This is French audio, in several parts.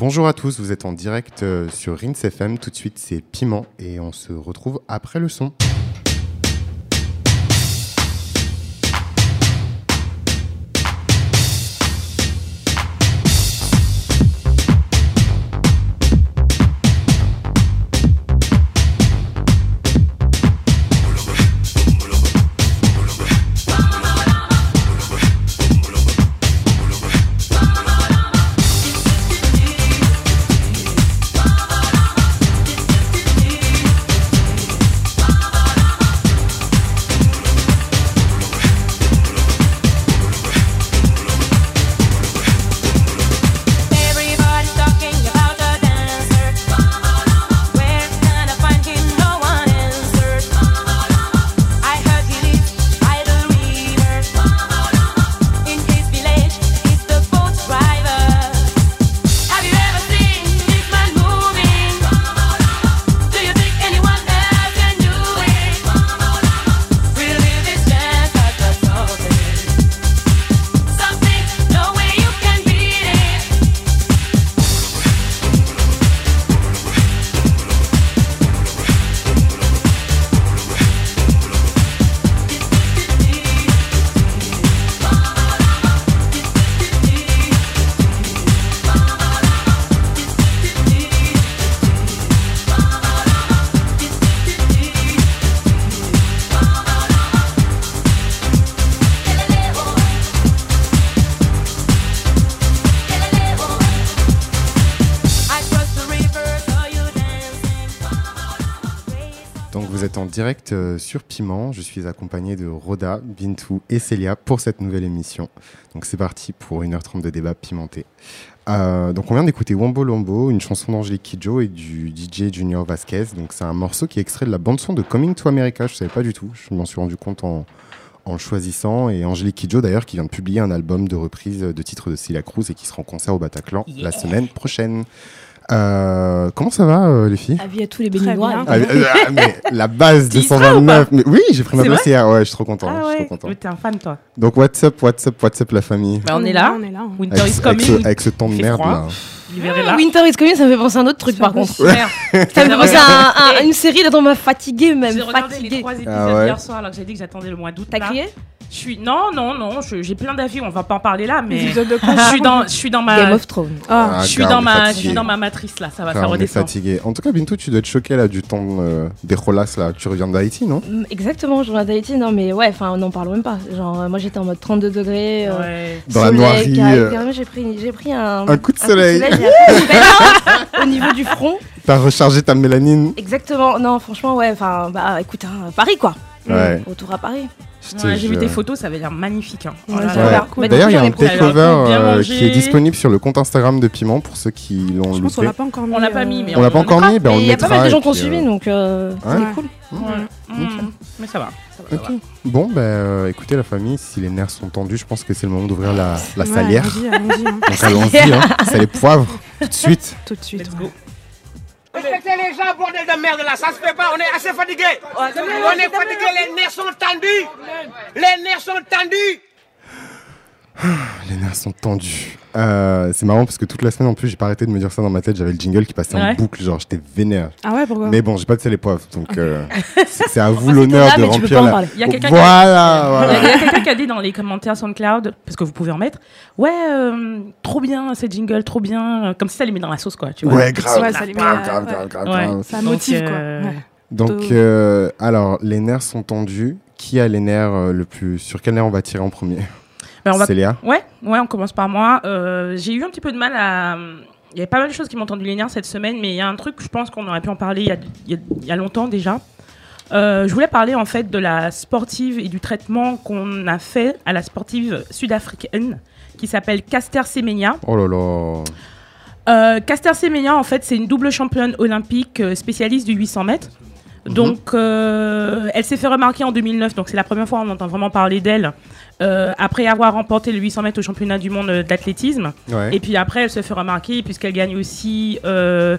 Bonjour à tous, vous êtes en direct euh, sur Rins FM. Tout de suite, c'est Piment et on se retrouve après le son. Direct euh, sur Piment. Je suis accompagné de Roda, Bintou et Célia pour cette nouvelle émission. Donc c'est parti pour 1h30 de débat pimenté. Euh, donc on vient d'écouter Wombo Lombo, une chanson d'Angélique Kidjo et du DJ Junior Vasquez. Donc c'est un morceau qui est extrait de la bande son de Coming to America. Je savais pas du tout. Je m'en suis rendu compte en, en le choisissant. Et Angélique Kidjo d'ailleurs qui vient de publier un album de reprise de titres de Celia Cruz et qui sera en concert au Bataclan la semaine prochaine. Euh, comment ça va euh, les filles? Avis à tous les béninois. ah, mais, ah, mais la base de Tu y seras 129. Mais oui, j'ai pris ma place hier. Ouais, je suis trop content. Ah je suis ouais, trop content. Mais t'es un fan toi. Donc, what's up, what's up, what's up, la famille? Bah, on est là. On est là. hein. Winter avec, is avec ce, coming. avec ce temps de merde froid. là. Là. Winter is coming, ça me fait penser à un autre truc par contre. Ça me fait penser à, un- à une série dont on m'a fatigué même. J'ai regardé les Fatigué. trois épisodes Ah ouais. hier soir alors que j'ai dit que j'attendais le mois d'août. T'as crié? Je suis non non non, j'ai plein d'avis, on va pas en parler là, mais je suis dans je suis dans Game ma of Thrones. Ah, je suis dans ma je suis dans ma matrice là, ça va ça on est redescend. fatigué. En tout cas, Bintou, tu dois être choqué là du temps euh, des rolas là. Tu reviens d'Haïti, non? Mm, Exactement, je reviens d'Haïti, non mais ouais, enfin on n'en parle même pas. Genre euh, moi j'étais en mode 32 degrés. euh, Ouais. Dans la soleil, noirie, euh, j'ai pris, j'ai pris un, un coup de soleil. belle- au niveau du front. T'as rechargé ta mélanine Exactement, non franchement ouais, enfin bah écoute, hein, Paris quoi. Ouais. Retour à Paris. Ouais, j'ai vu tes photos, ça avait l'air magnifique. hein. Oh Ouais, Ouais. D'ailleurs, il y a un takeover euh, qui est disponible sur le compte Instagram de Piment pour ceux qui l'ont Je pense qu'on loupé. l'a pas encore mis. On l'a pas euh, mis, mais On l'a pas encore mis, ben on il y a pas mal de gens qui ont suivi euh, donc euh, c'est cool. Mais ça va. ça va, ça Ok. va. Bon, ben euh, écoutez la famille, si les nerfs sont tendus, je pense que c'est le moment d'ouvrir la, la ouais, salière. Allons-y, allons-y, hein, Donc allons-y, hein. c'est les poivres, tout de suite. tout de suite. Let's ouais. go. Respectez les gens, bordel de merde là, ça se fait pas, on est assez fatigué. On est fatigué, les nerfs sont tendus. Les nerfs sont tendus. Les nerfs sont tendus. Euh, c'est marrant parce que toute la semaine en plus, j'ai pas arrêté de me dire ça dans ma tête. J'avais le jingle qui passait en boucle, genre j'étais vénère. Ah ouais, pourquoi? Mais bon, j'ai pas de sel et poivre, donc euh, c'est à vous l'honneur de remplir la. Il y a quelqu'un qui- Voilà, voilà. a, il y a quelqu'un qui a dit dans les commentaires SoundCloud, parce que vous pouvez en mettre, ouais, euh, trop bien ces jingles, trop bien, comme si ça les met dans la sauce, quoi. Tu vois. Ouais, grave. Ouais, ça les met grave, grave, grave, grave, Ouais. grave. Ça Donc, motive, euh, quoi. Ouais. Donc, euh, alors, les nerfs sont tendus. Qui a les nerfs euh, le plus Sur quel nerf on va tirer en premier? Ben, on va Célia Ouais, ouais, on commence par moi. Euh, j'ai eu un petit peu de mal à. Il y avait pas mal de choses qui m'ont tendu nerfs cette semaine, mais il y a un truc, je pense qu'on aurait pu en parler il y a, il y a- il y a longtemps déjà. Euh, je voulais parler en fait de la sportive et du traitement qu'on a fait à la sportive sud-africaine qui s'appelle Caster Semenya. Oh là là. Euh, Caster Semenya, en fait, c'est une double championne olympique euh, spécialiste du 800 mètres. Donc, euh, elle s'est fait remarquer en 2009, donc c'est la première fois qu'on entend vraiment parler d'elle, euh, après avoir remporté le 800 mètres au championnat du monde euh, d'athlétisme. Ouais. Et puis après, elle se fait remarquer puisqu'elle gagne aussi euh,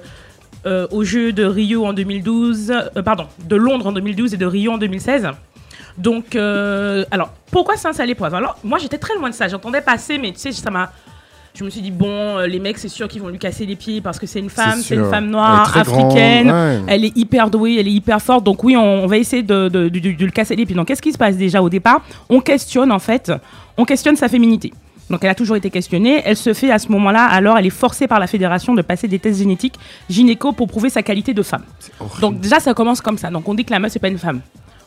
euh, aux Jeux de Rio en 2012, euh, pardon, de Londres en 2012 et de Rio en 2016. Donc, alors, pourquoi c'est un salé poivre Alors, moi, j'étais très loin de ça. J'entendais passer, mais tu sais, ça m'a. Je me suis dit, bon, euh, les mecs, c'est sûr qu'ils vont lui casser les pieds parce que c'est une femme, c'est une femme Elle noire, grande, africaine. ouais. Elle est hyper douée, elle est hyper forte. Donc oui, on, on va essayer de- de- de le casser les pieds. Donc qu'est-ce qui se passe déjà au départ? On questionne en fait, on questionne sa féminité. Donc elle a toujours été questionnée. Elle se fait à ce moment-là, alors elle est forcée par la fédération de passer des tests génétiques gynéco pour prouver sa qualité de femme. Donc déjà ça commence comme ça. Donc on dit que la meuf c'est pas une femme.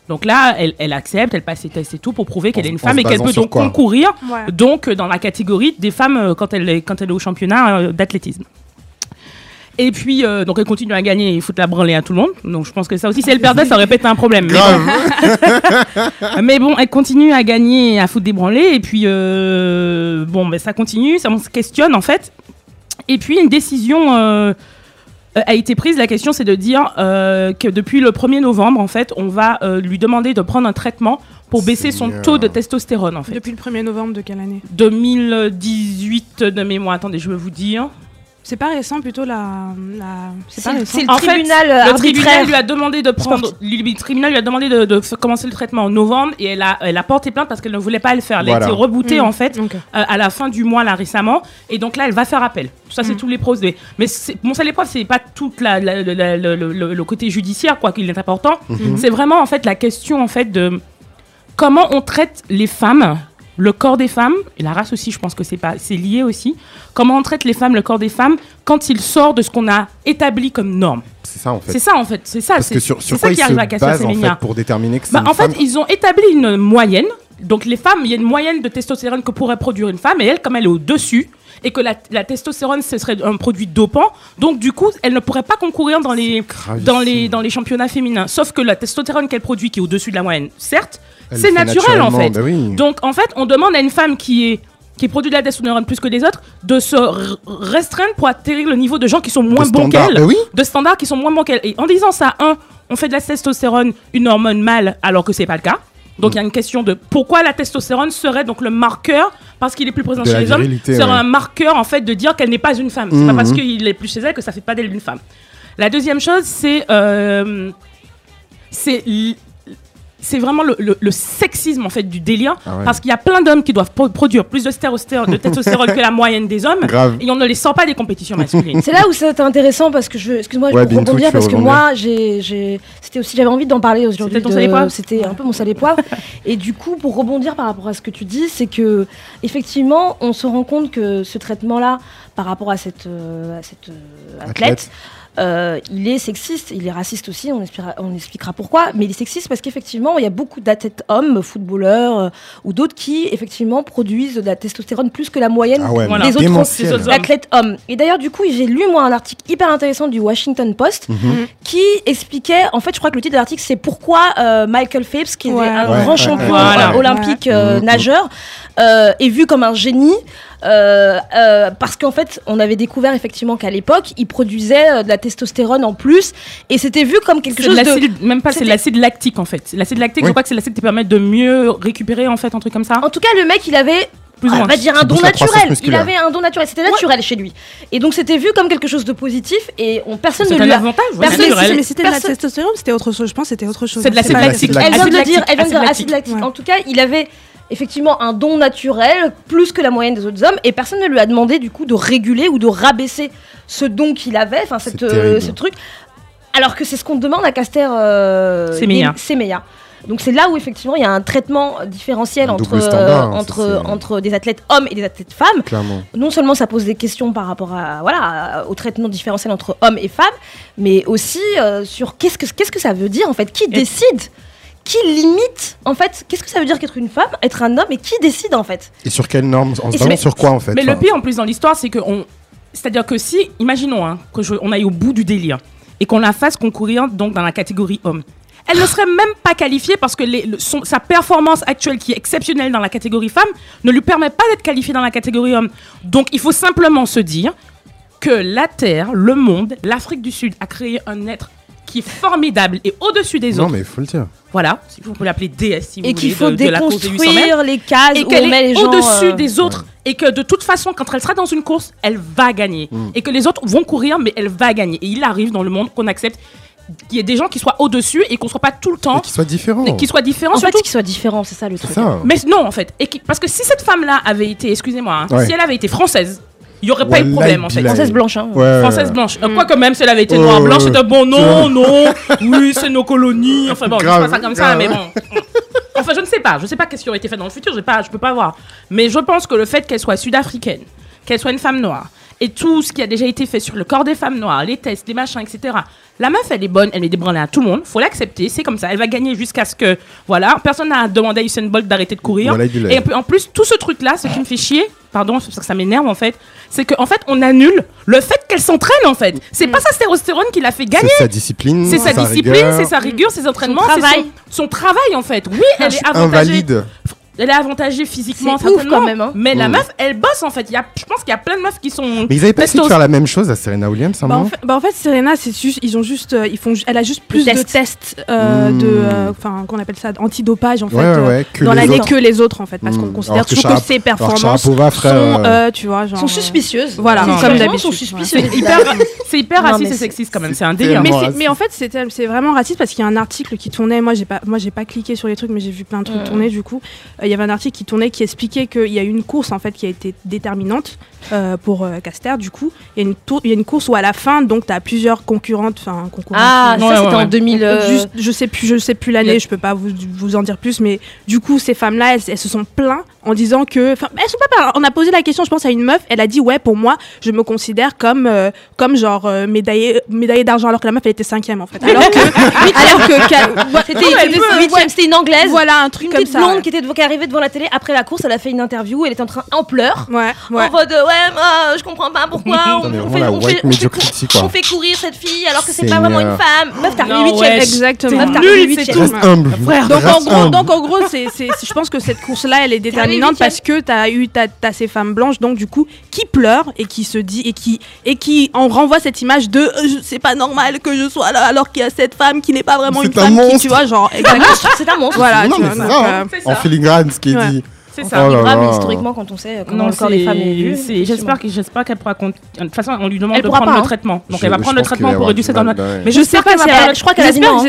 Donc là, elle, elle accepte, elle passe ses tests et tout pour prouver qu'elle est une femme et qu'elle peut donc concourir Ouais. donc euh, dans la catégorie des femmes euh, quand elle est, quand elle est au championnat euh, d'athlétisme. Et puis, euh, donc elle continue à gagner et foutre la branlée à tout le monde. Donc je pense que ça aussi, si elle perdait, ça aurait pas été un problème. Mais bon. Mais bon, elle continue à gagner et à foutre des branlées. Et puis, euh, bon, ben, ça continue, ça on se questionne en fait. Et puis, une décision a été prise. La question, c'est de dire euh, que depuis le 1er novembre, en fait, on va euh, lui demander de prendre un traitement pour baisser son taux de testostérone, en fait. Depuis le 1er novembre de quelle année? 2018 de mémoire. Attendez, je vais vous dire. C'est pas récent plutôt la. la... C'est pas C'est récent. le En fait, tribunal Le arbitraire. tribunal lui a demandé de prendre. Sportif. Le tribunal lui a demandé de, commencer le traitement en novembre et elle a, elle a porté plainte parce qu'elle ne voulait pas le faire. Elle Voilà. a été rebootée Mm. en fait euh, à la fin du mois là récemment et donc là elle va faire appel. Tout ça c'est Mm. tous les procédés. Mais c'est- bon ça l'épreuve c'est pas toute la, la- la- la- le, le- le côté judiciaire quoi qu'il est important. Mhm. C'est vraiment en fait la question en fait de comment on traite les femmes, le corps des femmes et la race aussi. Je pense que c'est pas c'est lié aussi. Comment on traite les femmes, le corps des femmes quand il sort de ce qu'on a établi comme norme. C'est ça en fait. C'est ça en fait, c'est ça. Parce c'est- que sur, c'est sur ça quoi ils qui arrive à se casser la basent en féminin. fait pour déterminer que c'est Bah, une en fait, ils ont établi une moyenne. Donc les femmes, il y a une moyenne de testostérone que pourrait produire une femme, et elle, comme elle est au-dessus, et que la, la testostérone, ce serait un produit dopant, donc du coup, elle ne pourrait pas concourir dans les, dans les, dans les championnats féminins. Sauf que la testostérone qu'elle produit, qui est au-dessus de la moyenne, certes, c'est naturel en fait. bah oui. Donc en fait, on demande à une femme qui est qui produit de la testostérone plus que les autres, de se restreindre pour atterrir le niveau de gens qui sont moins bons qu'elle bah oui. de standards qui sont moins bons qu'elle. Et en disant ça, un, on fait de la testostérone une hormone mâle alors que c'est pas le cas. Donc il y a une question de pourquoi la testostérone serait donc le marqueur parce qu'il est plus présent De chez les hommes, serait ouais. un marqueur en fait de dire qu'elle n'est pas une femme. C'est Mhm. pas parce qu'il est plus chez elle que ça fait pas d'elle une femme. La deuxième chose, c'est euh, c'est c'est vraiment le, le- le sexisme en fait du délire Ah ouais. parce qu'il y a plein d'hommes qui doivent pro- produire plus de, de testostérone que la moyenne des hommes Grave. et on ne les sort pas des compétitions masculines. C'est là où c'est intéressant parce que je excuse-moi, je Ouais, rebondir parce que moi, j'ai, j'ai, c'était aussi, j'avais envie d'en parler aujourd'hui. C'était de- un peu mon salé poivre. et du coup, pour rebondir par rapport à ce que tu dis, c'est que effectivement, on se rend compte que ce traitement-là, par rapport à cette, euh, à cette euh, athlète, Athlète. Euh, il est sexiste, il est raciste aussi, on expliquera, on expliquera pourquoi, mais il est sexiste parce qu'effectivement, il y a beaucoup d'athlètes hommes, footballeurs euh, ou d'autres qui, effectivement, produisent de la testostérone plus que la moyenne Ah ouais, Voilà. mais des autres démentiel. des autres d'athlètes hommes. Et d'ailleurs, du coup, j'ai lu moi un article hyper intéressant du Washington Post Mhm. qui expliquait, en fait, je crois que le titre de l'article, c'est pourquoi euh, Michael Phelps, qui Ouais. est un Ouais, grand ouais, champion ouais. Voilà. olympique nageur, euh, est vu comme un génie. Euh, euh, parce qu'en fait, on avait découvert effectivement qu'à l'époque, il produisait euh, de la testostérone en plus, et c'était vu comme quelque chose de de. même pas, c'est de l'acide lactique en fait. L'acide lactique, Oui. je crois que c'est l'acide qui permet de mieux récupérer en fait un truc comme ça. En tout cas, le mec, il avait Plus ou on va dire un don naturel. Il avait un don naturel. C'était naturel chez lui. Et donc, c'était vu comme quelque chose de positif et on, personne ne lui a. avantage, personne- Mais, naturel. mais c'était de la testostérone, c'était autre chose. Je pense c'était autre chose. C'est de l'acide lactique. c'est de Elle vient de dire, elle vient de dire acide lactique. En tout cas, il avait effectivement un don naturel plus que la moyenne des autres hommes et personne ne lui a demandé du coup de réguler ou de rabaisser ce don qu'il avait, enfin cette, euh, ce truc. Alors que c'est ce qu'on demande à Caster euh, Semeya. Donc c'est là où effectivement il y a un traitement différentiel Un entre, double standard, euh, hein, entre, ça, c'est- entre des athlètes hommes et des athlètes femmes Clairement. non seulement ça pose des questions par rapport à voilà au traitement différentiel entre hommes et femmes, mais aussi euh, sur qu'est-ce que qu'est-ce que ça veut dire en fait, qui décide, qui limite en fait, qu'est-ce que ça veut dire qu'être une femme, être un homme et qui décide en fait. Et sur quelles normes En se c'est- sur quoi en fait Mais le pire en plus dans l'histoire, c'est que on, c'est-à-dire que si, imaginons hein, que je- on aille au bout du délire et qu'on la fasse concourir donc dans la catégorie homme. Elle ne serait même pas qualifiée parce que les- le- son- sa performance actuelle, qui est exceptionnelle dans la catégorie femme, ne lui permet pas d'être qualifiée dans la catégorie homme. Donc il faut simplement se dire que la Terre, le monde, l'Afrique du Sud a créé un être qui est formidable et au-dessus des Non, autres. mais il faut le dire. Voilà, si vous pouvez l'appeler si vous et qu'il faut de, de la cause des 800 mètres déconstruire les cases et où on qu'elle est gens au-dessus euh, des autres et que de toute façon quand elle sera dans une course elle va gagner Mm. et que les autres vont courir mais elle va gagner et il arrive dans le monde qu'on accepte qu'il y ait des gens qui soient au-dessus et qu'on soit pas tout le temps qu'ils soient différents. et qu'ils soient différents En fait, surtout qu'ils soient différents, c'est ça le truc. ça. mais non en fait et qui- parce que si cette femme là avait été excusez-moi hein, Ouais. si elle avait été française il y aurait pas eu de problème en fait. Française blanche, hein. Ouais, Française blanche. Euh, Quoique même si elle avait été noire ouais, blanche, c'était bon, non, non, oui, c'est nos colonies. Enfin bon, je dis Grave, pas ça comme ça, grave. mais bon. Enfin, je ne sais pas. Je sais pas qu'est-ce qui aurait été fait dans le futur. Pas, je peux pas voir. Mais je pense que le fait qu'elle soit sud-africaine, qu'elle soit une femme noire, et tout ce qui a déjà été fait sur le corps des femmes noires, les tests, les machins, etc. La meuf, elle est bonne, elle est débranlée à tout le monde. Faut l'accepter, c'est comme ça. Elle va gagner jusqu'à ce que, voilà, personne n'a demandé à Usain Bolt d'arrêter de courir. Voilà. Et en plus, tout ce truc-là, ce qui me fait chier, pardon, c'est parce que ça m'énerve en fait, c'est qu'en fait, on annule le fait qu'elle s'entraîne en fait. C'est pas sa stérostérone qui l'a fait gagner. C'est sa discipline. C'est sa discipline, rigueur. c'est sa rigueur, ses entraînements, Son c'est travail. son, son travail en fait. Oui, elle est avantagée. invalide. Elle est avantagée physiquement, C'est ouf, certainement. quand même, hein. Mais la meuf, elle bosse en fait. Il y a, je pense qu'il y a plein de meufs qui sont. Mais ils avaient pas essayé de faire la même chose à Serena Williams un Bah, en fait, bah, en fait, Serena, c'est juste, ils ont juste, euh, ils font, elle a juste plus de tests euh, Hmm. de, euh, enfin, qu'on appelle ça, antidopage en fait, Ouais, ouais, euh, que dans l'année que les autres en fait, parce Hmm. qu'on considère que toujours Sharap- que ses Alors que performances sont, euh, euh, tu vois, genre, sont suspicieuses. Voilà, Non, comme d'habitude. sont ouais. suspicieuses. C'est hyper, raciste et sexiste quand même. c'est un délire. Mais, en fait, c'était- c'est vraiment raciste parce qu'il y a un article qui tournait. Moi, j'ai pas, moi, j'ai pas cliqué sur les trucs, mais j'ai vu plein de trucs tourner. Du coup, il y avait un article qui tournait qui expliquait qu'il y a eu une course en fait qui a été déterminante euh, pour euh, Caster. Du coup, il y il y a une course où à la fin, donc, tu as plusieurs concurrentes, enfin, concurrentes. Ah, Ouais, ça c'était ouais, en ouais. 2000. euh, Juste, je sais plus, je sais plus l'année, je peux pas vous, vous en dire plus, mais du coup, ces femmes-là, elles, elles se sont plaintes en disant que, enfin, elles sont pas. On a posé la question, je pense, à une meuf, elle a dit ouais, pour moi, je me considère comme, euh, comme genre euh, médaillée, médaillée d'argent, alors que la meuf, elle était cinquième en fait. Alors que, alors que, C'était une anglaise. voilà un truc Une comme petite ça. blonde ouais. qui était est arrivée devant la télé après la course, elle a fait une interview, elle était en train en pleurs. Ouais, ouais. En mode euh, ouais, moi, je comprends pas pourquoi on, fait, on on courir cette fille alors que c'est pas vraiment une femme. Meuf, t'as Non, arrivé huitième. ouais, Exactement. Meuf, t'as tout. Donc en, gros, humble. donc en gros, c'est, c'est- je pense que cette course-là, elle est déterminante parce que t'as eu t'as, t'as ces femmes blanches, donc du coup, qui pleurent et qui se dit et qui et qui en renvoie cette image de euh, c'est pas normal que je sois là alors qu'il y a cette femme qui n'est pas vraiment une un femme tu vois genre C'est un exactement. monstre, c'est un monstre. voilà. non, tu mais euh, ce qui est dit. C'est Oh ça. là grave là. historiquement quand on sait comment Non, le corps des femmes est vu. J'espère que- j'espère qu'elle pourra. con- De toute façon, on lui demande Elle de pourra prendre pas, le hein. traitement. Donc Je- elle va prendre le traitement pour réduire bah ouais. Mais je sais pas je crois qu'elle a dit non,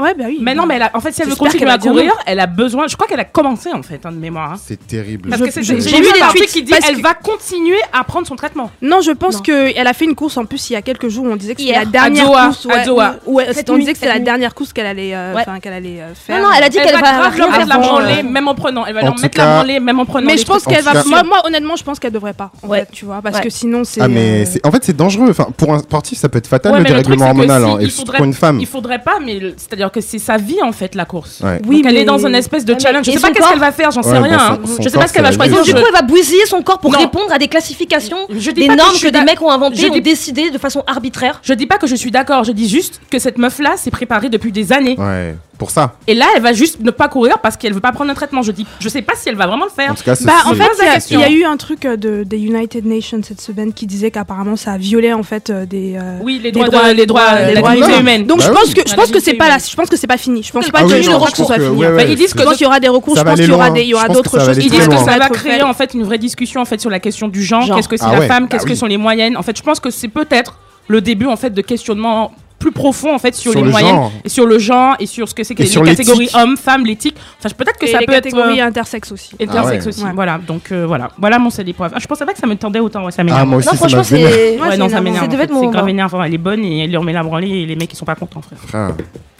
Ouais, bah oui. Mais non, mais elle a- en fait, si elle veut J'espère continuer qu'elle à va dire courir, elle a besoin. Je crois qu'elle a commencé en fait, hein, de mémoire. hein. C'est terrible. Parce Je- que c'est- je- j'ai j'ai vu des tweets qui dit parce elle que- va continuer à prendre son traitement. Non, je pense Non. qu'elle a fait une course en plus il y a quelques jours où on disait que c'était Hier, la dernière Doha, course. à Doha. où- où elle- Cette on nuit, disait que c'était cette la nuit. dernière course qu'elle allait, euh, Ouais. enfin, qu'elle allait euh, faire. Non, non, elle a dit Elle qu'elle va va grave rien leur faire mettre la avant, branlée, euh, même en prenant. Elle va En leur tout mettre cas- la branlée, même en prenant. Mais les je pense trucs. qu'elle En va. tout cas- Moi, moi, honnêtement, je pense qu'elle devrait pas. En Ouais. fait, tu vois, parce Ouais. que sinon, c'est. Ah mais c'est- en fait c'est dangereux. Enfin pour un sportif ça peut être fatal Ouais, le mais le truc, dérèglement c'est que hormonal si, hein, et il surtout faudrait- pour une femme. Il faudrait pas, mais le- c'est-à-dire que c'est sa vie en fait la course. Ouais. Oui, Donc elle mais- est dans une espèce de mais- challenge. Je sais pas qu'est-ce qu'elle va faire, j'en sais Ouais, rien. bah, son- son Je sais pas ce qu'elle va la choisir. Donc, du coup, elle va bousiller son corps pour Non. répondre à des classifications, Je dis des pas que normes je que, suis des mecs ont inventées, ont dis- décidé de façon arbitraire. Je dis pas que je suis d'accord, je dis juste que cette meuf-là s'est préparée depuis des années. Ouais. Pour ça. Et là, elle va juste ne pas courir parce qu'elle veut pas prendre un traitement. Je dis, je sais pas si elle va vraiment le faire. En tout cas Bah, en fait, il y a- y, eu un truc euh, de, des United Nations cette semaine qui disait qu'apparemment ça a violé en fait euh, des. euh, Oui, les des droits, de- les droits, de des la droits dignité humains. Donc Bah je oui. pense que je pense la que c'est pas là, humaine. je pense que c'est pas fini. Je pense Ah pas Ah que oui, le recours je soit fini. ouais, ouais, ils disent que Donc il y aura des recours, je pense qu'il y aura loin. des, il y aura Je pense d'autres choses Ils disent que ça va être créer en fait une vraie discussion en fait sur la question du genre. Qu'est-ce que c'est Ah la femme? Bah Qu'est-ce que sont les moyennes? En fait, je pense que c'est peut-être le début en fait de questionnement plus profond en fait sur, Sur les le moyennes genre. et sur le genre et sur ce que c'est que Et les, sur les catégories l'éthique. hommes, femmes, l'éthique. Enfin, peut-être que Et ça les peut être catégories euh, intersexes aussi. intersexe Ah ouais. aussi. Ouais. Voilà. Donc euh, voilà, voilà mon seul épreuve. Ah, je pensais pas que ça me tendait autant. Ouais, ça m'énerve. Ah moi aussi Non, ça franchement, c'est. Ouais, non, ça m'énerve. Être C'est grave énervant. Elle est bonne et elle leur met la branlée et les mecs ils sont pas contents, frère.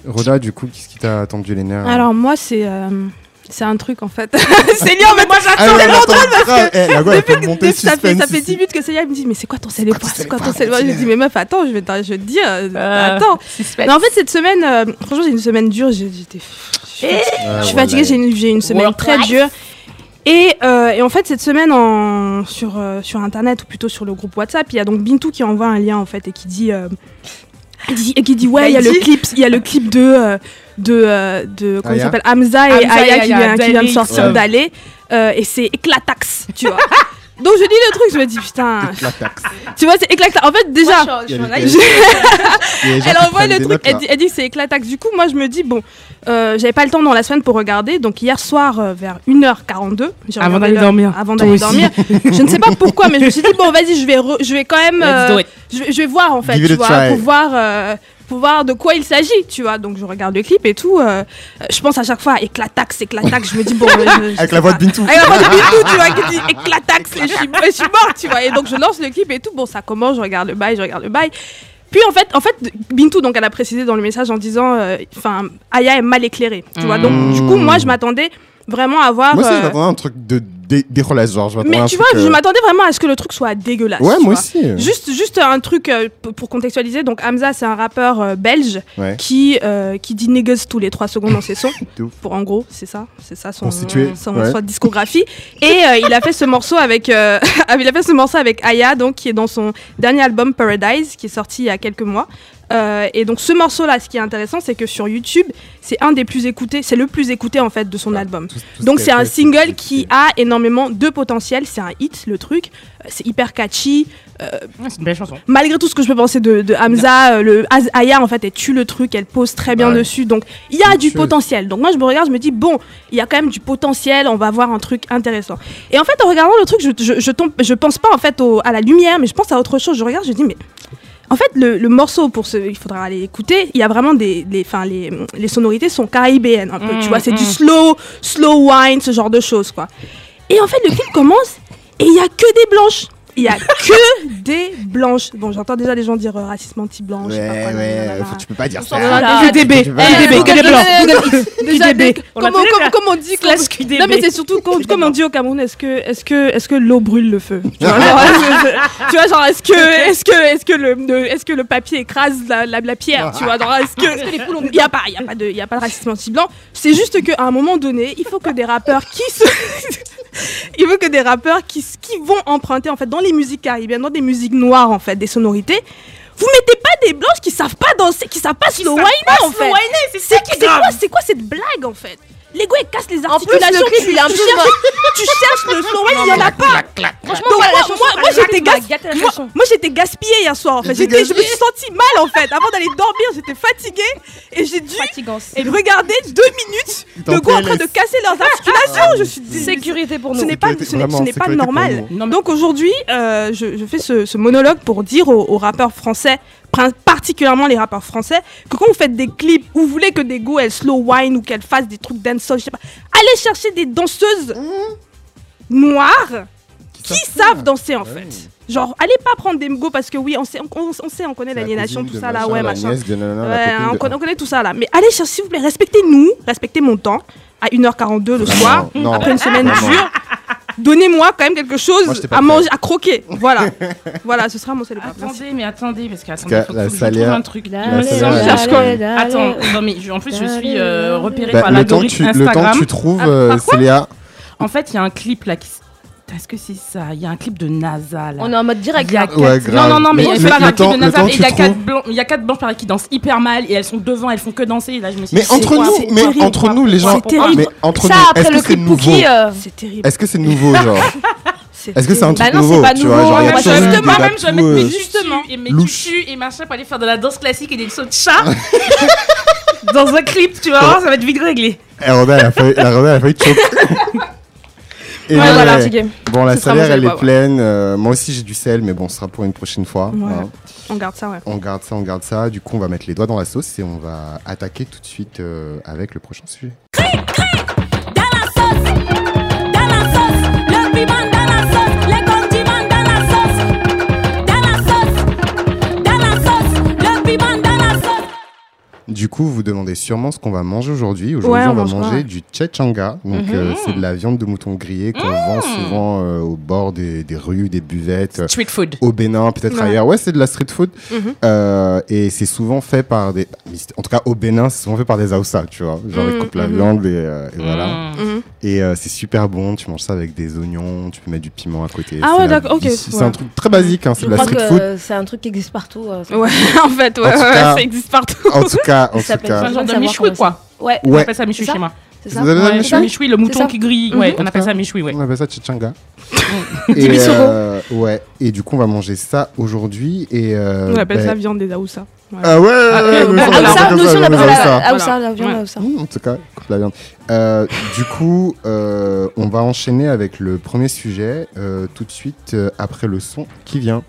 Roda du coup qu'est-ce qui t'a tendu les nerfs Alors moi c'est euh, c'est un truc en fait. Célia, mais moi Ah ouais, attends, grave. Eh, la gueule, elle peut monter ça fait, ça suspense fait ici. 10 minutes que Célia me dit mais c'est quoi ton quoi ton C'est quoi ton Je dis mais meuf attends je vais te, je vais te dire euh, Euh, attends. suspense. Mais en fait cette semaine euh, franchement j'ai une semaine dure j'ai- j'étais je suis je fatiguée j'ai une, j'ai une semaine Work très life. dure. Et, euh, et en fait cette semaine en, sur, euh, sur internet ou plutôt sur le groupe WhatsApp il y a donc Bintou qui envoie un lien en fait et qui dit euh, et qui, dit ouais il y a le clip il y a le clip de euh, de, euh, de comment s'appelle? Hamza et Hamza Aya qui vient, qui vient de sortir ouais. d'aller euh, et c'est éclatax tu vois donc je dis le truc je me dis putain tu vois c'est éclatax en fait déjà Moi, je je elle envoie le truc, notes, elle dit, elle dit que c'est éclatax. Du coup, moi je me dis, bon, euh, j'avais pas le temps dans la semaine pour regarder, donc hier soir euh, vers 1h42, j'ai Avant d'aller le- dormir. Avant d'aller dormir. je ne sais pas pourquoi, mais je me suis dit, bon, vas-y, je vais, re- je vais quand même. Let's euh, je, vais, je vais voir en fait, tu vois, pour voir. Pour voir de quoi il s'agit, tu vois. Donc je regarde le clip et tout. euh, je pense à chaque fois éclatax, éclatax. Je me dis bon. je- je Avec la voix de Bintou. Avec la voix de Bintou, tu vois, qui dit éclatax. Et je suis, je suis morte, tu vois. Et donc je lance le clip et tout. Bon, ça commence, je regarde le bail, je regarde le bail. Puis en fait, en fait, Bintou, donc elle a précisé dans le message en disant, euh, enfin, Aya est mal éclairée, tu vois. Donc du coup, moi, je m'attendais vraiment à voir. Moi euh, un truc de dé- dégueulasse, genre. Je mais tu vois, je euh, m'attendais vraiment à ce que le truc soit dégueulasse. Ouais, moi vois. aussi. Juste, juste un truc euh, pour contextualiser. Donc Hamza, c'est un rappeur euh, belge Ouais. qui euh, qui dit niggas tous les trois secondes dans ses sons. Pour en gros, c'est ça, c'est ça son, son, ouais. son discographie. Et il a fait ce morceau avec, il a fait ce morceau avec Aya, donc qui est dans son dernier album Paradise, qui est sorti il y a quelques mois. Euh, et donc ce morceau-là, ce qui est intéressant, c'est que sur YouTube, c'est un des plus écoutés, c'est le plus écouté en fait de son album. Tout- tout ce Donc c'est un fait, single qui a énormément de potentiel, c'est un hit le truc, Euh, c'est hyper catchy. Ouais, c'est une belle chanson. Malgré tout ce que je peux penser de, de Hamza, euh, le Aya en fait elle tue le truc, elle pose très bien Ouais. dessus, donc il y a du chose. potentiel. Donc moi je me regarde, je me dis bon, il y a quand même du potentiel, on va voir un truc intéressant. Et en fait en regardant le truc, je, je, je tombe, je pense pas en fait au- à la lumière, mais je pense à autre chose. Je regarde, je dis mais en fait, le, le morceau, pour ce, il faudra aller écouter, il y a vraiment des. Les, enfin, les, les sonorités sont caribéennes, un peu. Mm, tu vois, c'est du mm. slow, slow wine, ce genre de choses, quoi. Et en fait, le clip commence et il y a que des blanches. Il y a que des blanches. Bon, j'entends déjà les gens dire euh, racisme anti-blanc. je sais pas Ouais, ouais, faut- tu peux pas dire ça. QDB, QDB, que des blancs. Comme, On dit, non mais c'est surtout comme, comme on dit au Cameroun, est-ce que, est-ce que, est-ce que l'eau brûle le feu Tu vois, genre, est-ce- que, est-ce que, est-ce que le, est-ce que le papier écrase la, la, la pierre Tu vois, genre, est-ce que les poules ont- Il y a pas, il y a pas de, il y a pas de racisme anti-blanc. C'est juste qu'à un moment donné, il faut que des rappeurs qui se il veut que des rappeurs qui, qui vont emprunter en fait dans les musiques caribéennes, dans des musiques noires en fait, des sonorités. Vous mettez pas des blanches qui savent pas danser, qui savent pas slow whiner en fait. c'est quoi, quoi cette blague en fait? Les gars ils cassent les En plus, articulations. le clip, tu, il cherches, tu cherches le slow whine, il y en a pas. Franchement, moi- j'étais Moi, gaspillée hier soir en fait. Je me suis sentie mal en fait. Avant d'aller dormir, j'étais fatiguée et j'ai dû et regarder deux minutes de gars en train de casser leurs articulations. Je suis dit, Sécurité pour ce nous. n'est pas, ce n'est- ce pas normal. Donc aujourd'hui, euh, je, je fais ce, ce monologue pour dire aux, aux rappeurs français, particulièrement les rappeurs français, que quand vous faites des clips où vous voulez que des go elles slow wine ou qu'elles fassent des trucs dancehall, je sais pas, allez chercher des danseuses noires qui savent danser en fait. Genre, allez pas prendre des go parce que oui, on sait, on, on- on sait, on connaît La l'aliénation, tout ça là, ouais, machin. nanana, Ouais, on, de- connaît, on connaît tout ça là. Mais allez chercher, s'il vous plaît, respectez-nous, respectez mon temps à 1h42 le soir, non. après une semaine dure. Donnez-moi quand même quelque chose Moi, à manger, à croquer. Voilà. voilà, ce sera mon seul Merci. Attendez, mais attendez, parce qu'attendez, Parce faut que la que je trouve un truc. La quoi Attends, non mais je- en plus je suis euh, repérée Bah, par que l'algorithme tu, le temps Instagram. que tu trouves, Ah, euh, Célia, En fait, il y a un clip là qui. Est-ce que c'est ça? Il y a un clip de NASA là. On est en mode direct. Il y a quatre- Ouais, grave. Non, non, non, mais le- pas le un clip temps- de NASA. Et il y a quatre blancs, il y a quatre blanches qui dansent hyper mal et elles sont devant, elles font que danser. Et là, je me suis mais entre quoi? nous, mais terrible. entre nous, les gens, C'est terrible. mais entre Ça, nous, après est-ce le que c'est clip nouveau? Euh, C'est terrible. Est-ce que c'est nouveau, genre? Est-ce que c'est un truc Bah non, c'est nouveau pas Tu vois, nouveau, genre, il y a Justement, même je vais mettre mes euh, Justement. et mes louches. tutus et machin pour aller faire de la danse classique et des sauts de chat dans un clip, tu vas voir, ça va être vite réglé. Eh, Robin, elle a failli, elle a failli te choquer. Et Ouais, voilà, ouais. c'est game. Bon, la salaire, elle est ouais, ouais. pleine. euh, moi aussi, j'ai du sel, mais bon, ce sera pour une prochaine fois. Ouais. hein. On garde ça, ouais. On garde ça, on garde ça. Du coup, on va mettre les doigts dans la sauce et on va attaquer tout de suite euh, avec le prochain sujet. Du coup, vous demandez sûrement ce qu'on va manger aujourd'hui. Aujourd'hui, Ouais, on, on va quoi manger du chechanga. Donc, euh, c'est de la viande de mouton grillée qu'on vend souvent euh, au bord des, des rues, des buvettes. euh, Street food. Au Bénin, peut-être Ouais. ailleurs. Ouais, c'est de la street food. Mhm. Euh, et c'est souvent fait par des. En tout cas, au Bénin, c'est souvent fait par des Aoussa, tu vois. Genre, ils Mhm, coupent la mhm. viande et, et voilà. Mmh. Mhm. Et c'est super bon. Tu manges ça avec des oignons, tu peux mettre du piment à côté. Ah ouais, d'accord, ok, C'est ouais. un truc très basique, hein, c'est de la street food. c'est un truc qui existe partout. ça. Ouais, en fait, ouais, En tout ouais, cas- ça existe partout. En tout cas, en Ça tout un cas. ça. genre de michoui quoi. Ouais, On Ouais. appelle ça michoui chez moi. c'est ça. Vous avez Ouais, un michoui michoui, le mouton qui grille. Mhm. Ouais, on appelle ça michoui, ouais. On appelle ça chechanga. Dis et, euh, ouais. Et du coup, on va manger ça aujourd'hui. Et euh, On appelle ben- ça viande des Aoussa. Ouais. Ah ouais, Ah, euh, ah, Ah, comme nous aussi, on appelle ça Aoussa, la viande Ouais. Aoussa. Mmh, en tout cas, coupe la viande. Euh, du coup, euh, on va enchaîner avec le premier sujet euh, tout de suite euh, après le son qui vient.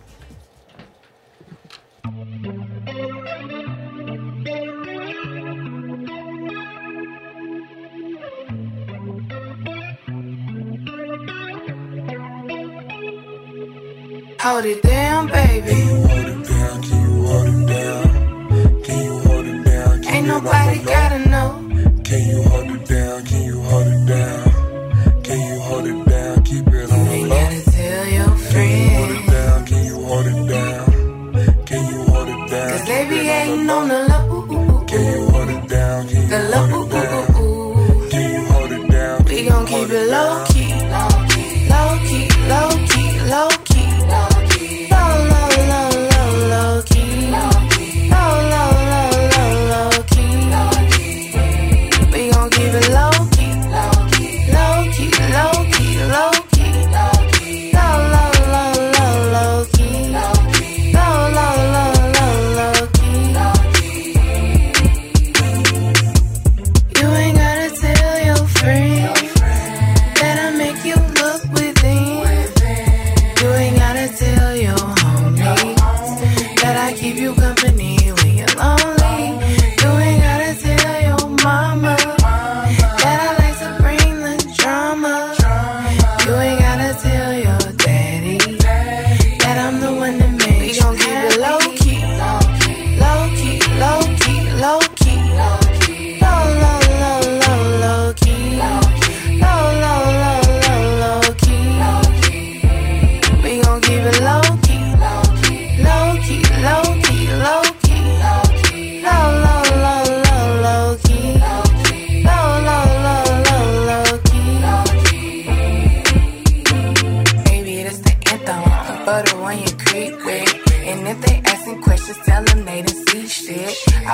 Hold it down, baby? Can you hold it down? Can you hold it down? Can you hold it down? Can Ain't nobody gotta know. Can you hold it down? Can you hold it down? Can you hold it down? Keep it on the low. gotta tell your Hold friends. it down. Can you hold it down? Can you hold it down? Cause they be hating on the low. Can you hold it down? Can you The hold low. it down? Can you hold it down? We gon' keep it. Low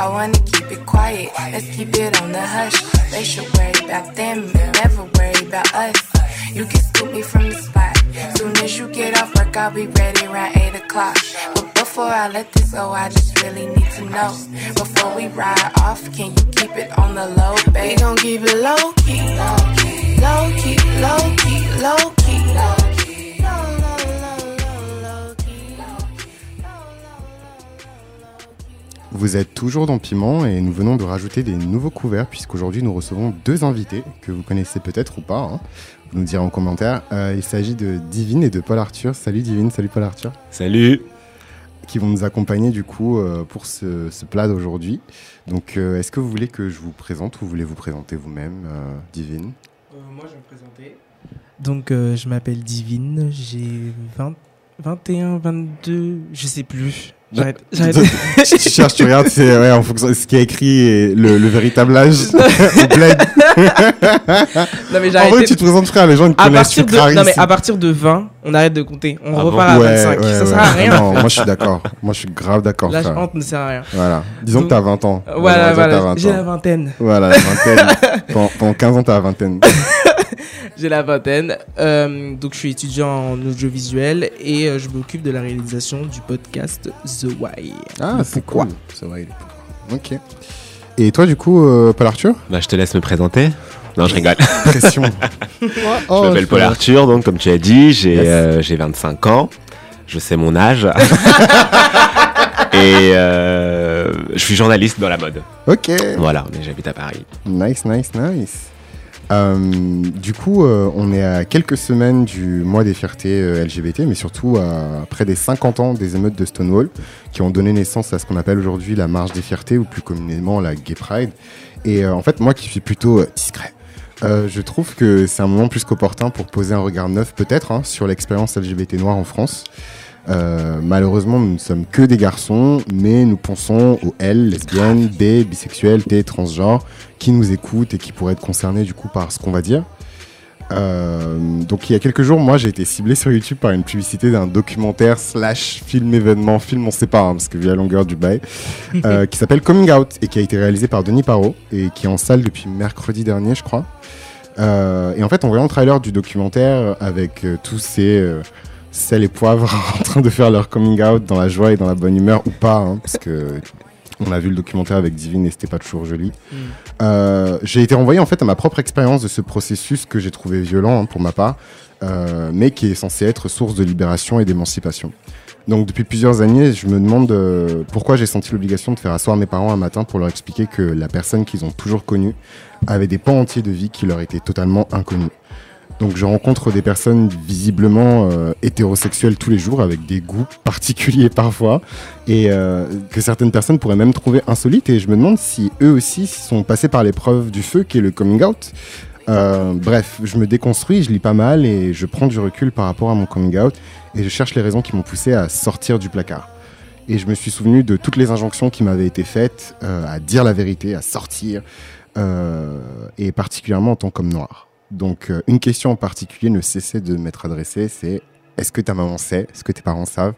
I wanna keep it quiet, let's keep it on the hush. They should worry about them, never worry about us. You can scoop me from the spot. Soon as you get off work, I'll be ready around 8 o'clock. But before I let this go, I just really need to know. Before we ride off, can you keep it on the low, babe? We gon' keep it low key. Low key, low key, low key, low key. Low, low, Vous êtes toujours dans Piment et nous venons de rajouter des nouveaux couverts puisqu'aujourd'hui nous recevons deux invités que vous connaissez peut-être ou pas. hein. Vous nous direz en commentaire. Euh, il s'agit de Divine et de Paul Arthur. Salut Divine, salut Paul Arthur. Salut Qui vont nous accompagner du coup euh, pour ce, ce plat d'aujourd'hui. Donc euh, est-ce que vous voulez que je vous présente ou vous voulez vous présenter vous-même, euh, Divine? Moi, je vais me présenter. Donc, euh, je m'appelle Divine, j'ai 20, 21, 22, je sais plus. J'arrête. tu, cherches, tu regardes, c'est ouais, en fonction de ce qui est écrit et le, le véritable âge. au bled. non, mais en vrai, tu te présentes frère, les gens À connaissent, partir, tu de, non, mais à partir de 20, on arrête de compter. On Ah bon repart à Ouais, 25. ouais, ça ouais. sert à rien. Non, moi je suis d'accord. Moi je suis grave d'accord. L'âge honte ne sert à rien. Voilà. Disons Donc- que t'as 20 ans. Voilà, voilà. 20 J'ai la vingtaine. Voilà, la vingtaine. pendant, pendant 15 ans, t'as la vingtaine. J'ai la vingtaine. Euh, donc, je suis étudiant en audiovisuel et euh, je m'occupe de la réalisation du podcast The Why. Ah, c'est pourquoi. cool. Est pourquoi. Ok. Et toi, du coup, euh, Paul Arthur? Bah, je te laisse me présenter. Non, je rigole. Pression. Oh, je m'appelle Paul Arthur, donc comme tu as dit, j'ai Yes. euh, j'ai 25 ans. Je sais mon âge. Et euh, je suis journaliste dans la mode. Ok. Voilà, mais j'habite à Paris. Nice, nice, nice. Euh, du coup, euh, on est à quelques semaines du mois des fiertés euh, LGBT, mais surtout à près des 50 ans des émeutes de Stonewall, qui ont donné naissance à ce qu'on appelle aujourd'hui la marche des fiertés, ou plus communément la Gay Pride. Et en fait, moi qui suis plutôt discret, je trouve que c'est un moment plus qu'opportun pour poser un regard neuf, peut-être, hein, sur l'expérience LGBT noire en France. Euh, malheureusement, nous ne sommes que des garçons, mais nous pensons aux L, lesbiennes, B, bisexuels, T, transgenres, qui nous écoutent et qui pourraient être concernés du coup par ce qu'on va dire. Euh, donc il y a quelques jours, moi j'ai été ciblé sur YouTube par une publicité d'un documentaire slash film événement, film on sait pas, hein, parce que vu la longueur du bail, euh, qui s'appelle Coming Out et qui a été réalisé par Denis Parot et qui est en salle depuis mercredi dernier je crois. Et en fait en voyant le trailer du documentaire avec tous ces sel et poivre en train de faire leur coming out dans la joie et dans la bonne humeur ou pas, hein, parce que on a vu le documentaire avec Divine et c'était pas toujours joli. Mm. Euh, j'ai été renvoyé en fait à ma propre expérience de ce processus que j'ai trouvé violent hein, pour ma part, euh, mais qui est censé être source de libération et d'émancipation. Donc depuis plusieurs années, je me demande euh, pourquoi j'ai senti l'obligation de faire asseoir mes parents un matin pour leur expliquer que la personne qu'ils ont toujours connue avait des pans entiers de vie qui leur étaient totalement inconnus. Donc je rencontre des personnes visiblement euh, hétérosexuelles tous les jours avec des goûts particuliers parfois et euh, que certaines personnes pourraient même trouver insolites et je me demande si eux aussi sont passés par l'épreuve du feu qui est le coming out. Euh, bref, je me déconstruis, je lis pas mal et je prends du recul par rapport à mon coming out et je cherche les raisons qui m'ont poussé à sortir du placard. Et je me suis souvenu de toutes les injonctions qui m'avaient été faites euh, à dire la vérité, à sortir, et particulièrement en tant qu'homme noir. Donc euh, une question en particulier ne cessait de m'être adressée, c'est est-ce que ta maman sait, est-ce que tes parents savent?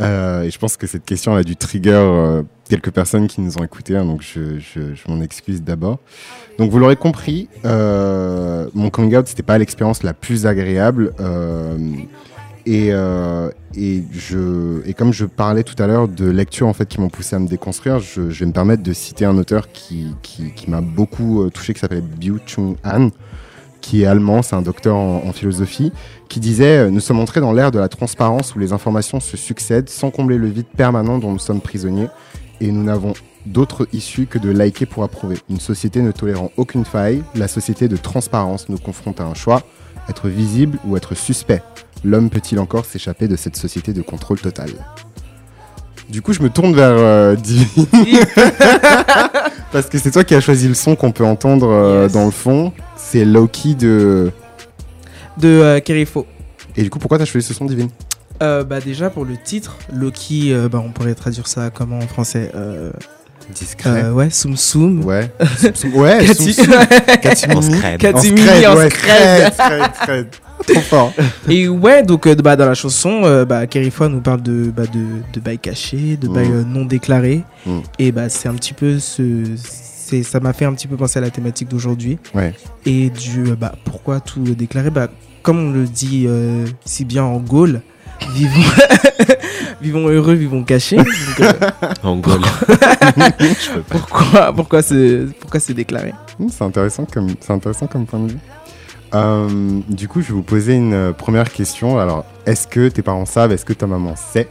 Euh, Et je pense que cette question a dû trigger euh, quelques personnes qui nous ont écoutés, hein, donc je, je- m'en excuse d'abord. Donc vous l'aurez compris, mon coming out c'était pas l'expérience la plus agréable. et, et, je, et comme je parlais tout à l'heure de lectures en fait, qui m'ont poussé à me déconstruire, je, vais me permettre de citer un auteur qui, qui, qui m'a beaucoup touché, qui s'appelle Biu Chung Han, qui est allemand, c'est un docteur en, philosophie, qui disait euh, Nous sommes entrés dans l'ère de la transparence où les informations se succèdent sans combler le vide permanent dont nous sommes prisonniers, et nous n'avons d'autre issue que de liker pour approuver. Une société ne tolérant aucune faille, la société de transparence nous confronte à un choix être visible ou être suspect. L'homme peut-il encore s'échapper de cette société de contrôle total? Du coup, je me tourne vers euh, Divine. Parce que c'est toi qui as choisi le son qu'on peut entendre euh, Yes. dans le fond. C'est Loki de. De euh, Kerifo. Et du coup, pourquoi t'as choisi ce son, Divine? Euh, bah déjà pour le titre, Loki, bah, on pourrait traduire ça comment en français Discret. Ouais, Soum Soum. Ouais. Soum Soum. Ouais, Kati- Soum Soum. Katimini. En scred. Katimini en scred. Trop fort. Et ouais, donc euh, bah, dans la chanson, euh, bah, Kerifo nous parle de, bah, de, de bails cachés, de bails Mm. euh, non déclarés. Mm. Et bah, c'est un petit peu ce. c'est- Ça m'a fait un petit peu penser à la thématique d'aujourd'hui. Ouais. Et du euh, bah, pourquoi tout déclarer bah, Comme on le dit euh, si bien en Gaule, vivons, vivons heureux, vivons cachés. Donc, euh, En gros. pourquoi, pourquoi, se, pourquoi se déclarer? Hmm, C'est intéressant comme c'est intéressant comme point de vue. Euh, du coup, je vais vous poser une euh, première question. Alors, est-ce que tes parents savent Est-ce que ta maman sait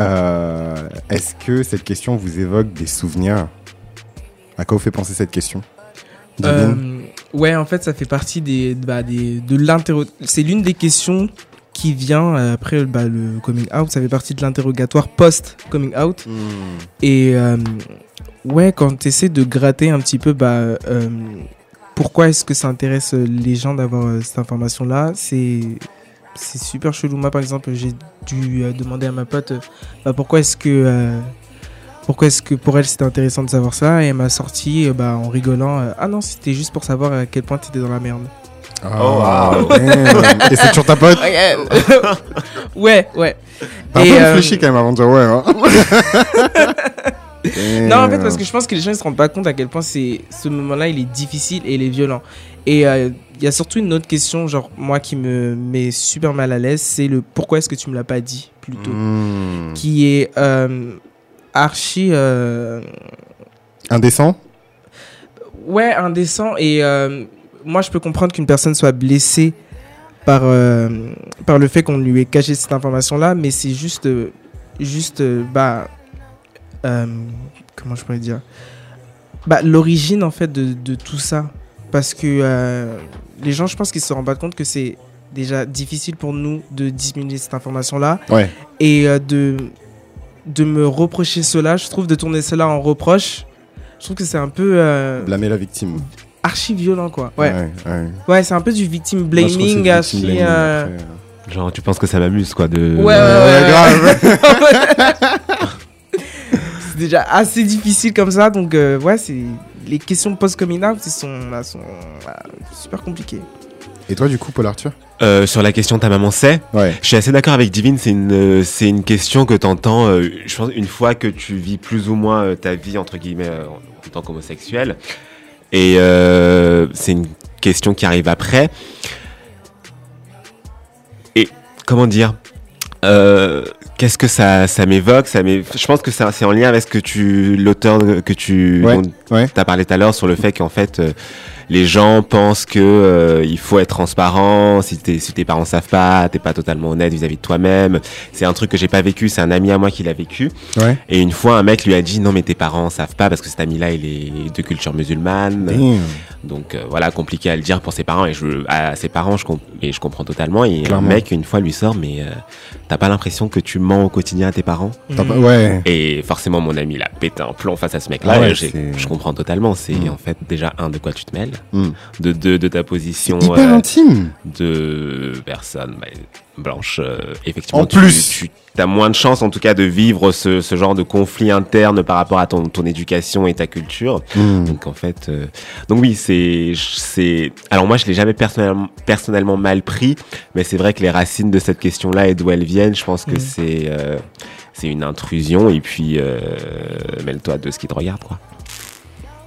Euh, Est-ce que cette question vous évoque des souvenirs? À quoi vous fait penser cette question? Euh, Ouais, en fait, ça fait partie des, bah, des, de l'interro... C'est l'une des questions qui vient après bah, le coming out. Ça fait partie de l'interrogatoire post-coming out. Hmm. Et ouais, quand tu essaies de gratter un petit peu, bah, pourquoi est-ce que ça intéresse les gens d'avoir euh, cette information-là? C'est c'est super chelou. Moi, par exemple, j'ai dû euh, demander à ma pote euh, bah, pourquoi est-ce que euh, pourquoi est-ce que pour elle c'était intéressant de savoir ça? Et elle m'a sorti euh, bah, en rigolant euh, ah non c'était juste pour savoir à quel point t'étais dans la merde Ah, damn. Et c'est toujours ta pote? Ouais ouais T'as un Et, peu euh, réfléchi quand même avant de dire ouais. Hein. Non, en fait, parce que je pense que les gens ils se rendent pas compte à quel point c'est ce moment-là il est difficile et il est violent. Et euh, il y a surtout une autre question, genre moi qui me met super mal à l'aise, c'est le pourquoi est-ce que tu me l'as pas dit plus tôt, Hmm. qui est euh, archi euh, Indécent? Ouais indécent et euh, moi je peux comprendre qu'une personne soit blessée par euh, par le fait qu'on lui ait caché cette information-là, mais c'est juste juste bah comment je pourrais dire? Bah, l'origine en fait de, de tout ça parce que euh, les gens je pense qu'ils se rendent pas compte que c'est déjà difficile pour nous de diminuer cette information là Ouais. et euh, de de me reprocher cela je trouve de tourner cela en reproche je trouve que c'est un peu euh, Blâmer la victime. archi violent quoi ouais Ouais, ouais. ouais, c'est un peu du victim blaming du archi victim blaming, euh, après. Genre, tu penses que ça m'amuse, quoi, de... Ouais, ouais, ouais, grave. c'est déjà assez difficile comme ça donc euh, ouais c'est les questions post coming out sont, là, sont euh, super compliquées Et toi, du coup, Paul Arthur? Euh, sur la question ta maman sait, Ouais. je suis assez d'accord avec Divine, c'est une, euh, c'est une question que t'entends, euh, je pense, une fois que tu vis plus ou moins euh, ta vie, entre guillemets, euh, en, en tant qu'homosexuel. Et euh, c'est une question qui arrive après. Et comment dire? Euh, Qu'est-ce que ça, ça m'évoque ça Je pense que c'est en lien avec ce que tu, l'auteur que tu Ouais, ouais. t'as parlé tout à l'heure sur le fait qu'en fait euh, les gens pensent que euh, il faut être transparent. Si, t'es- si tes parents savent pas, t'es pas totalement honnête vis-à-vis de toi-même. C'est un truc que j'ai pas vécu. C'est un ami à moi qui l'a vécu. Ouais. Et une fois, un mec lui a dit non mais tes parents savent pas parce que cet ami-là il est de culture musulmane. Damn. Donc euh, voilà, compliqué à le dire pour ses parents et je, à ses parents, je, comp- et je comprends totalement. Et Clairement. un mec une fois lui sort, mais euh, t'as pas l'impression que tu mens au quotidien à tes parents? Pas- Ouais. Et forcément, mon ami, il a pété un plomb face à ce mec-là. Ah ouais, et j'ai- c'est- je comprends totalement. C'est Mm. en fait déjà un de quoi tu te mêles, Mm. de deux de ta position Hyper euh, intime. de personne bah, blanche. euh, effectivement, En tu- plus. tu as moins de chance en tout cas de vivre ce, ce genre de conflit interne par rapport à ton, ton éducation et ta culture. Mm. Donc en fait, euh, donc oui, c'est. Alors moi, je l'ai jamais personnellement personnellement mal pris, mais c'est vrai que les racines de cette question-là et d'où elles viennent, je pense que Mhm. c'est c'est une intrusion et puis euh, mêle-toi de ce qui te regarde quoi.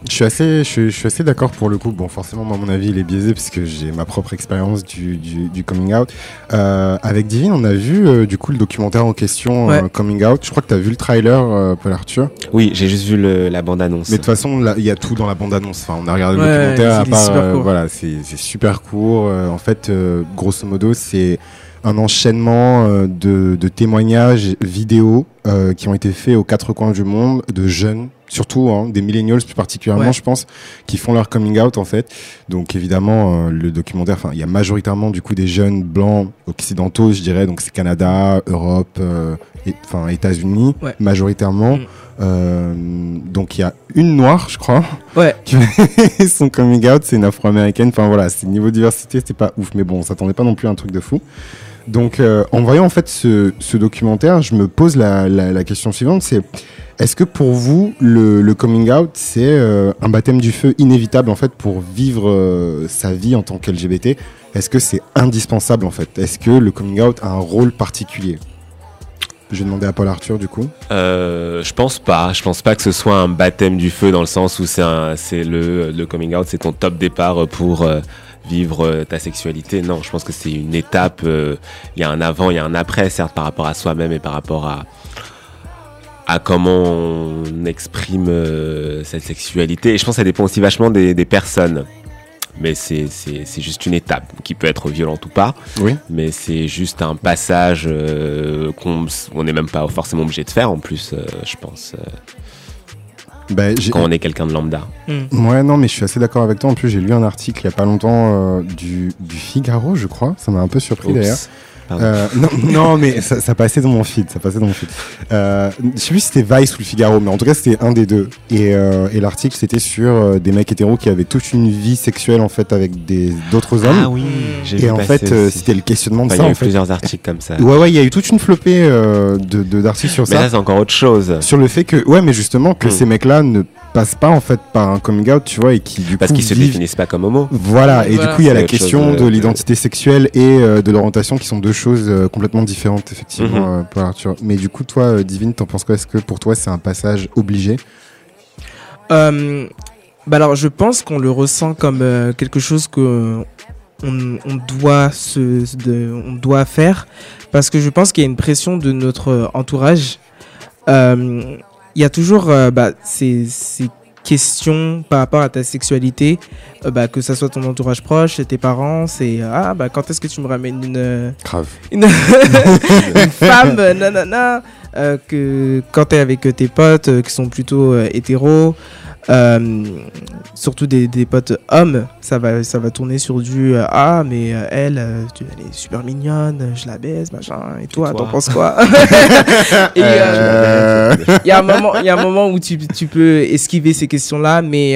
Je suis assez, je suis, je suis assez d'accord pour le coup. Bon, forcément, moi, mon avis, il est biaisé puisque j'ai ma propre expérience du, du, du coming out. Euh, avec Divine, on a vu euh, du coup le documentaire en question, Ouais. euh, Coming Out. Je crois que tu as vu le trailer, euh, Paul Arthur. Oui, j'ai juste vu le- la bande annonce. Mais de toute façon, il y a tout dans la bande-annonce. Enfin, on a regardé le documentaire, à part, super euh, court. voilà, c'est c'est super court. Euh, en fait, euh, grosso modo, c'est un enchaînement euh, de, de témoignages vidéo euh, qui ont été faits aux quatre coins du monde de jeunes, surtout hein, des millennials plus particulièrement, Ouais. je pense, qui font leur coming out en fait. Donc évidemment, euh, le documentaire, enfin, il y a majoritairement du coup des jeunes blancs occidentaux, je dirais, donc c'est Canada, Europe, euh, enfin États-Unis, Ouais. majoritairement. Mm. Euh, donc il y a une noire, je crois, Ouais. qui fait son coming out, c'est une afro-américaine. Enfin voilà, c'est niveau diversité, c'était pas ouf, mais bon, on s'attendait pas non plus à un truc de fou. Donc euh, en voyant en fait ce, ce documentaire, je me pose la, la- la question suivante, c'est est-ce que pour vous le, coming out c'est euh, un baptême du feu inévitable en fait pour vivre euh, sa vie en tant qu'LGBT Est-ce que c'est indispensable en fait? Est-ce que le coming out a un rôle particulier? Je vais demander à Paul Arthur du coup. Euh, je pense pas. Je pense pas que ce soit un baptême du feu dans le sens où c'est le, le coming out, c'est ton top départ pour vivre ta sexualité. Non, je pense que c'est une étape. Il y a un avant, il y a un après, certes par rapport à soi-même et par rapport à à comment on exprime euh, cette sexualité. Et je pense que ça dépend aussi vachement des, des personnes. Mais c'est c'est- c'est juste une étape qui peut être violente ou pas. Oui. Mais c'est juste un passage euh, qu'on on n'est même pas forcément obligé de faire en plus, euh, je pense, euh, Bah, j'ai- quand on est quelqu'un de lambda. Mm. Ouais, non, mais je suis assez d'accord avec toi. En plus, j'ai lu un article il y a pas longtemps euh, du, du Figaro, je crois. Ça m'a un peu surpris Oups. d'ailleurs. Euh, non, non, mais ça, ça passait dans mon feed. Ça passait dans mon feed. Euh, je sais plus si c'était Vice ou le Figaro, mais en tout cas, c'était un des deux. Et, euh, et l'article, c'était sur des mecs hétéros qui avaient toute une vie sexuelle en fait avec des d'autres hommes. Ah oui, j'ai et vu en fait, c'était le questionnement de Enfin, il ça. y a eu fait. plusieurs articles comme ça. Ouais, ouais, il y a eu toute une flopée de d'articles sur Mais ça là, c'est encore autre chose. sur le fait que ouais mais justement que Mm. ces mecs là ne passent pas en fait par un coming out tu vois et qui du Parce coup qu'ils se vivent- définissent pas comme homo. voilà et Voilà. du coup il y a la question de- de, de- l'identité sexuelle et euh, de l'orientation qui sont deux choses euh, complètement différentes effectivement Mhm. euh, pour Arthur mais du coup toi euh, Divine t'en penses quoi? Est-ce que pour toi c'est un passage obligé? Euh, bah alors, je pense qu'on le ressent comme euh, quelque chose que on, on doit se, de- on doit faire parce que je pense qu'il y a une pression de notre entourage. Euh, Il y a toujours euh, bah, ces, ces questions par rapport à ta sexualité, euh, bah, que ça soit ton entourage proche, tes parents, c'est ah bah quand est-ce que tu me ramènes une euh, grave. une, une femme, euh, nanana, euh, que quand t'es avec euh, tes potes euh, qui sont plutôt euh, hétéros, euh, surtout des, des potes hommes, ça va, ça va tourner sur du euh, ah mais euh, elle, tu- elle est super mignonne, je la baise, machin, et toi, t'en penses quoi? Et, il y a un moment, y a un moment où tu, tu peux esquiver ces questions-là, mais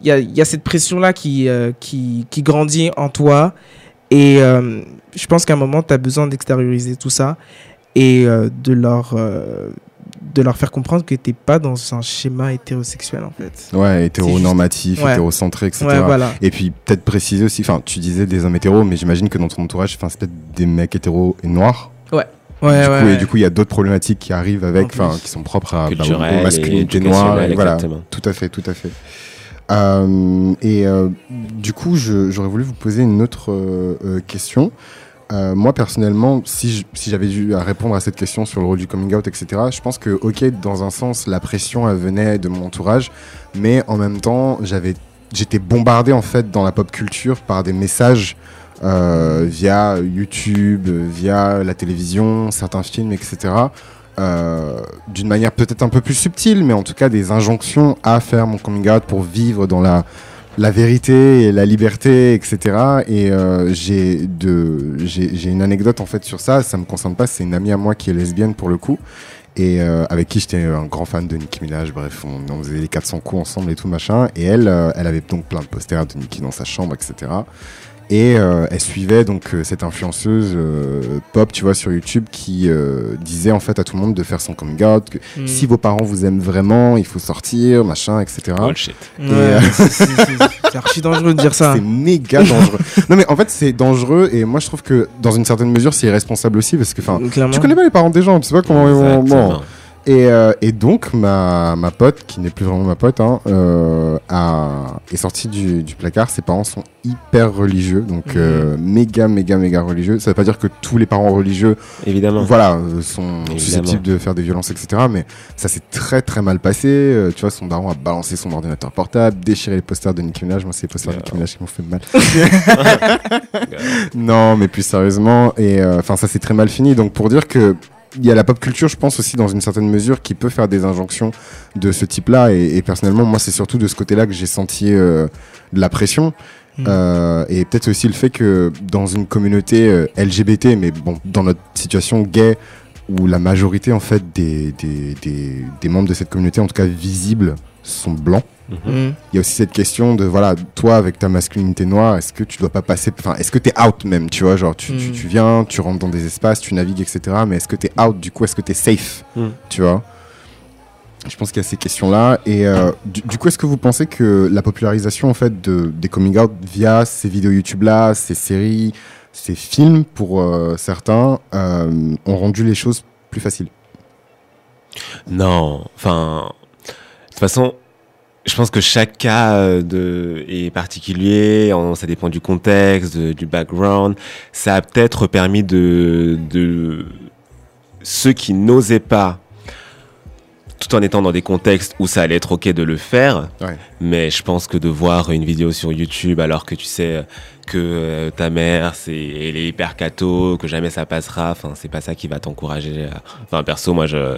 il y, a, y a cette pression-là qui, qui, qui grandit en toi. Et je pense qu'à un moment, tu as besoin d'extérioriser tout ça et de, leur, de leur faire comprendre que tu n'es pas dans un schéma hétérosexuel, en fait. ouais hétéronormatif Ouais. hétérocentré etc Ouais, voilà. et puis peut-être préciser aussi enfin tu disais des hommes hétéros mais j'imagine que dans ton entourage enfin c'est peut-être des mecs hétéros et noirs Ouais, du ouais, coup, ouais. et du coup, il y a d'autres problématiques qui arrivent avec, enfin, qui sont propres à bah, aux- masculinités et noires. voilà, exactement. tout à fait, tout à fait. Euh, et euh, du coup, j'aurais voulu vous poser une autre euh, euh, question. Euh, moi, personnellement, si j'avais dû répondre à cette question sur le rôle du coming out, etc., je pense que, ok, dans un sens, la pression, venait de mon entourage, mais en même temps, j'étais bombardé, en fait, dans la pop culture par des messages euh, via YouTube, via la télévision, certains films, etc. euh, d'une manière peut-être un peu plus subtile, mais en tout cas des injonctions à faire mon coming out pour vivre dans la la vérité la liberté, etc. Et euh, j'ai une anecdote en fait sur ça. Ça me concerne pas. C'est une amie à moi qui est lesbienne pour le coup et euh, avec qui j'étais un grand fan de Nicki Minaj. Bref, on, on faisait les 400 coups ensemble et tout machin. Et elle, euh, elle avait donc plein de posters de Nicki dans sa chambre, etc. Et euh, elle suivait donc euh, cette influenceuse euh, pop, tu vois, sur YouTube, qui euh, disait en fait à tout le monde de faire son coming out, que Mm. si vos parents vous aiment vraiment, il faut sortir, machin, etc. Bullshit. Et, Ouais, euh, c'est- archi dangereux de dire ça. c'est méga dangereux. non mais en fait c'est dangereux et moi je trouve que dans une certaine mesure c'est irresponsable aussi parce que enfin tu connais pas les parents des gens, tu sais pas comment ils vont. Et, euh, et donc ma, ma pote, qui n'est plus vraiment ma pote, hein, euh, a, est sortie du, du placard. Ses parents sont hyper religieux, donc Mhm. euh, méga méga méga religieux. Ça veut pas dire que tous les parents religieux, Évidemment. voilà, sont Évidemment. susceptibles de faire des violences, etc. Mais ça s'est très très mal passé. Tu vois, son daron a balancé son ordinateur portable, déchiré les posters de Nicki Minaj. Moi, c'est les posters de. Nicki Minaj qui m'ont fait mal. non, mais plus sérieusement, et enfin ça s'est très mal fini. Donc pour dire que il y a la pop culture, je pense aussi dans une certaine mesure, qui peut faire des injonctions de ce type-là. Et, et personnellement, moi, c'est surtout de ce côté-là que j'ai senti euh, de la pression. Mm. Euh, et peut-être aussi le fait que dans une communauté euh, LGBT, mais bon, dans notre situation gay, où la majorité en fait des, des, des, des membres de cette communauté, en tout cas visibles, sont blancs. Mhm. Mm. Il y a aussi cette question de voilà, toi avec ta masculinité noire, est-ce que tu dois pas passer, enfin, est-ce que t'es out même, tu vois, genre tu, tu, tu viens, tu rentres dans des espaces, tu navigues, etc. Mais est-ce que t'es out du coup, est-ce que t'es safe, tu vois? Je pense qu'il y a ces questions-là. Et euh, du, du coup, est-ce que vous pensez que la popularisation en fait de, des coming out via ces vidéos YouTube-là, ces séries, ces films pour euh, certains, euh, ont rendu les choses plus faciles? Non, enfin, toute façon, je pense que chaque cas euh, de, est particulier, en- ça dépend du contexte, de- du background. Ça a peut-être permis de, de ceux qui n'osaient pas, tout en étant dans des contextes où ça allait être ok de le faire, Ouais. mais je pense que de voir une vidéo sur YouTube alors que tu sais que euh, ta mère c'est elle est hyper catho, que jamais ça passera, enfin c'est pas ça qui va t'encourager. Enfin perso moi je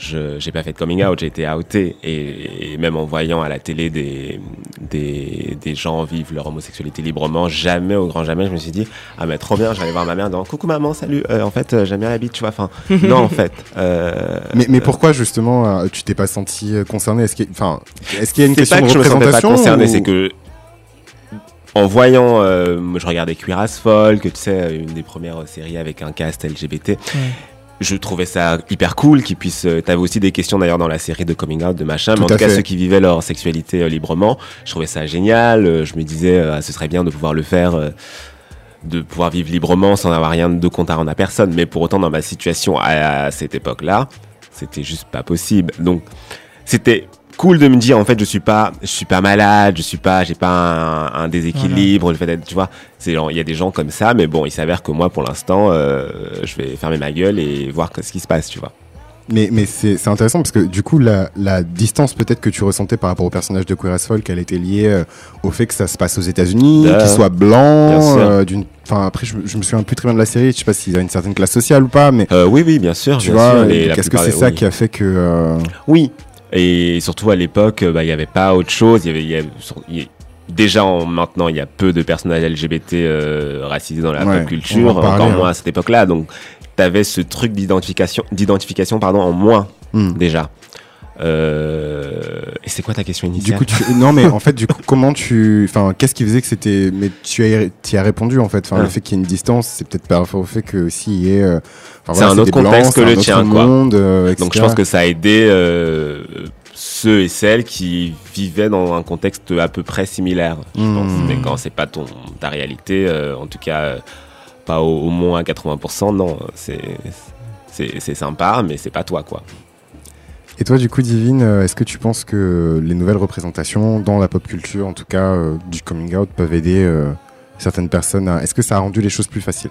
je j'ai pas fait de coming out, j'ai été outé et, et même en voyant à la télé des des des gens vivre leur homosexualité librement, jamais au grand jamais je me suis dit ah mais trop bien, j'allais voir ma mère dans coucou maman, salut, Euh, en fait euh, j'aime bien la bite, tu vois, enfin non en fait. euh, Mais, mais pourquoi justement tu t'es pas senti concerné Est-ce qu'il y, a- enfin, est-ce qu'il y a une question pas de que je me sentais pas représentation concerné, ou- c'est que en voyant, euh, je regardais as Folk, tu sais, une des premières séries avec un cast LGBT. Je trouvais ça hyper cool qu'ils puissent. euh, T'avais aussi des questions d'ailleurs dans la série de coming out de machin, Tout mais en tout cas fait. ceux qui vivaient leur sexualité euh, librement, je trouvais ça génial. Euh, Je me disais, euh, ah, ce serait bien de pouvoir le faire. euh, de pouvoir vivre librement sans avoir rien de compte à rendre à personne. Mais pour autant, dans ma situation à, à cette époque-là, c'était juste pas possible. Donc, c'était cool de me dire, en fait, je suis pas, je suis pas malade, je suis pas, j'ai pas un, un déséquilibre, le fait d'être, tu vois, c'est il y a des gens comme ça, mais bon, il s'avère que moi, pour l'instant, euh, je vais fermer ma gueule et voir ce qui se passe, tu vois. Mais, mais c'est intéressant parce que du coup, la, la distance peut-être que tu ressentais par rapport au personnage de Queer as Folk, elle était liée euh, au fait que ça se passe aux États-Unis, qu'il soit blanc. Euh, d'une- Enfin, après, je, je me souviens plus très bien de la série. Je sais pas s'il a une certaine classe sociale ou pas, mais Euh, oui, oui, bien sûr. tu bien vois, qu'est-ce que c'est ça qui a fait que Oui, et surtout à l'époque, bah, il n'y avait pas autre chose. Il y avait, y avait- y a- déjà en- maintenant, il y a peu de personnages LGBT euh, racisés dans la Ouais, pop culture, va en parler, encore hein. moins à cette époque-là. Donc, tu avais ce truc d'identification, d'identification pardon, en moins hmm. déjà. Euh, et c'est quoi ta question Du initiale coup, tu... non, mais en fait, du coup, comment tu, enfin, qu'est-ce qui faisait que c'était, mais tu as, tu as répondu en fait. Enfin, Ah. le fait qu'il y ait une distance, c'est peut-être par rapport au fait que aussi il y ait, euh, C'est un autre des Blancs, contexte que le tien, monde, euh, Donc je pense que ça a aidé ceux et celles qui vivaient dans un contexte à peu près similaire. Je Hmm. pense. Mais quand c'est pas ton ta réalité, euh, en tout cas euh, pas au, au moins à 80%, non, c'est sympa, mais c'est pas toi quoi. Et toi, du coup, Divine, euh, est-ce que tu penses que les nouvelles représentations dans la pop culture, en tout cas euh, du coming out, peuvent aider euh, certaines personnes à... Est-ce que ça a rendu les choses plus faciles?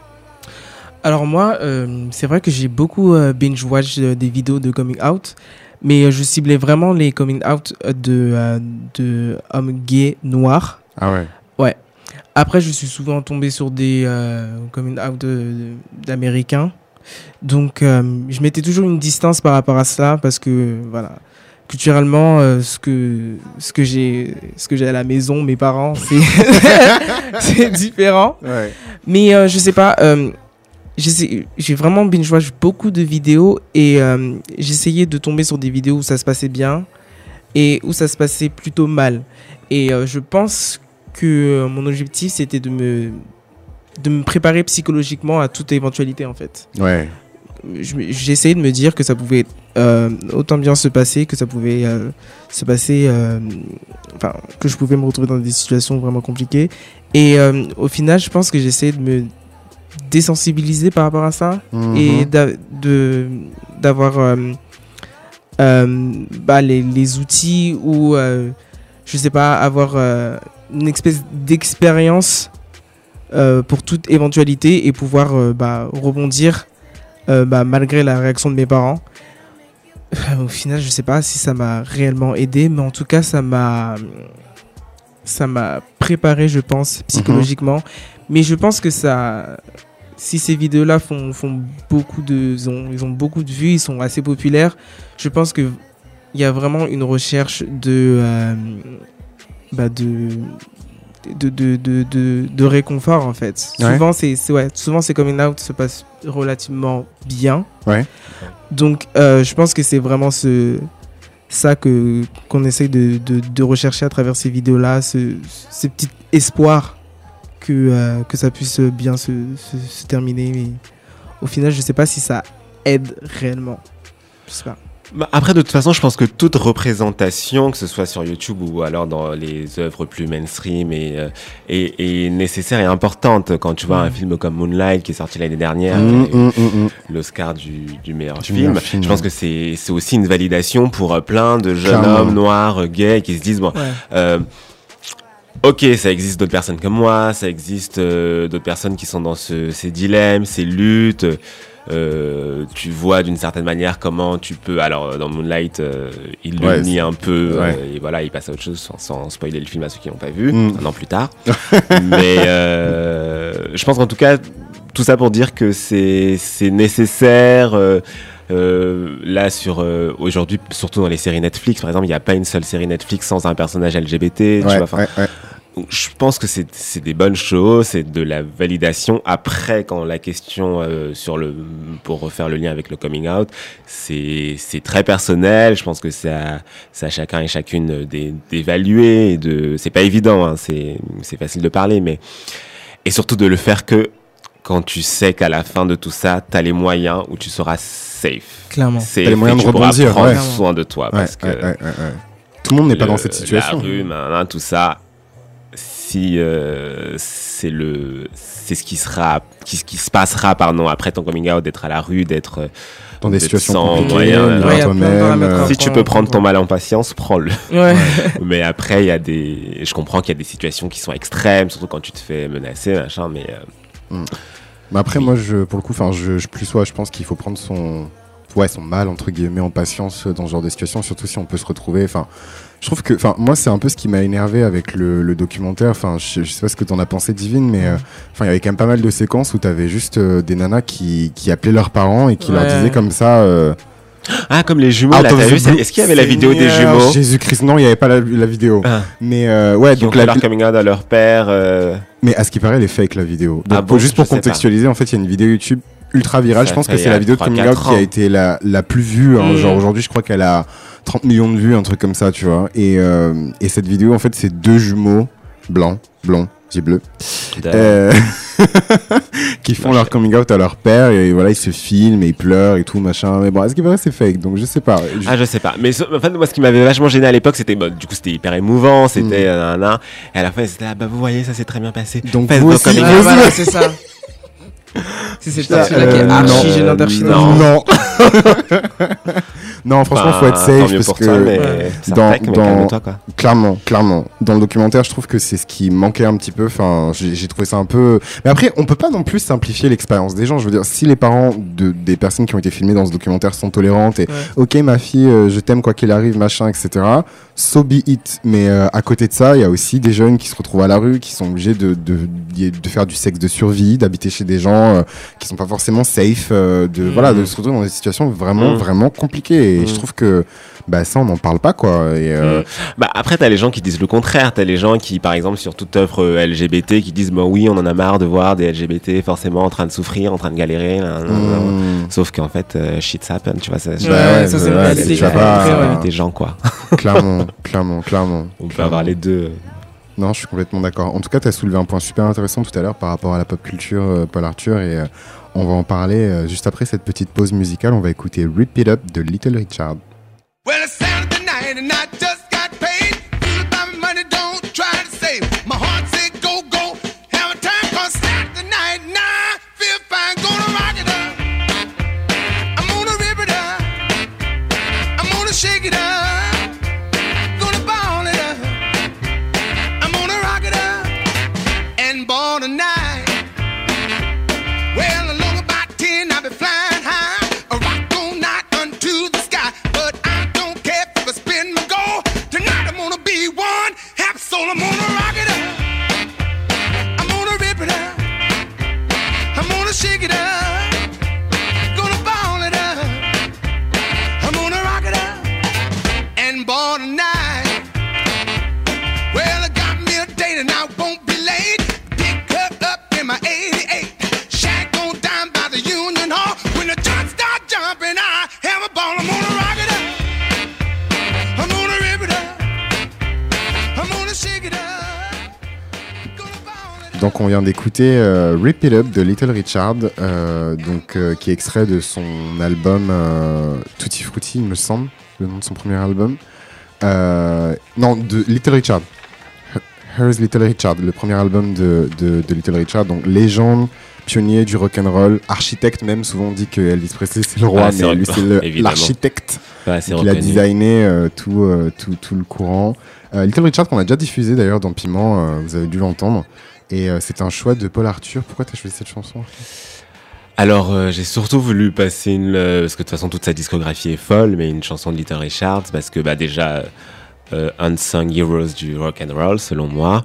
Alors moi, euh, c'est vrai que j'ai beaucoup euh, binge-watch euh, des vidéos de coming out, mais je ciblais vraiment les coming out de, de hommes gays noirs. Ah ouais. Ouais. Après, je suis souvent tombé sur des coming out d'américains. Donc, euh, je mettais toujours une distance par rapport à cela parce que, voilà, culturellement, euh, ce que ce que j'ai ce que j'ai à la maison, mes parents, c'est différent. Ouais. Mais euh, je sais pas. euh, j'ai vraiment binge watch beaucoup de vidéos et j'essayais de tomber sur des vidéos où ça se passait bien et où ça se passait plutôt mal. Et je pense que mon objectif c'était de me de me préparer psychologiquement à toute éventualité en fait. Ouais. J'ai essayé de me dire que ça pouvait euh, autant bien se passer, que ça pouvait euh, se passer, euh, enfin que je pouvais me retrouver dans des situations vraiment compliquées. Et au final, je pense que j'ai essayé de me désensibiliser par rapport à ça et d'a- de d'avoir bah, les, les outils ou je sais pas avoir une espèce d'expérience euh, pour toute éventualité et pouvoir euh, bah, rebondir euh, bah, malgré la réaction de mes parents. Au final, je sais pas si ça m'a réellement aidé, mais en tout cas, ça m'a ça m'a préparé, je pense, psychologiquement. Mais je pense que ça, si ces vidéos-là font, font beaucoup de, ils ont, ils ont beaucoup de vues, ils sont assez populaires. Je pense que il y a vraiment une recherche de, bah de, de, de, de, de, réconfort en fait. Ouais. Souvent, c'est, c'est- ouais, souvent ces coming out se passent relativement bien. Ouais. Donc, euh, je pense que c'est vraiment ce, ça que qu'on essaye de, de, rechercher à travers ces vidéos-là, ce, ces petits espoirs que, euh, que ça puisse bien se, se, se terminer. Mais au final, je sais pas si ça aide réellement. Je sais pas. Bah, Après, de toute façon, je pense que toute représentation, que ce soit sur YouTube ou alors dans les œuvres plus mainstream, est, euh, est, est nécessaire et importante. Quand tu vois un film comme Moonlight qui est sorti l'année dernière, Mm, mm, mm, mm. l'Oscar du, du meilleur Du film, meilleur film, je pense que c'est aussi une validation pour euh, plein de jeunes Clairement. hommes noirs, euh, gays, qui se disent bon. Ouais. Euh, Ok, ça existe d'autres personnes comme moi, ça existe euh, d'autres personnes qui sont dans ce- ces dilemmes, ces luttes. Euh, tu vois d'une certaine manière comment tu peux. Alors dans Moonlight, euh, il le Ouais, nie un peu euh, ouais. et voilà, il passe à autre chose sans, sans spoiler le film à ceux qui n'ont pas vu Mm. un an plus tard. Mais euh, je pense qu'en tout cas, tout ça pour dire que c'est nécessaire. euh, euh, là sur euh, aujourd'hui surtout dans les séries Netflix par exemple il n'y a pas une seule série Netflix sans un personnage LGBT tu Ouais, vois, ouais. Je pense que c'est c'est des bonnes choses, c'est de la validation. Après, quand la question euh, sur le pour refaire le lien avec le coming out, c'est c'est très personnel. Je pense que c'est à, c'est à chacun et chacune d'é- d'évaluer. et De c'est pas évident, hein, c'est c'est facile de parler, mais et surtout de le faire que quand tu sais qu'à la fin de tout ça, tu as les moyens où tu seras safe. Clairement. Safe T'as les moyens de tu pourras rebondir, prendre ouais. soin de toi Ouais, parce que ouais, ouais, ouais, ouais. Tout le monde n'est pas dans cette situation. La rue, nan, tout ça. Si euh, c'est le, c'est ce qui sera, qui, ce qui se passera, pardon, après ton coming out, d'être à la rue, d'être euh, Dans des situations sans Ouais, à euh, Si tu peux prendre ton mal en patience, prends-le. Ouais. mais après, il y a des, je comprends qu'il y a des situations qui sont extrêmes, surtout quand tu te fais menacer, machin. Mais euh, Mais après, Oui. moi, je, pour le coup, enfin, je, je plus sois, je pense qu'il faut prendre son, ouais, son mal entre guillemets en patience dans ce genre de situation, surtout si on peut se retrouver. Enfin, je trouve que, enfin, moi, c'est un peu ce qui m'a énervé avec le, le documentaire. Enfin, je, je sais pas ce que t'en as pensé, Divine, mais euh, enfin, il y avait quand même pas mal de séquences où t'avais juste euh, des nanas qui, qui appelaient leurs parents et qui leur disaient comme ça. euh, ah, comme les jumeaux, là, t'as vu, est-ce qu'il y avait la vidéo des jumeaux Jésus-Christ, non, il n'y avait pas la, la vidéo. Ah. Mais euh, ouais, qui ont donc fait la, leur coming out à leur père euh, Mais à ce qui paraît, elle est fake la vidéo. Donc, Ah bon, juste pour contextualiser, en fait, il y a une vidéo YouTube ultra virale. Ça Je pense que c'est la vidéo de 3-4 coming out qui a été la, la plus vue. hein. Mm. Genre aujourd'hui, je crois qu'elle a 30 millions de vues, un truc comme ça, tu vois. Et, euh, et cette vidéo, en fait, c'est deux jumeaux blancs, blonds, yeux bleus, de- euh, qui font leur coming out à leur père. Et voilà, ils se filment et ils pleurent et tout, machin. Mais bon, à ce qui paraît, c'est fake? Donc je sais pas. Je- Ah, je sais pas. Mais ce- en fait, moi, ce qui m'avait vachement gêné à l'époque, c'était, bon, du coup, c'était hyper émouvant, c'était, Mm. euh, nan. et à la fin, c'était, ah, bah, vous voyez, ça s'est très bien passé. Donc vous aussi, vous aussi. voilà, c'est ça. C'est cette partie-là qui est euh, archi non. gênante, archi Non. Non. non, franchement, faut être Enfin, safe parce que. Dans- rec, mais dans- calme-toi, quoi. Clairement, clairement. Dans le documentaire, je trouve que c'est ce qui manquait un petit peu. Enfin, j'ai j'ai trouvé ça un peu. Mais après, on peut pas non plus simplifier l'expérience des gens. Je veux dire, si les parents de, des personnes qui ont été filmées dans ce documentaire sont tolérantes et Ouais. ok, ma fille, euh, je t'aime quoi qu'il arrive, machin, etc. So be it. Mais euh, à côté de ça, il y a aussi des jeunes qui se retrouvent à la rue, qui sont obligés de, de, de faire du sexe de survie, d'habiter chez des gens euh, qui sont pas forcément safe, euh, de voilà, de se retrouver dans des situations vraiment Mm. vraiment compliquées. Et Mm. je trouve que bah ça on n'en parle pas quoi. Et euh, Mm. Bah, après, t'as les gens qui disent le contraire. T'as les gens qui, par exemple, sur toute œuvre euh, LGBT, qui disent bah oui, on en a marre de voir des LGBT forcément en train de souffrir, en train de galérer. mm, Sauf qu'en fait, euh, shit's happen, tu vois. Ça, Ouais, ouais, ça, bah c'est ouais, vrai, tu c'est des gens, quoi. clairement, clairement, clairement. On peut avoir les deux. Non, je suis complètement d'accord. En tout cas, tu as soulevé un point super intéressant tout à l'heure par rapport à la pop culture, euh, Paul Arthur, et euh, on va en parler euh, juste après cette petite pause musicale. On va écouter Rip It Up de Little Richard. Well, d'écouter euh, Rip It Up de Little Richard, euh, donc, euh, qui est extrait de son album euh, Tutti Frutti, il me semble, le nom de son premier album. Non, de Little Richard. Here's Little Richard, le premier album de, de, de Little Richard, donc légende, pionnier du rock and roll, architecte même. Souvent on dit que Elvis Presley c'est le roi, Ah, mais lui c'est l'architecte. Il a designé tout, tout, tout le courant. Little Richard qu'on a déjà diffusé d'ailleurs dans Piment, vous avez dû l'entendre. Et euh, c'est un choix de Paul Arthur. Pourquoi t'as choisi cette chanson Alors, euh, j'ai surtout voulu passer une. euh, parce que de toute façon, toute sa discographie est folle, mais une chanson de Little Richard, parce que bah, déjà, euh, Unsung Heroes du rock and roll, selon moi.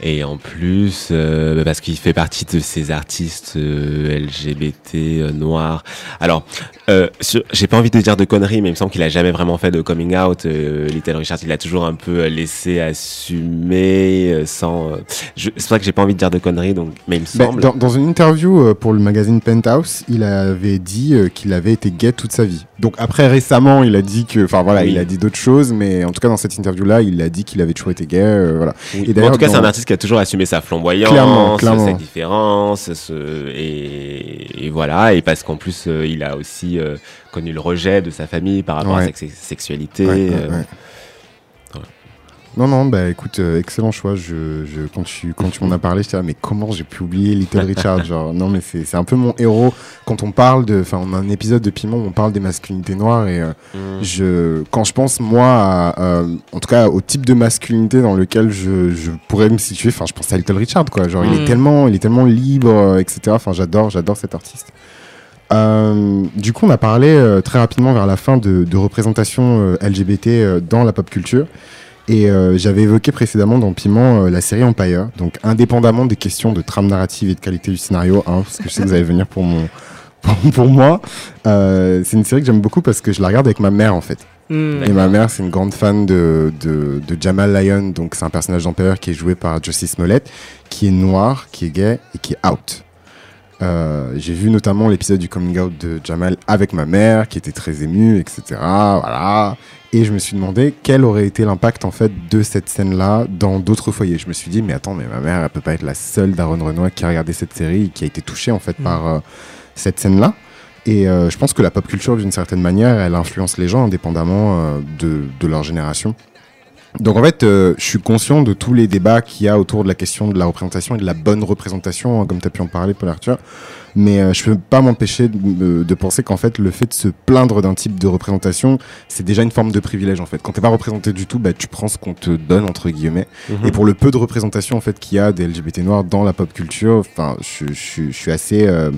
Et en plus, euh, bah, parce qu'il fait partie de ces artistes euh, LGBT euh, noirs. Alors, j'ai pas envie de dire de conneries, mais il me semble qu'il a jamais vraiment fait de coming out. Little Richard, il a toujours un peu laissé assumer sans. c'est vrai que j'ai pas envie de dire de conneries, donc, mais il me Ben, semble. dans, dans une interview pour le magazine Penthouse, il avait dit qu'il avait été gay toute sa vie. Donc après récemment, il a dit que, enfin voilà, Oui. il a dit d'autres choses, mais en tout cas dans cette interview-là, il a dit qu'il avait toujours été gay. euh, voilà. Oui. Et en tout cas, c'est un artiste qui a toujours assumé sa flamboyance, Clairement, clairement. sa différence, ce- et, et voilà. Et parce qu'en plus, euh, il a aussi euh, connu le rejet de sa famille par rapport à sa sex- sexualité. Ouais, ouais, ouais. Non, non, bah écoute, euh, excellent choix. Je, je, quand tu, quand tu m'en as parlé, j'étais là, mais comment j'ai pu oublier Little Richard Genre, non, mais c'est c'est un peu mon héros. Quand on parle de. Enfin, on a un épisode de Piment où on parle des masculinités noires et euh, mm. je, quand je pense, moi, à, euh, en tout cas, au type de masculinité dans lequel je, je pourrais me situer, enfin, je pense à Little Richard, quoi. Genre, il Mm. est tellement, il est tellement libre, euh, etc. Enfin, j'adore, j'adore cet artiste. Euh, du coup, on a parlé euh, très rapidement vers la fin de, de représentation euh, LGBT dans la pop culture. Et euh, j'avais évoqué précédemment dans Piment euh, la série Empire. Donc, indépendamment des questions de trame narrative et de qualité du scénario, hein, parce que je sais que vous allez venir pour, mon, pour, pour moi, euh, c'est une série que j'aime beaucoup parce que je la regarde avec ma mère en fait. Hmm. Et ma mère, c'est une grande fan de, de, de Jamal Lyon, donc c'est un personnage d'Empire qui est joué par Justice Smollett, qui est noir, qui est gay et qui est out. Euh, j'ai vu notamment l'épisode du coming out de Jamal avec ma mère, qui était très émue, etc. Voilà. Et je me suis demandé quel aurait été l'impact en fait de cette scène-là dans d'autres foyers. Je me suis dit, mais attends, mais ma mère, elle peut pas être la seule d'Aaron Renoir qui a regardé cette série et qui a été touchée en fait Mm. par euh, cette scène-là. Et euh, je pense que la pop culture, d'une certaine manière, elle influence les gens indépendamment euh, de, de leur génération. Donc en fait, euh, je suis conscient de tous les débats qu'il y a autour de la question de la représentation et de la bonne représentation, hein, comme tu as pu en parler, Paul Arthur. Mais euh, je peux pas m'empêcher de, me- de penser qu'en fait, le fait de se plaindre d'un type de représentation, c'est déjà une forme de privilège en fait. Quand t'es pas représenté du tout, bah, tu prends ce qu'on te donne entre guillemets. Mhm. Et pour le peu de représentation en fait qu'il y a des LGBT noirs dans la pop culture, enfin, je, je- je suis assez euh,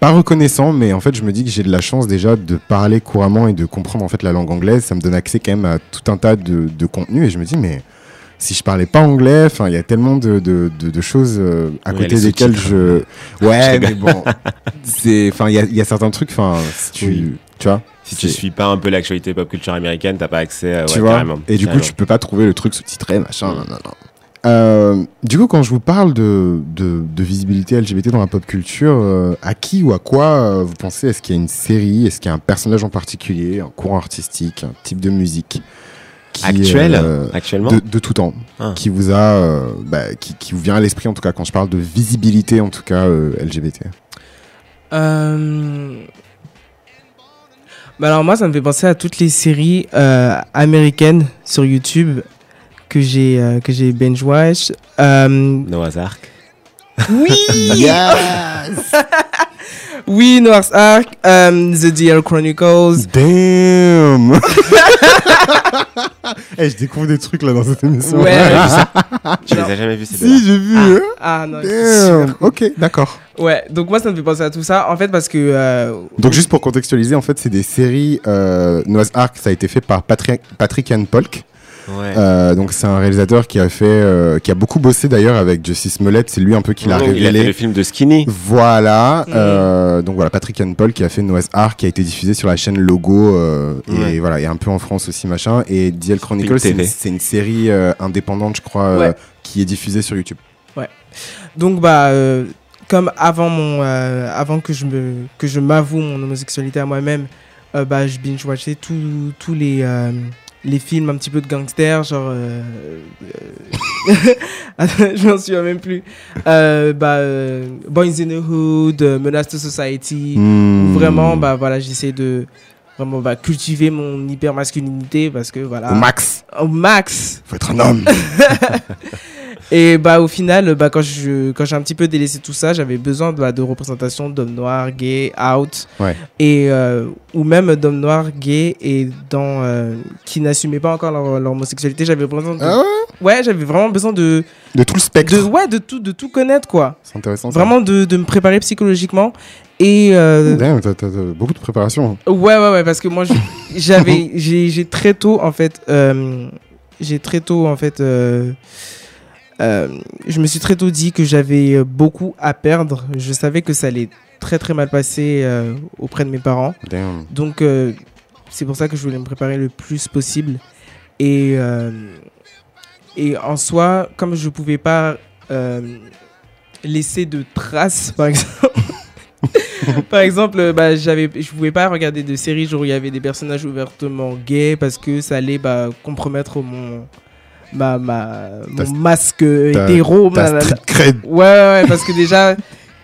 pas reconnaissant, mais en fait, je me dis que j'ai de la chance déjà de parler couramment et de comprendre en fait la langue anglaise. Ça me donne accès quand même à tout un tas de, de contenus et je me dis mais si je parlais pas anglais, enfin, il y a tellement de, de, de, de choses euh, à Oui, côté les desquelles je. Je Ouais, mais bon. C'est, enfin, il y a, y a certains trucs, enfin, si tu, Oui. tu vois. Si tu suis pas un peu l'actualité pop culture américaine, t'as pas accès. euh, tu ouais, vois. carrément, et du coup, tu peux pas trouver le truc sous-titré, machin. Non, non, non. Euh, du coup, quand je vous parle de, de, de visibilité LGBT dans la pop culture, euh, à qui ou à quoi euh, vous pensez? Est-ce qu'il y a une série? Est-ce qu'il y a un personnage en particulier, un courant artistique, un type de musique qui, Actuel? euh, Actuellement? de, de tout temps, Ah. qui vous a, euh, bah, qui, qui vous vient à l'esprit en tout cas quand je parle de visibilité en tout cas euh, LGBT. Euh... Bah alors moi, ça me fait penser à toutes les séries euh, américaines sur YouTube que j'ai euh, que j'ai binge watch. Euh, Noah's Ark. oui, Yes oui, Noah's Ark, euh, The Deer Chronicles. Damn Eh, je découvre des trucs là dans cette émission. Ouais. Tu les as jamais vus ces si, j'ai vu. hein. Ah non, Damn. Ok, d'accord. Ouais, donc moi ça me fait penser à tout ça. En fait, parce que euh, Donc juste pour contextualiser, en fait, c'est des séries. Euh, Noah's Ark, ça a été fait par Patrick, Patrick Ian Polk. Ouais. Euh, donc c'est un réalisateur qui a fait, euh, qui a beaucoup bossé d'ailleurs avec Justice Smollett. C'est lui un peu qui l'a Oh, il a révélé. fait le film de Skinny. Voilà. Mhm. euh, donc voilà, Patrick Ian Paul qui a fait Noah's Ark, qui a été diffusé sur la chaîne Logo euh, Ouais. et voilà, et un peu en France aussi machin. Et DL Chronicles, c'est une, série euh, indépendante, je crois, euh, Ouais. qui est diffusée sur YouTube. donc bah euh, comme avant mon euh, avant que je me que je m'avoue mon homosexualité à moi-même, euh, bah je binge watchais tous tous les euh, les films un petit peu de gangsters genre euh, je m'en souviens même plus. Euh, bah euh, Boys in the Hood euh, Menace to Society. Hmm. vraiment bah voilà j'essaie de vraiment bah, cultiver mon hyper masculinité parce que voilà. Au max, au max. Faut être un homme. et bah au final, bah, quand je quand j'ai un petit peu délaissé tout ça, j'avais besoin bah, de représentation d'hommes noirs, gays, out, Ouais. et euh, ou même d'hommes noirs, gays et dans euh, qui n'assumaient pas encore leur, leur homosexualité. J'avais besoin de, Ah ouais? Ouais, j'avais vraiment besoin de, De tout le spectre. de ouais de tout de tout connaître quoi. C'est intéressant. ça. Vraiment de, de me préparer psychologiquement et euh, Damn, t'as, beaucoup de préparation. Ouais, ouais, ouais, parce que moi, j'avais, j'ai, j'ai très tôt, en fait, euh, j'ai très tôt, en fait, euh, euh, je me suis très tôt dit que j'avais euh, beaucoup à perdre. Je savais que ça allait très, très mal passer euh, auprès de mes parents. Damn. Donc, euh, c'est pour ça que je voulais me préparer le plus possible. Et, et en soi, comme je pouvais pas laisser de traces, par exemple. par exemple, bah, j'avais, je pouvais pas regarder de séries où il y avait des personnages ouvertement gays parce que ça allait bah, compromettre mon, ma, ma, mon masque hétéro. Street. Ouais, ouais, ouais, parce que déjà,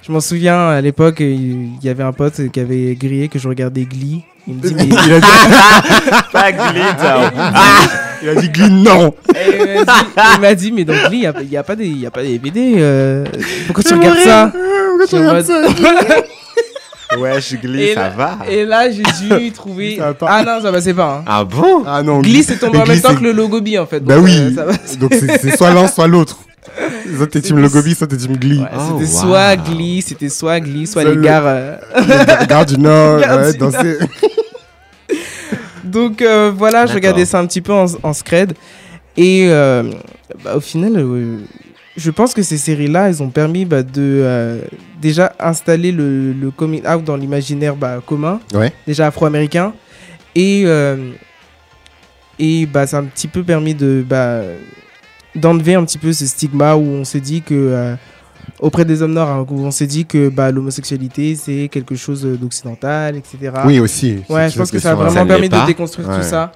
je m'en souviens à l'époque, il y avait un pote qui avait grillé que je regardais Glee. Il me dit, mais. Il a dit, Pas glitter. il a dit Glee, non. Il m'a dit- mais dans Glee, il n'y a, pas des- il y a pas des DVD. euh, pourquoi tu regardes ça? Pourquoi tu Je regardes ça? Ouais, je glisse, et, ça là, va. et là, j'ai dû trouver. Ah non, ça passait pas. Hein. Ah bon? Ah non. Glee, c'est tombé en même temps que le logo B en fait. Bah donc, oui. euh, ça va- Donc c'est soit l'un, soit l'autre. Soit t'es team C'était- Logobi, soit t'es team Glee. Ouais, Oh, c'était wow. soit Glee, c'était soit Glee, soit les le- gars. euh, Garde du Nord, ouais, danser. Donc euh, voilà, je regardais ça un petit peu en, en scred. Et euh, bah, au final, euh, je pense que ces séries-là, elles ont permis bah, de euh, déjà installer le, le coming out dans l'imaginaire bah, commun, Ouais. déjà afro-américain. Et, euh, et bah, ça a un petit peu permis de bah, d'enlever un petit peu ce stigma où on se dit que euh, auprès des hommes noirs, hein, où on s'est dit que bah, l'homosexualité c'est quelque chose d'occidental, etc. Oui, aussi. Ouais, je pense que ça a vraiment Ça permis de déconstruire Ouais. tout ça.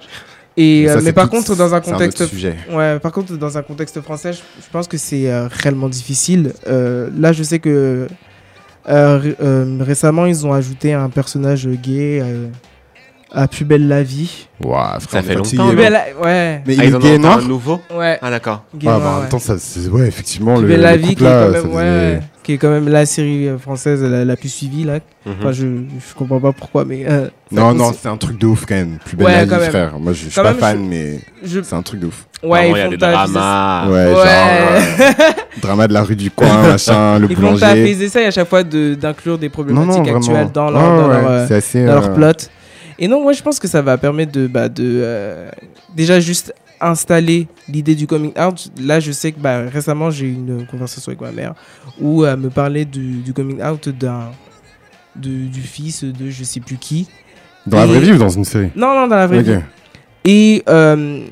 Et, Mais ça, euh, c'est mais par tout- contre, dans un c'est contexte, autre sujet. ouais, par contre, dans un contexte français, je, je pense que c'est euh, réellement difficile. Euh, là, je sais que euh, euh, récemment, ils ont ajouté un personnage gay euh, à Plus belle la vie. Ouah, frère, Ça fait longtemps, belle, la- ouais, Mais Ah, il ils en est gay noir un nouveau ouais. Ah d'accord. Ah, bah, en ouais. même temps, ça, ouais, effectivement, Plus le, belle la vie, couple qui est, quand ça même, faisait- ouais, qui est quand même la série euh, française la, la plus suivie là. Mhm. Enfin, je, je comprends pas pourquoi, mais euh, ça Non, non, c'est un truc de ouf quand même. Plus belle Ouais, la quand vie, même. frère. Moi, je je suis pas même, fan, je- mais je- c'est un truc de ouf. ouais, il y a font des ta- dramas. Ouais, Ouais. genre, euh, drama de la rue du coin, machin, le Ils font boulanger. taper, ils essayent à chaque fois de- d'inclure des problématiques non, actuelles dans leur, Ouais, dans ouais, leur, euh, assez. dans leur euh, plot. Et non, moi je pense que ça va permettre de, bah, de euh, déjà juste installé l'idée du coming out, là, je sais que bah, récemment, j'ai eu une conversation avec ma mère où elle me parlait du, du coming out d'un de- du fils de je sais plus qui. Dans la vraie vie ou dans une série? Non, non, dans la vraie vie. Et euh,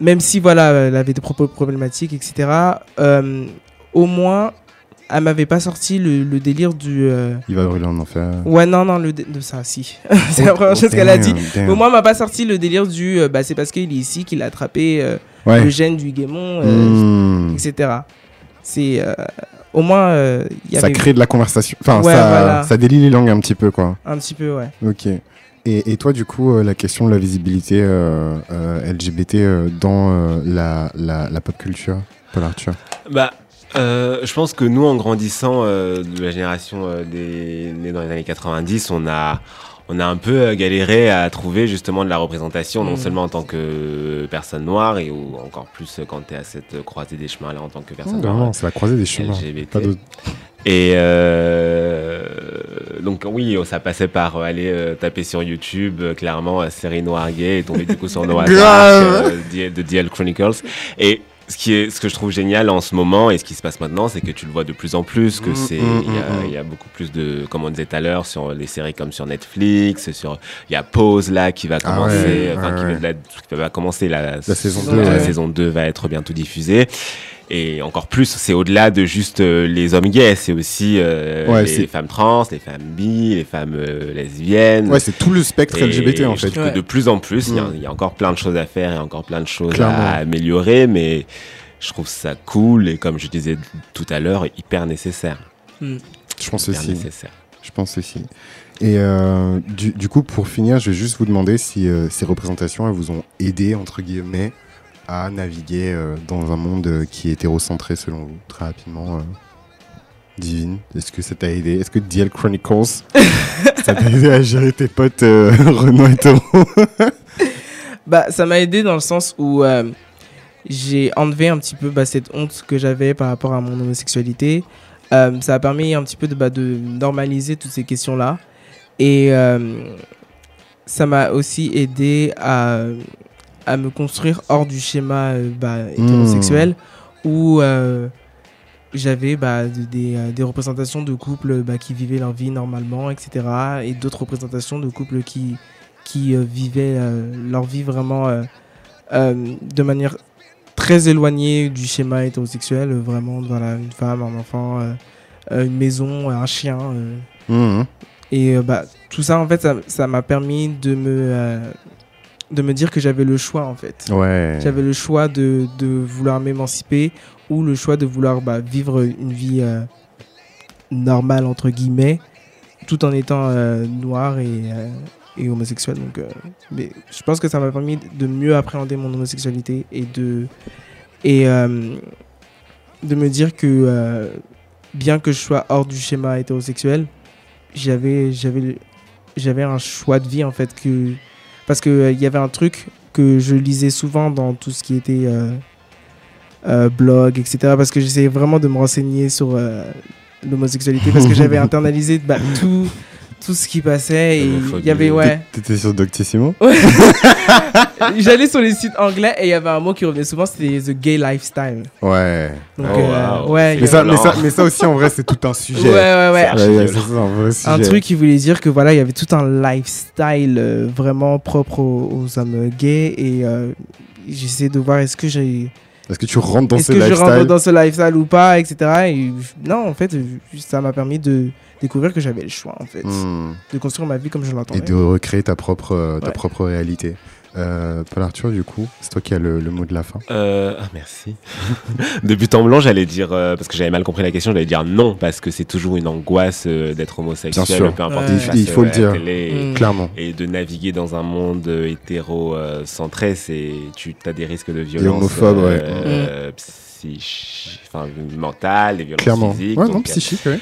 même si voilà, elle avait des propos problématiques, etc., euh, au moins, elle m'avait pas sorti le, le délire du. euh, Il va brûler en enfer. Ouais, non, non, le dé- de ça, si. c'est Oh, la première oh, chose qu'elle a dit. damn. Mais au moins, elle m'a pas sorti le délire du. euh, bah, c'est parce qu'il est ici qu'il a attrapé euh, Ouais. le gène du guémon, euh, Hmm. etc. C'est. euh, au moins. euh, il y Ça avait crée de la conversation. Enfin, Ouais, ça, voilà. ça délie les langues un petit peu, quoi. Un petit peu, ouais. Ok. Et, et toi, du coup, euh, la question de la visibilité euh, euh, LGBT euh, dans euh, la, la, la pop culture, Paul Arthur? Bah, euh, je pense que nous, en grandissant euh, de la génération euh, des nés dans les années 90, on a, on a un peu euh, galéré à trouver justement de la représentation, non Mhm. seulement en tant que personne noire, et ou encore plus euh, quand tu es à cette croisée des chemins-là en tant que personne Oh, noire. c'est la croisée des chemins. LGBT. Pas d'autre. Et euh, donc oui, ça passait par aller euh, taper sur YouTube, euh, clairement, série noire gay, et tomber du coup sur Noah. Dark, de DL Chronicles. Et ce qui est, ce que je trouve génial en ce moment et ce qui se passe maintenant, c'est que tu le vois de plus en plus, que Mm, c'est, mm, il y, a- mm, y a beaucoup plus de, comme on disait tout à l'heure, sur les séries comme sur Netflix, sur, il y a Pause là qui va Ah commencer, ouais, enfin, ouais, qui ouais. va- la- qui va commencer la, La saison la 2, ouais. saison 2 va être bientôt diffusée. Et encore plus, c'est au-delà de juste euh, les hommes gays, c'est aussi euh, Ouais, les femmes trans, les femmes bi, les femmes euh, lesbiennes. Ouais, c'est tout le spectre Et LGBT en je fait. que de plus en plus, il y a- Mm. il y, a encore plein de choses à faire et encore plein de choses Clairement. à améliorer, mais je trouve ça cool et comme je disais tout à l'heure, hyper nécessaire. Mm. Je pense Hyper aussi. nécessaire. Je pense aussi. Et euh, du, du coup, pour finir, je vais juste vous demander si euh, ces représentations elles vous ont aidé, entre guillemets, à naviguer euh, dans un monde euh, qui est hétérocentré selon vous, très rapidement. euh, Divine, est-ce que ça t'a aidé? Est-ce que DL Chronicles, ça t'a aidé à gérer tes potes euh, Renault hétéro Bah, ça m'a aidé dans le sens où euh, j'ai enlevé un petit peu bah, cette honte que j'avais par rapport à mon homosexualité. Euh, ça a permis un petit peu de, bah, de normaliser toutes ces questions-là. Et ça m'a aussi aidé à, à me construire hors du schéma euh, bah, hétérosexuel où euh, j'avais bah, des, euh, des représentations de couples bah, qui vivaient leur vie normalement, etc. Et d'autres représentations de couples qui, qui euh, vivaient euh, leur vie vraiment euh, de manière très éloignée du schéma hétérosexuel. Vraiment, voilà, une femme, un enfant, une maison, un chien. Mhm. Et bah, tout ça, en fait, ça m'a permis de me, de me dire que j'avais le choix, en fait. Ouais. J'avais le choix de, de vouloir m'émanciper ou le choix de vouloir bah, vivre une vie euh, normale, entre guillemets, tout en étant euh, noir et, euh, et homosexuel. Donc, mais je pense que ça m'a permis de mieux appréhender mon homosexualité et de, et, de me dire que bien que je sois hors du schéma hétérosexuel, j'avais, j'avais, j'avais un choix de vie en fait que parce que euh, il y avait un truc que je lisais souvent dans tout ce qui était euh, euh, blog, etc. Parce que j'essayais vraiment de me renseigner sur l'homosexualité parce que j'avais internalisé bah, tout, tout ce qui passait et il y avait ouais. T'étais sur Doctissimo? J'allais sur les sites anglais et il y avait un mot qui revenait souvent, c'était the gay lifestyle. Ouais. Donc, Oh, euh, wow. ouais, Mais ça, mais, ça, mais ça aussi, en vrai, c'est tout un sujet. Ouais, ouais, ouais. ouais, ça, un vrai un sujet. truc qui voulait dire que voilà, il y avait tout un lifestyle euh, vraiment propre aux, aux hommes gays et euh, j'essayais de voir est-ce que j'ai Est-ce que tu rentres dans est-ce ce que je lifestyle rentre dans ce lifestyle ou pas, etc. Et non, en fait, ça m'a permis de découvrir que j'avais le choix, en fait, Hmm. de construire ma vie comme je Et l'entendais. de recréer ta propre, euh, ta Ouais. propre réalité. Euh, Paul Arthur, du coup, c'est toi qui as le, le mot de la fin. Euh, ah, merci. de but en blanc, j'allais dire, euh, parce que j'avais mal compris la question, j'allais dire non, parce que c'est toujours une angoisse euh, d'être homosexuel, Bien sûr. peu importe Ouais. Il, il faut le dire, télé. Mm. clairement. Et de naviguer dans un monde hétéro-centré, c'est tu as des risques de violence homophobe, ouais. euh, psychi- enfin, mentales, des violences Clairement. physiques. Ouais, donc, non, euh, psychique, ouais.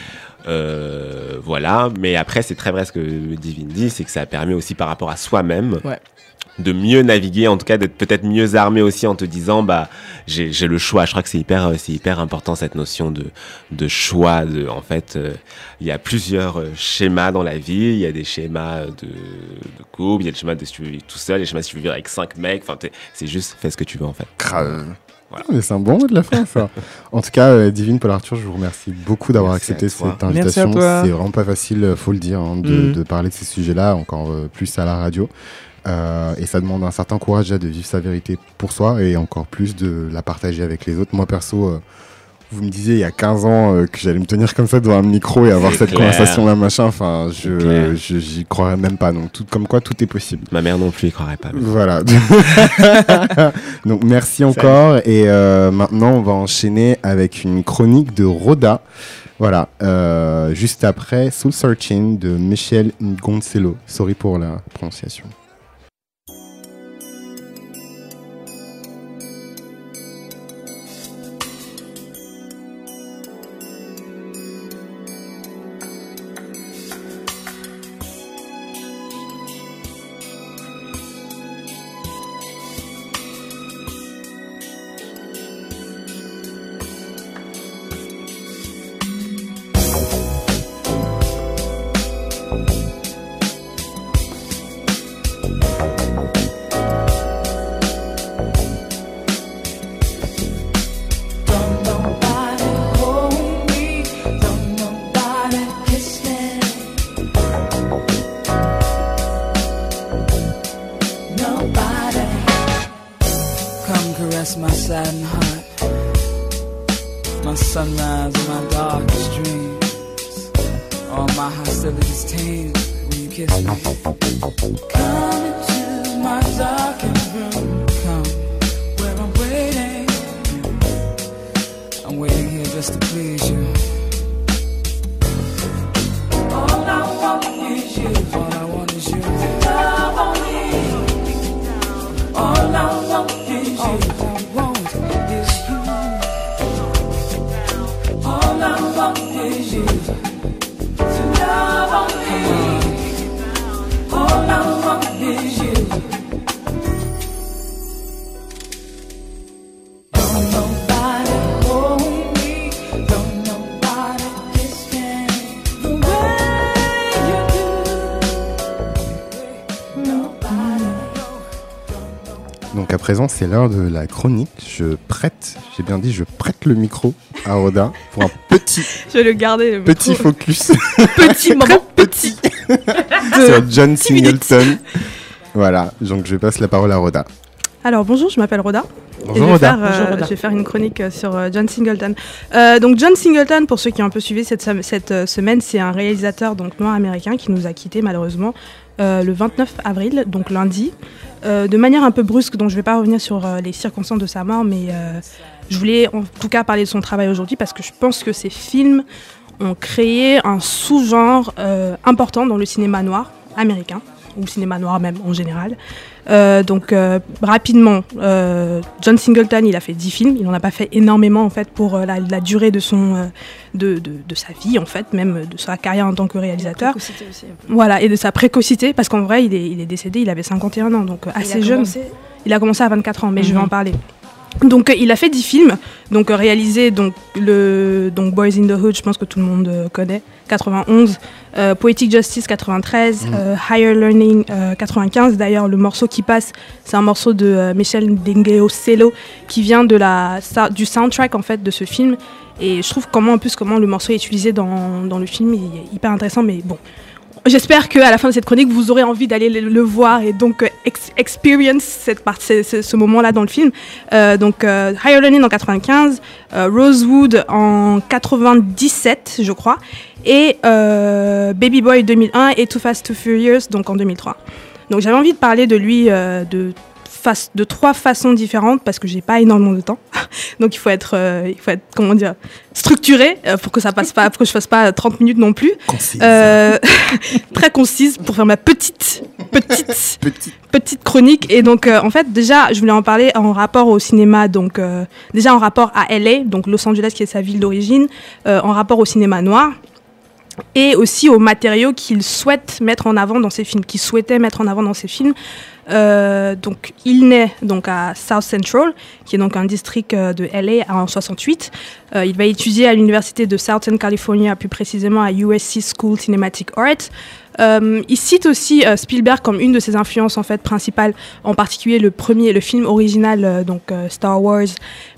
euh, voilà, mais après c'est très vrai ce que Divine dit, c'est que ça a permis aussi par rapport à soi-même Ouais. De mieux naviguer, en tout cas d'être peut-être mieux armé aussi en te disant bah j'ai j'ai le choix. Je crois que c'est hyper euh, c'est hyper important cette notion de de choix. De en fait, euh, il y a plusieurs euh, schémas dans la vie. Il y a des schémas de, de couple, il y a des schémas de si tu veux vivre tout seul, il y a des schémas si tu veux vivre avec cinq mecs. Enfin, c'est juste fais ce que tu veux en fait. Voilà. Mais c'est un bon mot de la fin, ça. en tout cas, euh, Divine Paul Arthur, je vous remercie beaucoup d'avoir Merci accepté cette Merci à invitation. toi. C'est vraiment pas facile, faut le dire, hein, de, Mhm. de parler de ces sujets-là, encore euh, plus à la radio. Euh, et ça demande un certain courage déjà de vivre sa vérité pour soi et encore plus de la partager avec les autres. Moi, perso, euh, vous me disiez il y a 15 ans euh, que j'allais me tenir comme ça devant un micro et avoir cette clair. conversation-là, machin. Enfin, je, j'y croirais même pas. Donc, tout, comme quoi, tout est possible. Ma mère non plus, il croirait pas. Voilà. Donc merci encore et maintenant on va enchaîner avec une chronique de Roda. Voilà, juste après Soul Searching de Michel Goncello. Sorry pour la prononciation. Présent c'est l'heure de la chronique. Je prête, j'ai bien dit, je prête le micro à Roda pour un petit, Je vais le garder. Le petit micro. focus petit moment petit. sur John 10 minutes. Singleton. Voilà, donc je passe la parole à Roda. Alors bonjour, je m'appelle Roda. Bonjour, et je vais, Roda. faire, euh, Roda. je vais faire une chronique euh, sur euh, John Singleton. Euh, donc John Singleton, pour ceux qui ont un peu suivi cette, cette euh, semaine, c'est un réalisateur donc noir américain qui nous a quittés malheureusement euh, le 29 avril, donc lundi, Euh, de manière un peu brusque. Donc je ne vais pas revenir sur euh, les circonstances de sa mort, mais je voulais en tout cas parler de son travail aujourd'hui parce que je pense que ces films ont créé un sous-genre important dans le cinéma noir américain ou cinéma noir même en général. Euh, donc euh, rapidement, euh, John Singleton, il a fait 10 films. Il n'en a pas fait énormément en fait pour la, la durée de son de, de, de sa vie en fait, même de sa carrière en tant que réalisateur. Précocité aussi. Voilà, et de sa précocité, parce qu'en vrai, il est, il est décédé, il avait 51 ans, donc Il assez jeune. commencé- Il a commencé à 24 ans, mais je vais Mhm. en parler. Donc euh, il a fait 10 films, donc euh, réalisé donc le donc Boys in the Hood, je pense que tout le monde euh, connaît, 91, euh, Poetic Justice 93, Mhm. euh, Higher Learning euh, 95. D'ailleurs, le morceau qui passe, c'est un morceau de euh, Michel Dengeaucello qui vient de la sa- du soundtrack en fait de ce film. Et je trouve comment en plus comment le morceau est utilisé dans, dans le film, il est hyper intéressant. Mais bon, J'espère qu'à la fin de cette chronique, vous aurez envie d'aller le, voir et donc euh, ex- experience cette part, ce, moment-là dans le film. Euh, donc euh, Higher Learning en 95, euh, Rosewood en 97, je crois, et euh, Baby Boy 2001 et Too Fast Too Furious donc en 2003. Donc j'avais envie de parler de lui de de trois façons différentes parce que j'ai pas énormément de temps. Donc il faut être, euh, il faut être comment dire, structuré euh, pour que ça passe pas, pour que je fasse pas 30 minutes non plus. Concise. Euh, très concise pour faire ma petite, petite, Petit. petite chronique. Et donc, en fait, déjà, je voulais en parler en rapport au cinéma. Donc, déjà en rapport à LA, donc Los Angeles qui est sa ville d'origine, en rapport au cinéma noir. Et aussi aux matériaux qu'il souhaite mettre en avant dans ses films, qu'il souhaitait mettre en avant dans ses films. Euh, donc, il naît donc à South Central, qui est donc un district euh, de LA en 68. Euh, il va étudier à l'université de Southern California, plus précisément à USC School Cinematic Arts. Euh, il cite aussi euh, Spielberg comme une de ses influences en fait principales, en particulier le premier, le film original euh, donc Star Wars.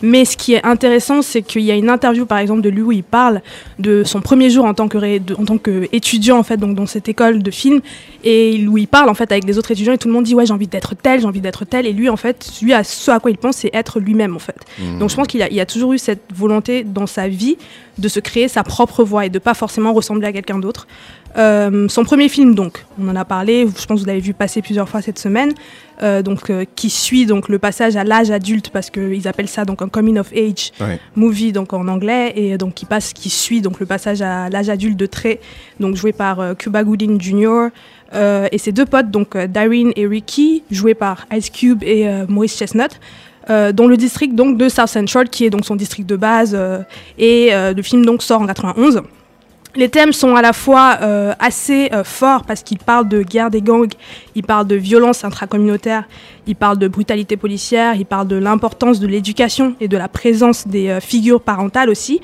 Mais ce qui est intéressant, c'est qu'il y a une interview par exemple de lui où il parle de son premier jour en tant que ré- de- en tant qu'étudiant en fait donc dans cette école de film et où il parle en fait avec les autres étudiants et tout le monde dit ouais j'ai envie d'être tel, j'ai envie d'être tel et lui en fait lui à ce à quoi il pense c'est être lui-même en fait. Donc je pense qu'il a, il a toujours eu cette volonté dans sa vie de se créer sa propre voix et de pas forcément ressembler à quelqu'un d'autre. Euh, son premier film, donc, on en a parlé, je pense que vous l'avez vu passer plusieurs fois cette semaine, euh, donc, euh, qui suit donc, le passage à l'âge adulte, parce qu'ils appellent ça donc, un coming of age Ouais. movie donc, en anglais, et donc qui, passe, qui suit donc, le passage à l'âge adulte de Trey, donc, joué par euh, Cuba Gooding Jr., euh, et ses deux potes, donc euh, Darren et Ricky, joués par Ice Cube et euh, Maurice Chestnut. euh, dans le district donc de South Central, qui est donc son district de base, euh, et euh, le film donc sort en 91. Les thèmes sont à la fois euh, assez euh, forts parce qu'ils parlent de guerre des gangs, ils parlent de violence intracommunautaire, ils parlent de brutalité policière, ils parlent de l'importance de l'éducation et de la présence des euh, figures parentales aussi.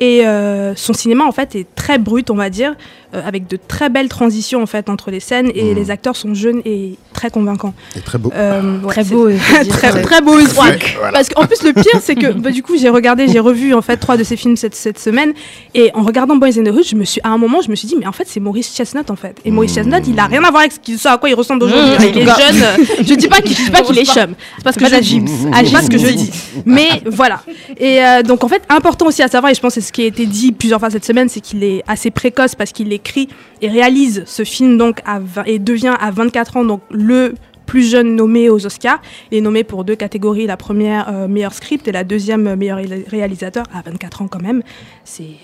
Et euh, son cinéma en fait est très brut, on va dire, euh, avec de très belles transitions en fait entre les scènes et Mhm. les acteurs sont jeunes et très convaincants. Et très beau. Euh, ouais, Très c'est- beau, il faut dire. très, très beau aussi. Ouais, voilà. Parce qu'en plus, le pire, c'est que bah, du coup, j'ai regardé, j'ai revu en fait trois de ses films cette, cette semaine. Et en regardant Boys in the Hood, je me suis, à un moment, je me suis dit, mais en fait, c'est Maurice Chestnut en fait. Et Maurice Mmh. Chestnut, il a rien à voir avec ce, à quoi il ressemble aujourd'hui. Mmh, il est jeune. euh, Je dis pas qu'il je dis pas qu'il est chum. C'est pas ce que je dis. C'est pas ce que je dis. Mais voilà. Et euh, donc, en fait, important aussi à savoir, et je pense que c'est ce qui a été dit plusieurs fois cette semaine, c'est qu'il est assez précoce parce qu'il écrit et réalise ce film donc à 20 et devient à 24 ans donc le plus jeune nommé aux Oscars. Il est nommé pour deux catégories, la première euh, meilleur script et la deuxième euh, meilleur ré- réalisateur à 24 ans quand même. C'est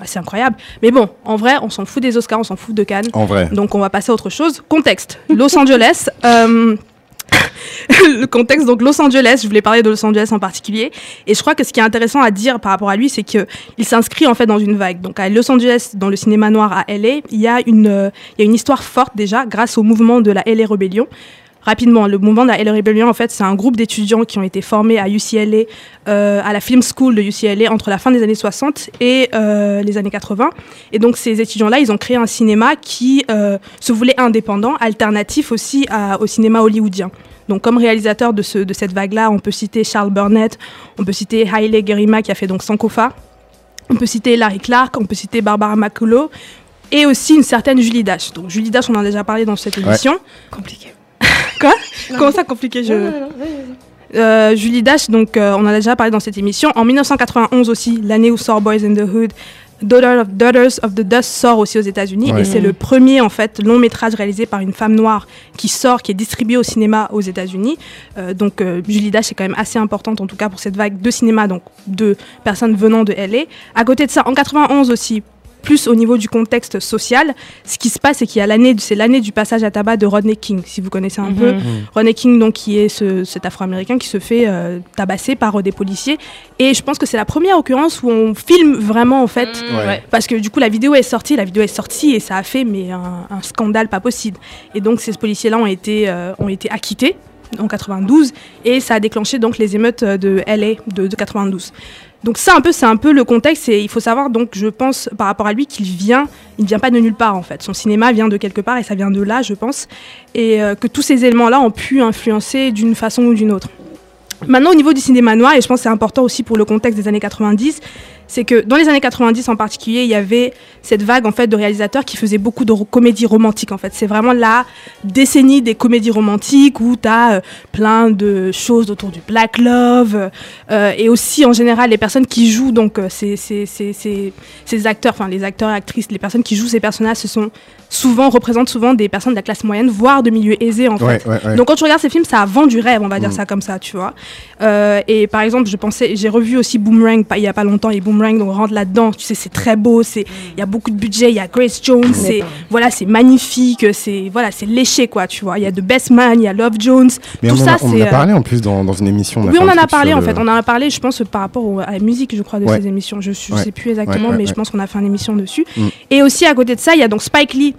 assez incroyable. Mais bon, en vrai, on s'en fout des Oscars, on s'en fout de Cannes. En vrai. Donc on va passer à autre chose. Contexte. Los Angeles. euh, le contexte, donc Los Angeles, je voulais parler de Los Angeles en particulier. Et je crois que ce qui est intéressant à dire par rapport à lui, c'est qu'il s'inscrit en fait dans une vague. Donc à Los Angeles, dans le cinéma noir à LA, il y, a une, euh, y a une histoire forte déjà grâce au mouvement de la LA Rebellion. Rapidement, le mouvement de la LA Rebellion, en fait, c'est un groupe d'étudiants qui ont été formés à UCLA, euh, à la Film School de UCLA entre la fin des années 60 et euh, les années 80. Et donc, ces étudiants-là, ils ont créé un cinéma qui euh, se voulait indépendant, alternatif aussi à- au cinéma hollywoodien. Donc, comme réalisateur de, ce, de cette vague-là, on peut citer Charles Burnett, on peut citer Haile Gerima qui a fait donc Sankofa, on peut citer Larry Clark, on peut citer Barbara McCullough, et aussi une certaine Julie Dash. Donc, Julie Dash, on en a déjà parlé dans cette émission. Compliqué. Quoi Comment ça compliqué je... Euh, Julie Dash, donc euh, on en a déjà parlé dans cette émission. En 1991 aussi, l'année où sort Boys in the Hood, Daughter of, Daughters of the Dust sort aussi aux États-Unis Ouais. et c'est le premier en fait long métrage réalisé par une femme noire qui sort, qui est distribué au cinéma aux États-Unis. Euh, donc euh, Julie Dash est quand même assez importante en tout cas pour cette vague de cinéma, donc de personnes venant de LA. À côté de ça, en 91 aussi. Plus au niveau du contexte social, ce qui se passe, c'est qu'il y a l'année, c'est l'année du passage à tabac de Rodney King, si vous connaissez un peu. Rodney King, donc, qui est ce, cet Afro-Américain qui se fait euh, tabasser par euh, des policiers. Et je pense que c'est la première occurrence où on filme vraiment, en fait, Ouais. parce que du coup, la vidéo est sortie, la vidéo est sortie et ça a fait mais un, un scandale pas possible. Et donc, ces policiers-là ont été, euh, ont été acquittés en 92 et ça a déclenché donc les émeutes de LA de, de 92. Donc ça un peu c'est un peu le contexte et il faut savoir donc je pense par rapport à lui qu'il vient il ne vient pas de nulle part en fait son cinéma vient de quelque part et ça vient de là je pense et euh, que tous ces éléments là ont pu influencer d'une façon ou d'une autre. Maintenant au niveau du cinéma noir et je pense c'est important aussi pour le contexte des années 90 c'est que dans les années 90 en particulier, il y avait cette vague en fait de réalisateurs qui faisaient beaucoup de ro- comédies romantiques en fait. C'est vraiment la décennie des comédies romantiques où tu as plein de choses autour du black love euh, et aussi en général les personnes qui jouent donc euh, ces, ces, ces, ces, ces acteurs, enfin les acteurs et actrices, les personnes qui jouent ces personnages, ce sont souvent représentent souvent des personnes de la classe moyenne, voire de milieux aisés en Ouais, fait. ouais, ouais. Donc quand tu regardes ces films, ça vend du rêve, on va dire Mm. ça comme ça, tu vois. Euh, et par exemple, je pensais, j'ai revu aussi Boomerang il y a pas longtemps et Boomerang, donc on rentre là-dedans. Tu sais, c'est très beau, c'est il y a beaucoup de budget, il y a Grace Jones, c'est voilà, c'est magnifique, c'est voilà, c'est léché quoi, tu vois. Il y a The Best Man, il y a Love Jones, Mais tout on, en ça a, on en a euh, parlé en plus dans, dans une émission. oui, fait on en a parlé en le- fait. On en a parlé, je pense, par rapport au- à la musique, je crois, de Ouais. ces émissions. Je ne Ouais. sais plus exactement, Ouais, mais je pense qu'on a fait une émission dessus. Mm. Et aussi à côté de ça, il y a donc Spike Lee.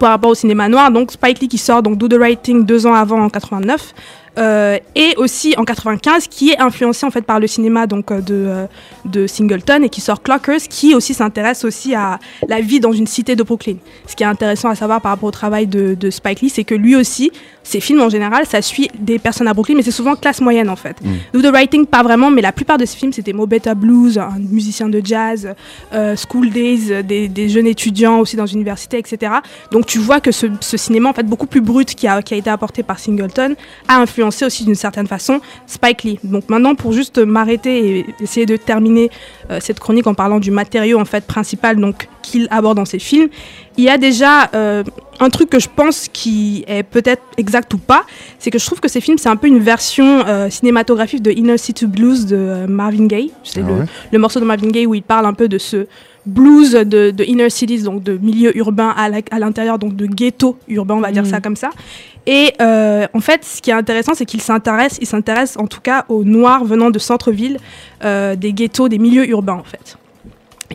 par rapport au cinéma noir. Donc Spike Lee qui sort donc Do the Right Thing deux ans avant en 89. Euh, et aussi en 95 qui est influencé en fait par le cinéma donc euh, de, euh, de Singleton et qui sort Clockers qui aussi s'intéresse aussi à la vie dans une cité de Brooklyn. Ce qui est intéressant à savoir par rapport au travail de, de Spike Lee, c'est que lui aussi, ses films en général, ça suit des personnes à Brooklyn, mais c'est souvent classe moyenne en fait. Do the Writing, pas vraiment, mais la plupart de ses films, c'était Mo Betta Blues, un musicien de jazz, euh, School Days, des, des jeunes étudiants aussi dans une université, etc. Donc tu vois que ce, ce cinéma, en fait, beaucoup plus brut qui a, qui a été apporté par Singleton, a influencé aussi d'une certaine façon Spike Lee. Donc maintenant, pour juste m'arrêter et essayer de terminer euh, cette chronique en parlant du matériau en fait principal donc qu'il aborde dans ses films, il y a déjà euh, un truc que je pense qui est peut-être exact ou pas, c'est que je trouve que ces films c'est un peu une version euh, cinématographique de Inner City Blues de euh, Marvin Gaye. C'est Ah le, ouais le morceau de Marvin Gaye où il parle un peu de ce blues de, de inner cities, donc de milieu urbain à l'intérieur, donc de ghetto urbain, on va dire ça comme ça. Et euh, en fait, ce qui est intéressant, c'est qu'il s'intéresse, en tout cas aux noirs venant de centre-ville, euh, des ghettos, des milieux urbains en fait.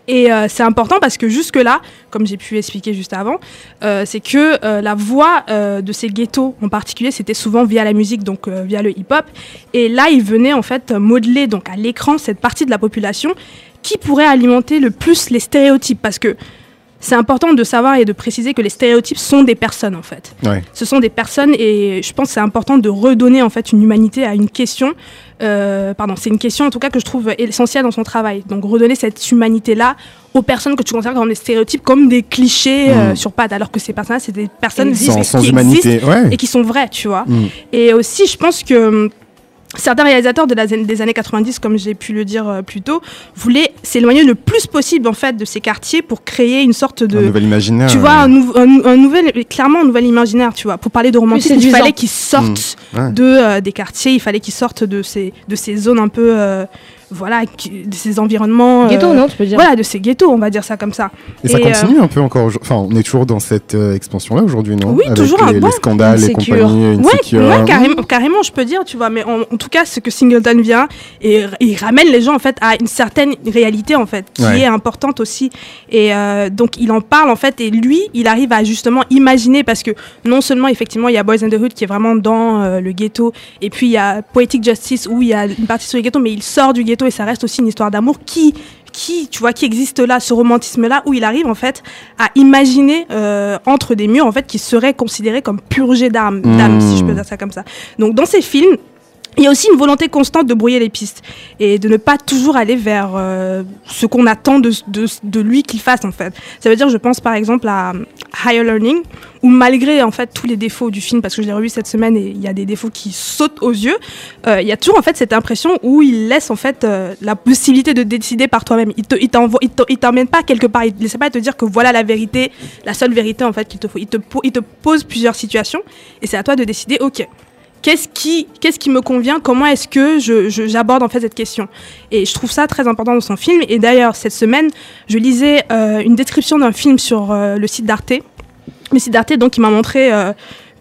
Et euh, c'est important parce que jusque-là, comme j'ai pu expliquer juste avant, c'est que la voix de ces ghettos en particulier, c'était souvent via la musique, donc via le hip-hop. Et là, il venait en fait modeler donc à l'écran cette partie de la population qui pourrait alimenter le plus les stéréotypes parce que c'est important de savoir et de préciser que les stéréotypes sont des personnes en fait. Ouais. Ce sont des personnes et je pense que c'est important de redonner en fait une humanité à une question. Euh, pardon, c'est une question en tout cas que je trouve essentielle dans son travail. Donc redonner cette humanité-là aux personnes que tu considères comme des stéréotypes, comme des clichés euh, Mm. sur pattes, alors que ces personnes-là, c'est des personnes Sans- qui sans humanité, existent ouais. et qui sont vraies, tu vois. Mm. Et aussi, je pense que hum, certains réalisateurs de la- des années 90, comme j'ai pu le dire euh, plus tôt, voulaient s'éloigner le plus possible en fait de ces quartiers pour créer une sorte de Un nouvel imaginaire. tu vois, un, nouveau- un- un nouvel, clairement un nouvel imaginaire, tu vois. Pour parler de romantisme, il fallait qu'ils sortent Mm. Ouais. de, euh, des quartiers, il fallait qu'ils sortent de ces, de ces zones un peu, euh, voilà, de ces environnements. Ghetto, euh, non, tu peux dire. Voilà, de ces ghettos, on va dire ça comme ça. Et ça Et, continue un peu encore. Enfin, on est toujours dans cette euh, expansion-là aujourd'hui, non? Oui, Avec toujours un les, bon les scandales, les compagnies, Ouais, ouais, carrément, carrément, je peux dire, tu vois. Mais en, en tout cas, ce que Singleton vient et il ramène les gens en fait à une certaine réalité en fait, qui Ouais. est importante aussi. Et euh, donc il en parle en fait, et lui, il arrive à justement imaginer parce que non seulement effectivement il y a Boys in the Hood qui est vraiment dans euh, le ghetto, et puis il y a Poetic Justice où il y a une partie sur le ghetto, mais il sort du ghetto et ça reste aussi une histoire d'amour qui qui, tu vois, qui existe là, ce romantisme-là, où il arrive en fait à imaginer euh, entre des murs en fait qui seraient considérés comme purgés d'âme, d'âme, si je peux dire ça comme ça. Donc dans ces films, il y a aussi une volonté constante de brouiller les pistes et de ne pas toujours aller vers euh, ce qu'on attend de, lui qu'il fasse en fait. Ça veut dire, je pense par exemple à Higher Learning, où malgré en fait tous les défauts du film, parce que je l'ai revu cette semaine et il y a des défauts qui sautent aux yeux, euh, il y a toujours en fait cette impression où il laisse en fait euh, la possibilité de décider par toi-même. Il il t'emmène pas quelque part, il ne laisse pas te dire que voilà la vérité, la seule vérité en fait qu'il te faut. Il te pose plusieurs situations et c'est à toi de décider, ok, qu'est-ce qui, qu'est-ce qui me convient? Comment est-ce que je, je- j'aborde en fait cette question? Et je trouve ça très important dans son film. Et d'ailleurs, cette semaine, je lisais euh, une description d'un film sur euh, le site d'Arte. Le site d'Arte, donc, il m'a montré euh,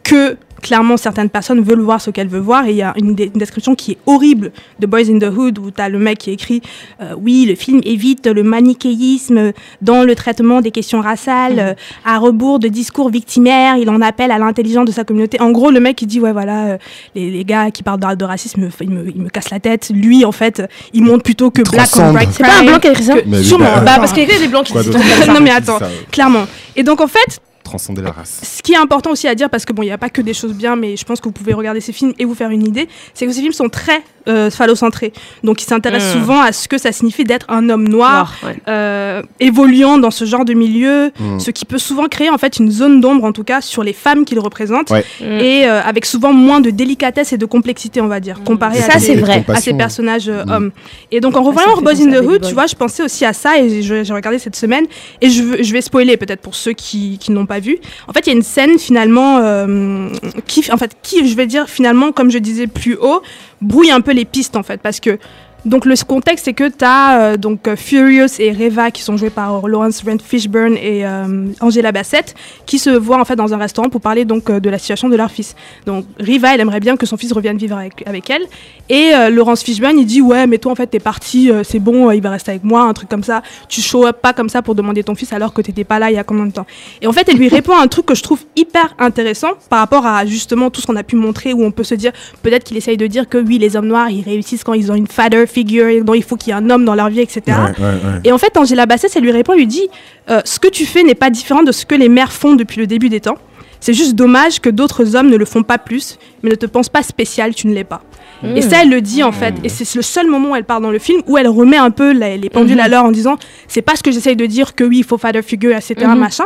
que clairement certaines personnes veulent voir ce qu'elles veulent voir. Et il y a une, description qui est horrible de Boys in the Hood où tu as le mec qui écrit euh, oui le film évite le manichéisme dans le traitement des questions raciales euh, à rebours de discours victimaires. Il en appelle à l'intelligence de sa communauté. En gros le mec il dit ouais voilà euh, les, les gars qui parlent de, de racisme ils me, ils me cassent la tête. Lui en fait il montre plutôt que black on Transcende. white. C'est pas un blanc qui a écrit ça sûrement. bah, Bah, parce qu'il y a des blancs qui Quoi disent non mais attends dit ça, ouais. clairement. Et donc en fait Transcender la race. ce qui est important aussi à dire, parce que bon, il n'y a pas que des choses bien, mais je pense que vous pouvez regarder ces films et vous faire une idée, c'est que ces films sont très euh, phallocentrés. Donc, ils s'intéressent Mm. souvent à ce que ça signifie d'être un homme noir, Noir, ouais. euh, évoluant dans ce genre de milieu, Mm. ce qui peut souvent créer en fait une zone d'ombre, en tout cas, sur les femmes qu'ils représentent, Ouais. Mm. et euh, avec souvent moins de délicatesse et de complexité, on va dire, comparé Ça, à c'est des- vrai. à ces personnages hommes. Et donc en revoyant Boys in the Hood, tu vois, je pensais aussi à ça et j'ai regardé cette semaine et je, je vais spoiler peut-être pour ceux qui, qui n'ont pas vu. En fait, il y a une scène finalement euh, qui, en fait, qui, je vais dire finalement, comme je disais plus haut, brouille un peu les pistes en fait parce que Donc le contexte c'est que tu as donc euh, Furious et Reva qui sont joués par Lawrence Brent Fishburne et euh, Angela Bassett qui se voient en fait dans un restaurant pour parler donc euh, de la situation de leur fils. Donc Riva elle aimerait bien que son fils revienne vivre avec, avec elle. Et euh, Lawrence Fishburne il dit ouais mais toi en fait t'es parti euh, c'est bon euh, il va rester avec moi un truc comme ça. Tu show up pas comme ça pour demander ton fils alors que t'étais pas là il y a combien de temps? Et en fait elle lui répond un truc que je trouve hyper intéressant par rapport à justement tout ce qu'on a pu montrer où on peut se dire peut-être qu'il essaye de dire que oui les hommes noirs ils réussissent quand ils ont une father figure et donc il faut qu'il y ait un homme dans leur vie etc Ouais, ouais, ouais. et en fait, Angela Bassett, elle lui répond, elle lui dit euh, Ce que tu fais n'est pas différent de ce que les mères font depuis le début des temps. C'est juste dommage que d'autres hommes ne le font pas plus, mais ne te pense pas spécial, tu ne l'es pas. Mmh. Et ça, elle le dit en fait. Et c'est le seul moment où elle part dans le film où elle remet un peu les pendules Mhm. à l'heure en disant C'est pas ce que j'essaye de dire que oui, il faut father figure, etc. Machin.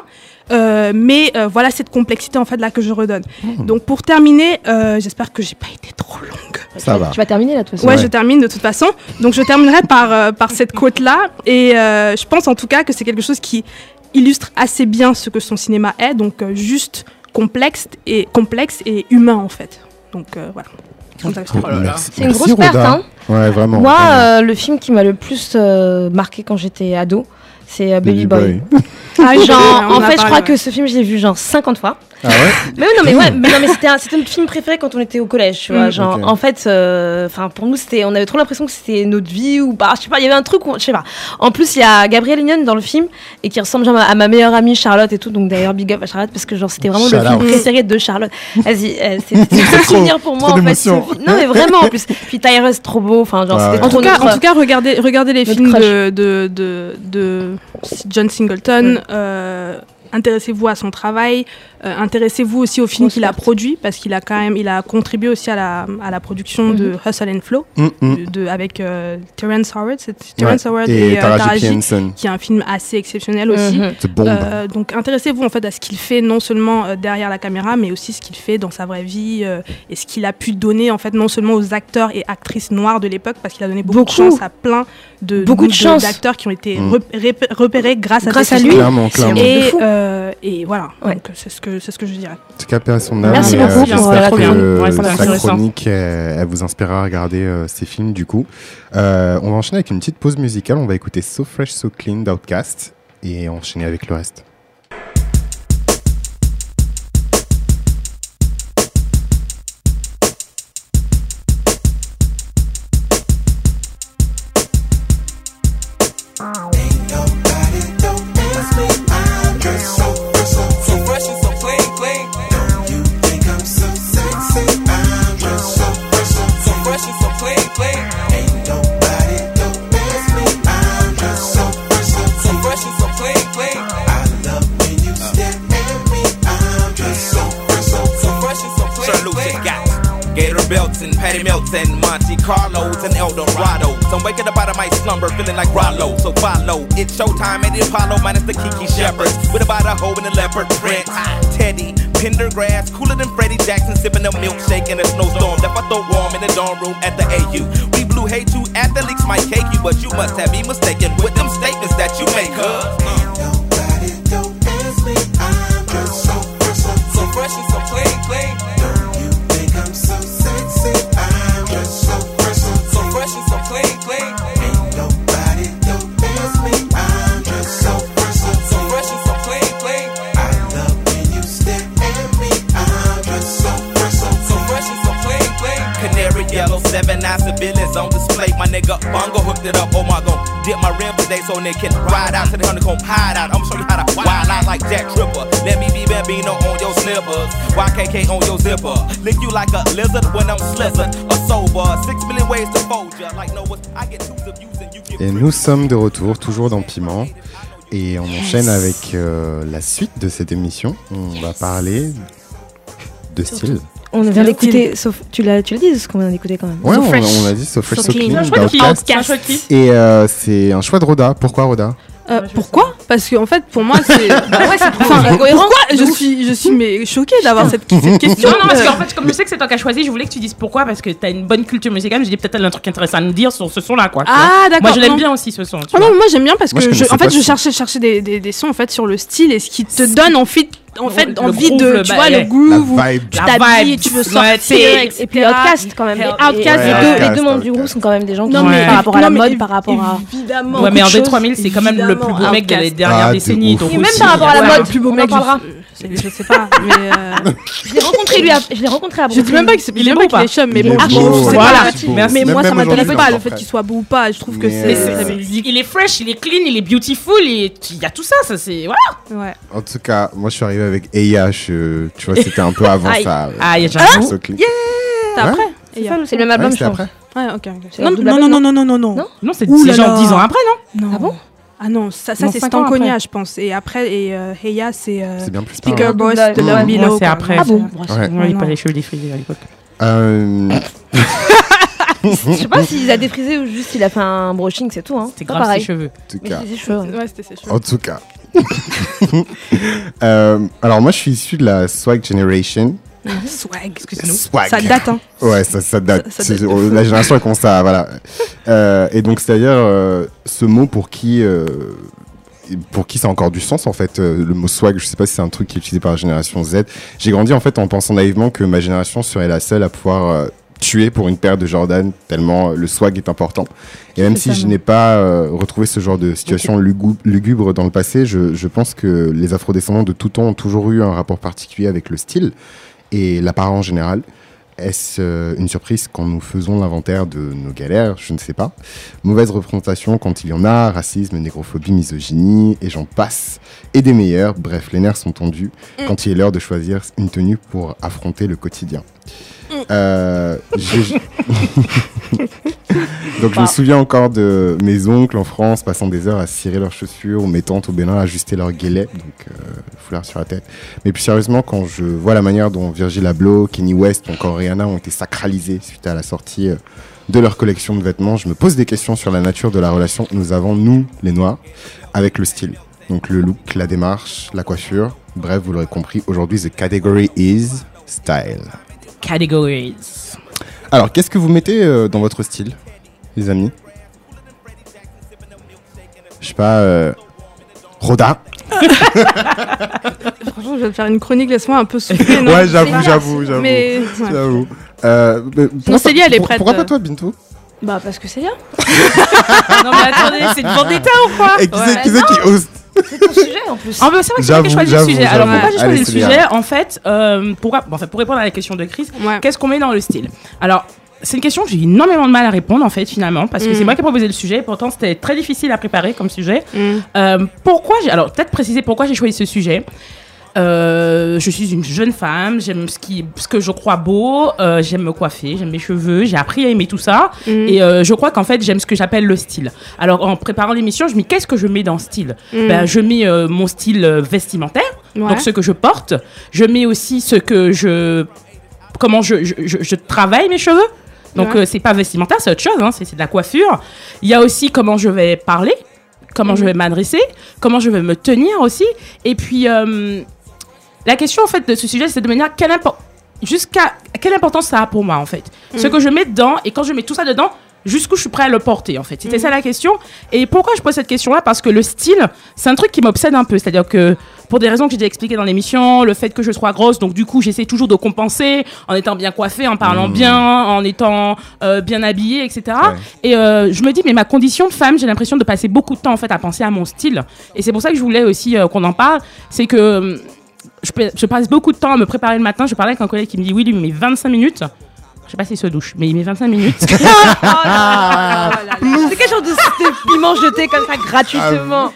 Euh, mais euh, voilà cette complexité en fait là que je redonne. Donc pour terminer, euh, j'espère que j'ai pas été trop longue. Ça va. Tu vas terminer là, de toute façon. Ouais, je termine de toute façon. Donc je terminerai par, euh, par cette quote-là. Et euh, je pense en tout cas que c'est quelque chose qui illustre assez bien ce que son cinéma est. Donc euh, juste complexe et, complexe et humain en fait. Donc euh, voilà. Merci. C'est une grosse perte, hein. Ouais, vraiment. Moi, euh, le film qui m'a le plus euh, marqué quand j'étais ado, c'est euh, Baby, Boy. Ah genre, en fait, je crois que ce film, je l'ai vu genre 50 fois. Ah ouais Mais oui, non, mais ouais, mais non, mais c'était un- c'était notre film préféré quand on était au collège, tu vois. Mm. Genre, en fait, euh, enfin, pour nous, c'était, on avait trop l'impression que c'était notre vie ou pas. Je sais pas, il y avait un truc, où, je sais pas. En plus, il y a Gabrielle Union dans le film et qui ressemble genre à ma meilleure amie Charlotte et tout. Donc d'ailleurs, big up à Charlotte parce que genre, c'était vraiment Shout le film préféré de Charlotte. Vas-y, euh, c'est c'est un souvenir pour moi en fait. Non, mais vraiment en plus. Puis Tyrus, trop beau. Enfin, genre, Ouais, c'était ouais. En tout, cas, notre- en tout cas, regardez, regardez les notre films de, de, de, de John Singleton. euh, intéressez-vous à son travail. Euh, intéressez-vous aussi aux films Grosse qu'il a perte. produits parce qu'il a quand même, il a contribué aussi à la, à la production de Hustle and Flow Mm, mm. de, de- avec euh, Terrence Howard, Terrence Ouais. Howard Et et, euh, Taraji Taraji, P. Henson. qui est un film assez exceptionnel aussi. Mhm. Bon. Euh, donc intéressez-vous en fait à ce qu'il fait non seulement euh, derrière la caméra mais aussi ce qu'il fait dans sa vraie vie euh, et ce qu'il a pu donner en fait non seulement aux acteurs et actrices noirs de l'époque parce qu'il a donné beaucoup, Beaucoup. de chance à plein de Beaucoup de chance. d'acteurs qui ont été Mm. repérés, grâce, Grâce à, à lui. films. Clairement, clairement. de et, euh, et voilà Ouais. donc c'est ce que c'est ce que je dirais En tout cas, paix à son âme. Merci beaucoup euh, pour, euh, la que chronique. Elle, elle vous inspirera à regarder euh, ces films du coup. Euh, on va enchaîner avec une petite pause musicale. On va écouter So Fresh, So Clean d'Outcast et enchaîner avec le reste. Leopard print. Teddy, Pendergrass, cooler than Freddie Jackson, sipping a milkshake in a snowstorm. Left I throw warm in the dorm room at the AU. We blew hate you athletes might cake you, but you must have me mistaken with YKK on your zipper. Lick you like a lizard when I'm slizzard. A sober. Six million ways to fold ya. Like Noah, I get twos of views and you get Et nous sommes de retour, toujours dans Piment. Et on enchaîne avec euh, la suite de cette émission. On va parler de style. On vient d'écouter, sauf tu l'as, tu l'as dit ce qu'on vient d'écouter quand même. Ouais, So on, fresh. on a dit So Fresh, So So Clean. Clean Un choix de Et euh, c'est un choix de Roda. Pourquoi Roda? Euh, pourquoi? Parce qu'en fait, pour moi, c'est. Bah ouais, Enfin, cohérent. pourquoi je suis, je suis mais choquée d'avoir cette, cette question. Non, non, parce Euh, qu'en fait, comme je sais que c'est toi qui as choisi, je voulais que tu dises pourquoi, parce que t'as une bonne culture musicale. Je dis peut-être un truc intéressant à nous dire sur ce son-là, quoi. tu vois. Ah, d'accord. Moi, je l'aime bien aussi, ce son. tu Ah vois. non, moi j'aime bien parce Moi, je que je, en fait je cherchais, cherchais des, des, des sons en fait sur le style et ce qui te donne envie, en fait Le envie groove, de le tu ba- vois ouais. le groove où La vibe. tu t'habilles tu veux ouais, sortir c'est- etc. Et puis Outcast quand même. Et Et- Outcast, Ouais, les, deux, Outcast, les deux membres du groupe sont quand même des gens qui Non, mais- par rapport à la non, mais mode, par rapport à. évidemment Ouais, mais André 3000, choses, c'est quand même le plus beau mec de les Outcast. dernières Ah, décennies. Et même par rapport à la ouais. mode, le plus beau on en parlera. Je, sais pas mais euh, Je l'ai rencontré lui, à- je l'ai rencontré à je dis même pas que c'est Il il est est beau pas qu'il est chum mais Il bon sais ouais, pas. mais Même- moi ça m'intéresse pas le fait qu'il soit beau ou pas je trouve que c'est Il est fresh, il est clean, il est beautiful, il il y a tout ça, ça c'est voilà. ouais En tout cas, moi je suis arrivé avec Eya, je- tu vois, c'était un peu avant ça. Aïe, euh, j'avoue. ce clip. c'est Ouais. après C'est le même Ouais, album, je après. ouais ok non non non non non non non Non Non, c'est genre là. 10 ans après, non non Ah bon ah non ça c'est Stankonia après. je pense et après et euh, Heya c'est euh, C'est bien plus tard. Speaker hein. Boss de Love Below c'est après. Ah bon Ouais. Ouais, il non. pas les cheveux défrisés à l'époque. Euh, Je sais pas s'il a défrisé ou juste il a fait un brushing, c'est tout. Hein. C'était grave ses pareil. cheveux. en tout cas. ses cheveux. ouais. ouais c'était ses cheveux En tout cas. Euh, alors moi je suis issu de la Swag Generation. Swag. Swag. ça date hein. Ouais, ça, ça date. Ça- ça la génération elle commence à voilà. Euh, et donc c'est-à-dire euh, ce mot pour qui euh, pour qui ça a encore du sens en fait euh, le mot swag. Je sais pas si c'est un truc qui est utilisé par la génération Z. J'ai grandi en fait en pensant naïvement que ma génération serait la seule à pouvoir euh, tuer pour une paire de Jordan tellement euh, le swag est important. Et même si ça, je n'ai pas euh, retrouvé ce genre de situation lugu- lugubre dans le passé je, je pense que les afrodescendants de tout temps ont toujours eu un rapport particulier avec le style et l'apparence générale est-ce euh, une surprise quand nous faisons l'inventaire de nos galères? Je ne sais pas. Mauvaise représentation quand il y en a, racisme, négrophobie, misogynie, et j'en passe. Et des meilleurs, bref, les nerfs sont tendus quand il est l'heure de choisir une tenue pour affronter le quotidien. Euh, Donc je me souviens encore de mes oncles en France passant des heures à cirer leurs chaussures ou mes tantes au Bénin à ajuster leurs guélets, donc euh, foulard sur la tête. Mais plus sérieusement, quand je vois la manière dont Virgil Abloh, Kenny West ou encore Rihanna ont été sacralisés suite à la sortie euh, de leur collection de vêtements, je me pose des questions sur la nature de la relation que nous avons, nous, les Noirs, avec le style. Donc le look, la démarche, la coiffure. Bref, vous l'aurez compris, aujourd'hui, the category is style. Categories. Alors, qu'est-ce que vous mettez euh, dans votre style, les amis Je sais pas, euh, Roda franchement je vais te faire une chronique laisse-moi un peu souffler non Ouais, j'avoue, j'avoue, j'avoue. mais. J'avoue. Euh, mais pourquoi Célie, pas- elle est prête, Pourquoi pas toi, Bintou Bah, parce que c'est bien. non mais attendez, c'est une vendetta ou quoi Et qui c'est Ouais. qui, c'est qui ose C'est ton sujet en plus. Ah bah c'est vrai que c'est moi qui ai choisi le sujet. Alors pourquoi j'ai choisi le sujet bien. En fait, euh, pourquoi, bon, en fait, pour répondre à la question de Chris, Ouais. qu'est-ce qu'on met dans le style? Alors c'est une question que j'ai énormément de mal à répondre en fait finalement parce que Mm. c'est moi qui ai proposé le sujet. Pourtant c'était très difficile à préparer comme sujet. Mm. Euh, pourquoi j'ai alors peut-être préciser pourquoi j'ai choisi ce sujet. Euh, je suis une jeune femme, j'aime ce, qui, ce que je crois beau, euh, j'aime me coiffer, j'aime mes cheveux, j'ai appris à aimer tout ça. Mm. Et euh, je crois qu'en fait, j'aime ce que j'appelle le style. Alors, en préparant l'émission, je me dis qu'est-ce que je mets dans style Mm. ben, Je mets mon style vestimentaire, Ouais. donc ce que je porte. Je mets aussi ce que je. Comment je, je, je- je travaille mes cheveux. Donc, Ouais. c'est pas vestimentaire, c'est autre chose, hein, c'est de la coiffure. Il y a aussi comment je vais parler, comment je vais m'adresser, comment je vais me tenir aussi. Et puis, euh, la question en fait de ce sujet, c'est de manière quelle jusqu'à quelle importance ça a pour moi en fait. Ce Mhm. que je mets dedans et quand je mets tout ça dedans, jusqu'où je suis prêt à le porter en fait. C'était Mhm. ça la question. Et pourquoi je pose cette question-là? Parce que le style, c'est un truc qui m'obsède un peu. C'est-à-dire que pour des raisons que j'ai déjà expliquées dans l'émission, le fait que je sois grosse, donc du coup j'essaie toujours de compenser en étant bien coiffée, en parlant Mhm. bien, en étant euh, bien habillée, etc. Ouais. Et euh, je me dis, mais ma condition de femme, j'ai l'impression de passer beaucoup de temps en fait à penser à mon style. Et c'est pour ça que je voulais aussi euh, qu'on en parle. C'est que euh, je, pa- je passe beaucoup de temps à me préparer le matin. Je parlais avec un collègue qui me dit, oui, lui, met 25 minutes. Je sais pas s'il se douche, mais il met 25 minutes. C'est quelque chose de de piment jeté comme ça gratuitement.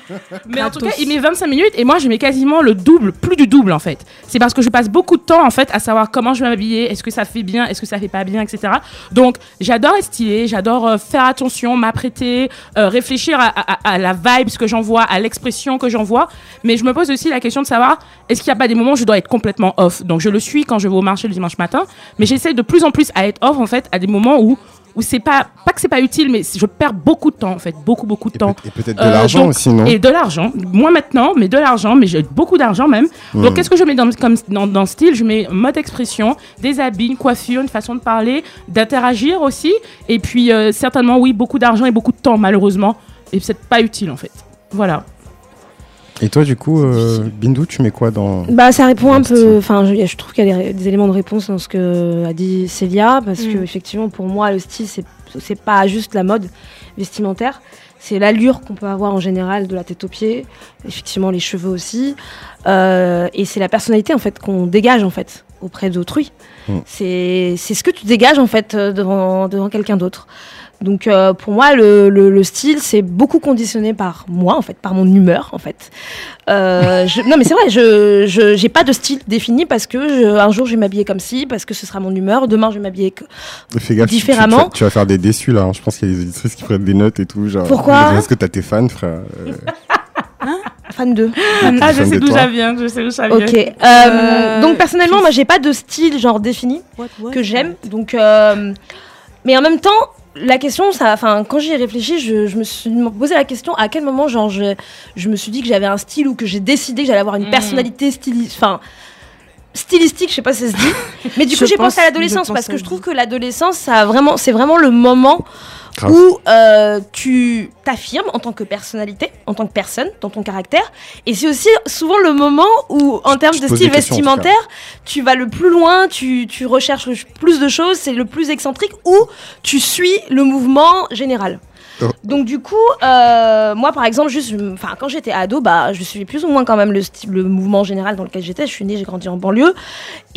Mais en tout cas, il met 25 minutes et moi, je mets quasiment le double, plus du double en fait. C'est parce que je passe beaucoup de temps en fait à savoir comment je vais m'habiller, est-ce que ça fait bien, est-ce que ça fait pas bien, etc. Donc, j'adore être stylée, j'adore euh, faire attention, m'apprêter, euh, réfléchir à, à- à la vibe que j'envoie, à l'expression que j'envoie. Mais je me pose aussi la question de savoir est-ce qu'il n'y a pas des moments où je dois être complètement off? Donc, je le suis quand je vais au marché le dimanche matin, mais j'essaie de plus en plus à être off en fait à des moments où où c'est pas pas que c'est pas utile mais je perds beaucoup de temps en fait beaucoup beaucoup de Et temps peut- et peut-être de Euh, l'argent donc- aussi, non et de l'argent. Moi maintenant, mais de l'argent, mais j'ai beaucoup d'argent même. Donc Hmm. qu'est-ce que je mets dans, comme, dans, dans le style? Je mets mode expression, des habits, une coiffure, une façon de parler, d'interagir aussi. Et puis euh, certainement, oui, beaucoup d'argent et beaucoup de temps malheureusement. Et c'est pas utile en fait. Voilà. Et toi, du coup, euh, Bindou, tu mets quoi dans. Bah, ça répond un peu. Enfin, je, je trouve qu'il y a des, des éléments de réponse dans ce que a dit Célia, parce que Mm. effectivement, pour moi, le style, c'est c'est pas juste la mode vestimentaire, c'est l'allure qu'on peut avoir en général de la tête aux pieds, effectivement les cheveux aussi, euh, et c'est la personnalité en fait qu'on dégage en fait auprès d'autrui. Mm. C'est c'est ce que tu dégages en fait euh, devant devant quelqu'un d'autre. Donc euh, pour moi, le, le- le style, c'est beaucoup conditionné par moi, en fait, par mon humeur, en fait. Euh, je- non, mais c'est vrai, je je- j'ai pas de style défini parce que je- un jour je vais m'habiller comme ci, parce que ce sera mon humeur. Demain, je vais m'habiller tu- tu- différemment. Tu, tu vas faire des déçus là. hein. Je pense qu'il y a des auditrices qui prennent des notes et tout. Genre, Pourquoi Parce que t'as tes fans, frère. euh, fan de. Ah, je fan sais de d'où ça vient, je sais d'où ça vient. Ok. Euh, Euh, donc personnellement, moi, j'ai pas de style genre défini que j'aime. Donc, euh, mais en même temps, la question, ça, enfin, quand j'y ai réfléchi, je, je me suis posé la question à quel moment, genre, je, je me suis dit que j'avais un style ou que j'ai décidé que j'allais avoir une Mm. personnalité stylistique, enfin. Stylistique, je sais pas si ça se dit, mais du coup j'ai pensé à l'adolescence parce que je trouve que l'adolescence, ça a vraiment, c'est vraiment le moment Grave. où euh, tu t'affirmes en tant que personnalité, en tant que personne, dans ton caractère. Et c'est aussi souvent le moment où, en termes te de style vestimentaire, tu vas le plus loin, tu, tu recherches le plus de choses, c'est le plus excentrique, ou tu suis le mouvement général. Oh. Donc du coup, euh, moi par exemple, juste, enfin quand j'étais ado, bah je suivais plus ou moins quand même le, le mouvement général dans lequel j'étais. Je suis née, j'ai grandi en banlieue,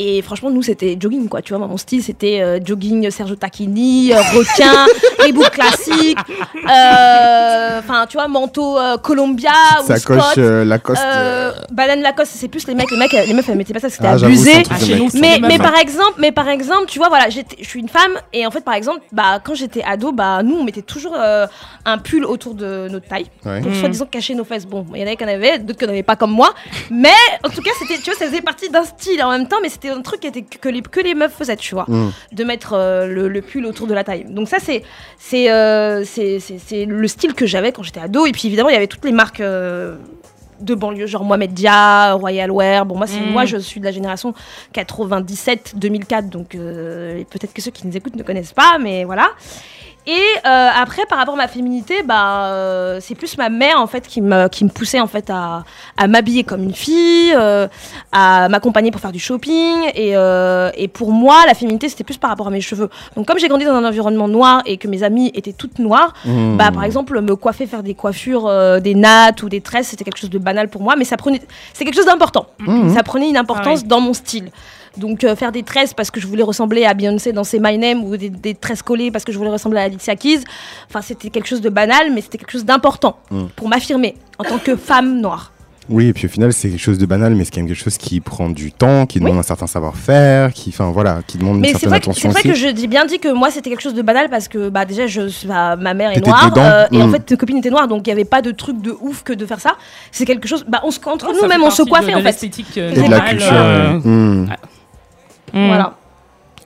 et franchement nous c'était jogging quoi. Tu vois, mon style c'était euh, jogging Sergio Tacchini, euh, requin, les boucles classiques, euh, enfin tu vois manteau euh, Columbia ou Sacoche Scott. euh, Lacoste. Euh, banane Lacoste, c'est plus les mecs, les mecs, les meufs, elles mettaient pas ça, c'était Ah, abusé. Ah, Mais, mais par exemple, mais par exemple, tu vois, voilà, je suis une femme et en fait, par exemple, bah, quand j'étais ado, bah, nous, on mettait toujours euh, un pull autour de notre taille Ouais. pour Mm. soi-disant cacher nos fesses. Bon, il y en avait qui en avaient, d'autres qui n'en avaient pas comme moi. Mais en tout cas, c'était, tu vois, ça faisait partie d'un style en même temps, mais c'était un truc qui était que les, que les meufs faisaient, tu vois, Mm. de mettre euh, le, le pull autour de la taille. Donc ça, c'est, c'est, euh, c'est, c'est, le style que j'avais quand j'étais ado. Et puis évidemment, il y avait toutes les marques. euh, de banlieue, genre Mohamed Dia, Royal Wear. Bon, moi, c'est, Mm. moi, je suis de la génération 97-2004, donc euh, peut-être que ceux qui nous écoutent ne connaissent pas, mais voilà. Et euh, après, par rapport à ma féminité, bah, euh, c'est plus ma mère en fait qui me, qui me poussait en fait à, à m'habiller comme une fille, euh, à m'accompagner pour faire du shopping. Et, euh, et pour moi, la féminité, c'était plus par rapport à mes cheveux. Donc comme j'ai grandi dans un environnement noir et que mes amies étaient toutes noires, Mm. bah, par exemple, me coiffer, faire des coiffures, euh, des nattes ou des tresses, c'était quelque chose de banal pour moi, mais ça prenait, c'est quelque chose d'important. Mhm. Ça prenait une importance Ah oui. dans mon style. Donc euh, faire des tresses parce que je voulais ressembler à Beyoncé dans ses My Name ou des, des tresses collées parce que je voulais ressembler à Alicia Keys, enfin c'était quelque chose de banal, mais c'était quelque chose d'important Mm. pour m'affirmer en tant que femme noire. Oui, et puis au final, c'est quelque chose de banal, mais c'est quand même quelque chose qui prend du temps, qui demande un certain savoir-faire, qui, enfin voilà, qui demande une Mais c'est certaine vrai, que- c'est attention vrai que je dis bien dit que moi c'était quelque chose de banal parce que bah déjà je bah, ma mère est noire dedans euh, et en Mm. fait mes copines étaient noires donc il y avait pas de truc de ouf que de faire ça. C'est quelque chose bah on se entre Ouais, nous ça même fait on se coiffait de- en de fait. l'esthétique, euh, Et de la générale, culture. euh, ouais. Mm. Mm. Voilà.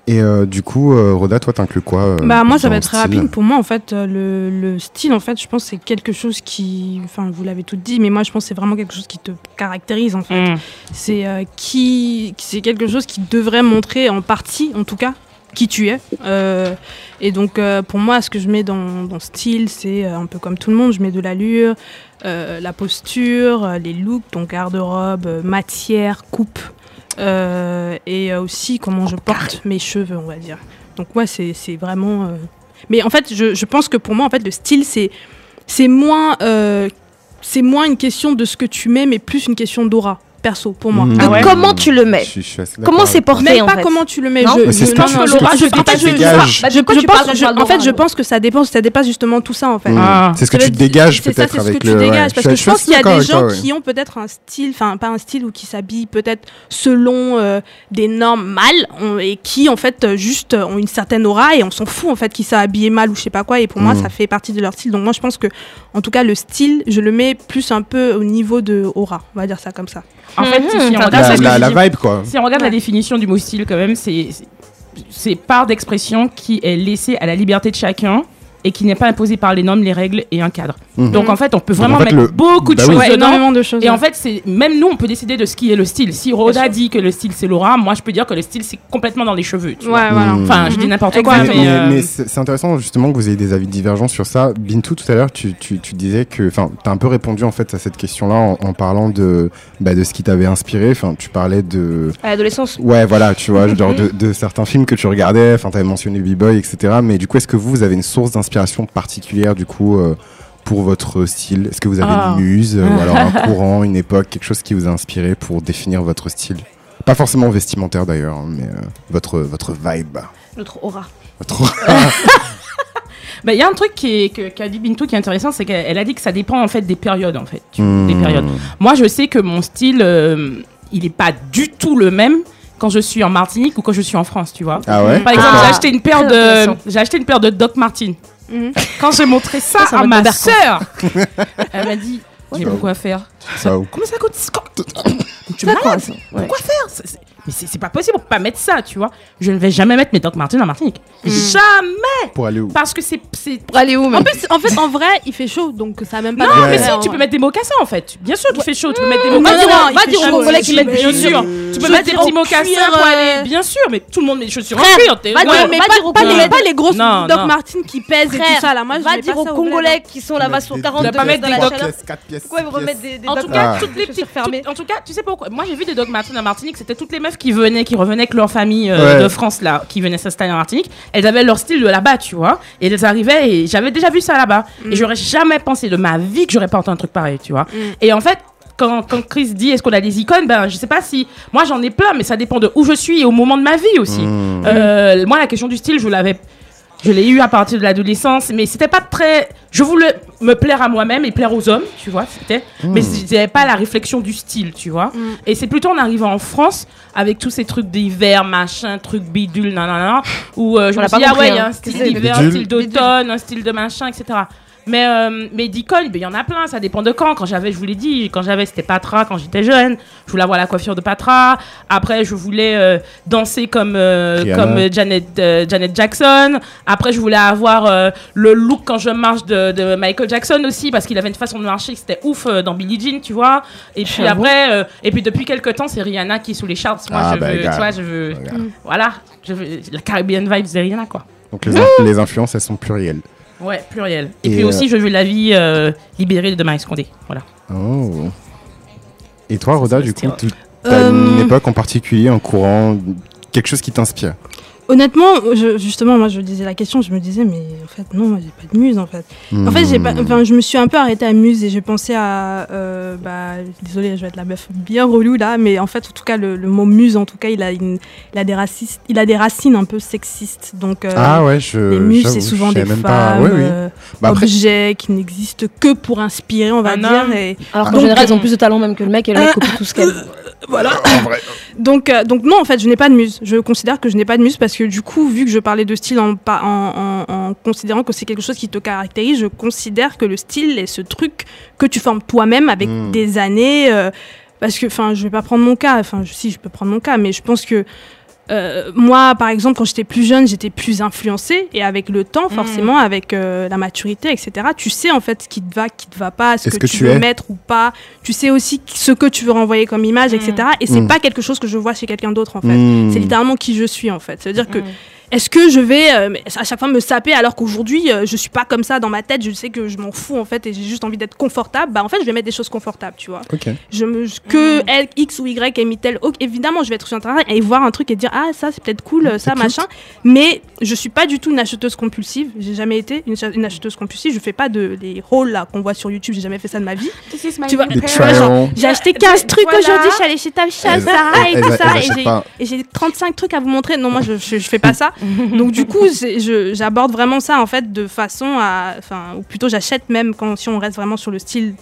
Et euh, du coup, euh, Roda, toi, t'inclus quoi euh, Bah moi ça va être très style rapide. Pour moi en fait euh, le, le style en fait je pense c'est quelque chose qui enfin vous l'avez tout dit mais moi je pense que c'est vraiment quelque chose qui te caractérise en fait. Mm. C'est euh, qui c'est quelque chose qui devrait montrer en partie en tout cas qui tu es. Euh, et donc euh, pour moi ce que je mets dans, dans style c'est euh, un peu comme tout le monde je mets de l'allure, euh, la posture, euh, les looks donc garde-robe, euh, matière, coupe euh, et euh, aussi comment je porte mes cheveux on va dire. Donc ouais, c'est c'est vraiment. euh, Mais en fait, je, je pense que pour moi, en fait, le style, c'est c'est moins euh, c'est moins une question de ce que tu mets, mais plus une question d'aura. Perso, pour moi. De Ah ouais comment tu le mets Je suis- je suis assez d'accord Comment c'est porté Même en pas fait comment tu le mets. Non je, je- non, ce Laura, je, en fait, je-. Bah, pense- en fait, je que ça dépasse, ça dépasse justement tout ça, en fait. Mm. Ah. C'est ce que tu dégages c'est ça, peut-être c'est ce avec que le. tu ouais. dégages. Parce Je que je pense qu'il y a des gens qui ont peut-être un style, enfin pas un style ou qui s'habillent peut-être selon euh, des normes mal et qui en fait euh, juste euh, ont une certaine aura et on s'en fout en fait qu'ils soient habillés mal ou je sais pas quoi. Et pour moi, Mm. ça fait partie de leur style. Donc moi, je pense que en tout cas le style, je le mets plus un peu au niveau de aura. On va dire ça comme ça. En fait, Mhm, si on regarde La, ce que la, je la dis- vibe, quoi. Si on regarde la Ouais. définition du mot style, quand même, c'est c'est- c'est part d'expression qui est laissée à la liberté de chacun et qui n'est pas imposée par les normes, les règles et un cadre. Mhm. Donc en fait, on peut vraiment en fait, mettre le- beaucoup de bah choses Ouais, dedans. énormément de choses. Et en fait, c'est même nous, on peut décider de ce qui est le style. Si Rhoda dit que le style c'est Laura, moi je peux dire que le style c'est complètement dans les cheveux. Tu vois. Ouais, voilà. Mm. Enfin, je dis n'importe quoi, Mais, mais, mais- euh, mais c'est intéressant justement que vous ayez des avis divergents sur ça. Bintou, tout à l'heure, tu, tu, tu disais que, enfin, tu as un peu répondu en fait à cette question-là en, en parlant de, bah, de ce qui t'avait inspiré. Enfin, tu parlais de, À l'adolescence. ouais, voilà, tu vois, genre de, de certains films que tu regardais. Enfin, tu avais mentionné B-Boy, etc. Mais du coup, est-ce que vous, vous avez une source d'inspiration particulière du coup euh, pour votre style Est-ce que vous avez Ah. une muse euh, ou alors un courant, une époque, quelque chose qui vous a inspiré pour définir votre style? Pas forcément vestimentaire d'ailleurs, hein, mais euh, votre votre vibe. Notre aura. Votre... bah, il y a un truc qui est, que- qu'a dit Bintou qui est intéressant, c'est qu'elle elle a dit que ça dépend en fait des périodes en fait. vois, Hmm. Des périodes. Moi, je sais que mon style, euh, il n'est pas du tout le même quand je suis en Martinique ou quand je suis en France, tu vois. Ah ouais Par exemple, Ah. j'ai acheté une paire de, j'ai acheté une paire de Doc Martin. Mhm. Quand j'ai montré ça, Ça, ça à ma sœur, elle m'a dit, beaucoup à faire. Ça Comment ça coûte Tu Ouais. Pourquoi faire Mais c'est c'est pas possible, on peut pas mettre ça, tu vois. Je ne vais jamais mettre mes Doc Martin en Martinique. Jamais Pour aller où Parce que c'est. Pour aller où En même plus, en fait, en vrai, il fait chaud, donc ça a même pas. Non, Ouais. mais si, tu en peux mettre des mocassins en fait. Bien sûr qu'il fait chaud, tu peux mettre des mocassins. non, non, va dire aux chaud, Congolais il qui fait mettent chaud. bien sûr. Tu peux mettre des petits en mocassins pour aller. euh, Bien sûr, mais tout le monde met des chaussures en cuir. pas, dire aux pas les, Congolais. pas les grosses Doc. Martens qui pèsent et tout ça là. Va dire aux Congolais qui sont là-bas sur 40 dois pas degrés mettre dans des la docs- chaleur. 4 pièces. Pourquoi ils remettent des, des En tout cas, toutes les petites. En tout cas, tu sais pourquoi? Moi, j'ai vu des Doc Martens en Martinique. C'était toutes les meufs qui venaient, qui revenaient avec leur famille euh, Ouais. de France là, qui venaient s'installer en Martinique. Elles avaient leur style de là-bas, tu vois. Et elles arrivaient et j'avais déjà vu ça là-bas. Et j'aurais jamais pensé de ma vie que j'aurais pas entendu un truc pareil, tu vois. Et en fait. Quand, quand Chris dit est-ce qu'on a des icônes, ben je sais pas si moi j'en ai plein, mais ça dépend de où je suis et au moment de ma vie aussi. Mmh. Euh, moi la question du style, je l'avais, je l'ai eu à partir de l'adolescence, mais c'était pas très. Je voulais me plaire à moi-même et plaire aux hommes, tu vois, c'était. Mais j'avais pas la réflexion du style, tu vois. Et c'est plutôt en arrivant en France avec tous ces trucs d'hiver, machin, trucs bidule, nanana, où euh, je On me suis dit ah ouais, il y a hein. un style d'hiver, un style d'automne, un style de machin, etc. Mais, euh, mais d'icônes, ben, il y en a plein, ça dépend de quand. Quand j'avais, je vous l'ai dit, quand j'avais, c'était Patra, quand j'étais jeune. Je voulais avoir la coiffure de Patra. Après, je voulais euh, danser comme, euh, comme euh, Janet, euh, Janet Jackson. Après, je voulais avoir euh, le look quand je marche de, de Michael Jackson aussi, parce qu'il avait une façon de marcher qui c'était ouf euh, dans Billie Jean, tu vois. Et puis après, euh, et puis depuis quelques temps, c'est Rihanna qui est sous les charts. Moi, Ah, je bah, veux, gars. tu vois, je veux, voilà, je veux la Caribbean vibes de Rihanna, quoi. Donc les, in- les influences, elles sont plurielles. Ouais, pluriel. Et, Et, puis euh, aussi, je veux la vie euh, libérée de Marie Scondé. Voilà. Oh. Et toi, Roda, du coup, tu as une Euh, époque en particulier, un courant, quelque chose qui t'inspire? Honnêtement, je- justement, moi je disais la question, je me disais, mais en fait, non, moi j'ai pas de muse en fait. En fait, j'ai pas, Hmm. enfin, je me suis un peu arrêtée à muse et j'ai pensé à, euh, bah, désolée, je vais être la meuf bien relou là, mais en fait, en tout cas, le, le mot muse, en tout cas, il a, une, il a des racines, il a des racines un peu sexistes. Donc, euh, Ah ouais, je. les muses, c'est souvent des femmes, même pas. Ouais, oui. euh, Bah après- objets qui n'existent que pour inspirer, on va Un dire. Et, Alors qu'en Donc, général, ils ont euh, plus de talent même que le mec et le mec copie tout ce qu'elle. Voilà. Donc, euh, donc non, en fait, je n'ai pas de muse. Je considère que je n'ai pas de muse parce que du coup, vu que je parlais de style en, en, en- en considérant que c'est quelque chose qui te caractérise, je considère que le style est ce truc que tu formes toi-même avec Mm. des années. euh, parce que, enfin, je vais pas prendre mon cas. Enfin, si je peux prendre mon cas, mais je pense que euh, moi, par exemple, quand j'étais plus jeune, j'étais plus influencée et avec le temps, forcément, avec euh, la maturité, etc. Tu sais en fait ce qui te va, qui te va pas, ce que, que tu, veux es? mettre ou pas. Tu sais aussi ce que tu veux renvoyer comme image, etc. Et c'est Mm. pas quelque chose que je vois chez quelqu'un d'autre en fait. C'est littéralement qui je suis en fait. Ça veut dire que est-ce que je vais euh, à chaque fois me saper alors qu'aujourd'hui euh, je suis pas comme ça dans ma tête, je sais que je m'en fous en fait et j'ai juste envie d'être confortable. Bah en fait je vais mettre des choses confortables, tu vois. Ok. Je me que L, X ou Y ait mis tel. ok, évidemment, je vais être sur internet et voir un truc et dire ah ça c'est peut-être cool, euh, ça cute. machin. Mais je suis pas du tout une acheteuse compulsive. J'ai jamais été une, acheteuse compulsive. Je fais pas de les rôles là qu'on voit sur YouTube. J'ai jamais fait ça de ma vie. Tu vois, j'ai acheté 15 trucs Voilà. aujourd'hui. Je suis allée chez Tam Sarah et tout ça. et j'ai 35 trucs à vous montrer. Non, moi je, je, je fais pas ça. Donc du coup, j'aborde vraiment ça en fait de façon à, enfin, ou plutôt j'achète même quand si on reste vraiment sur le style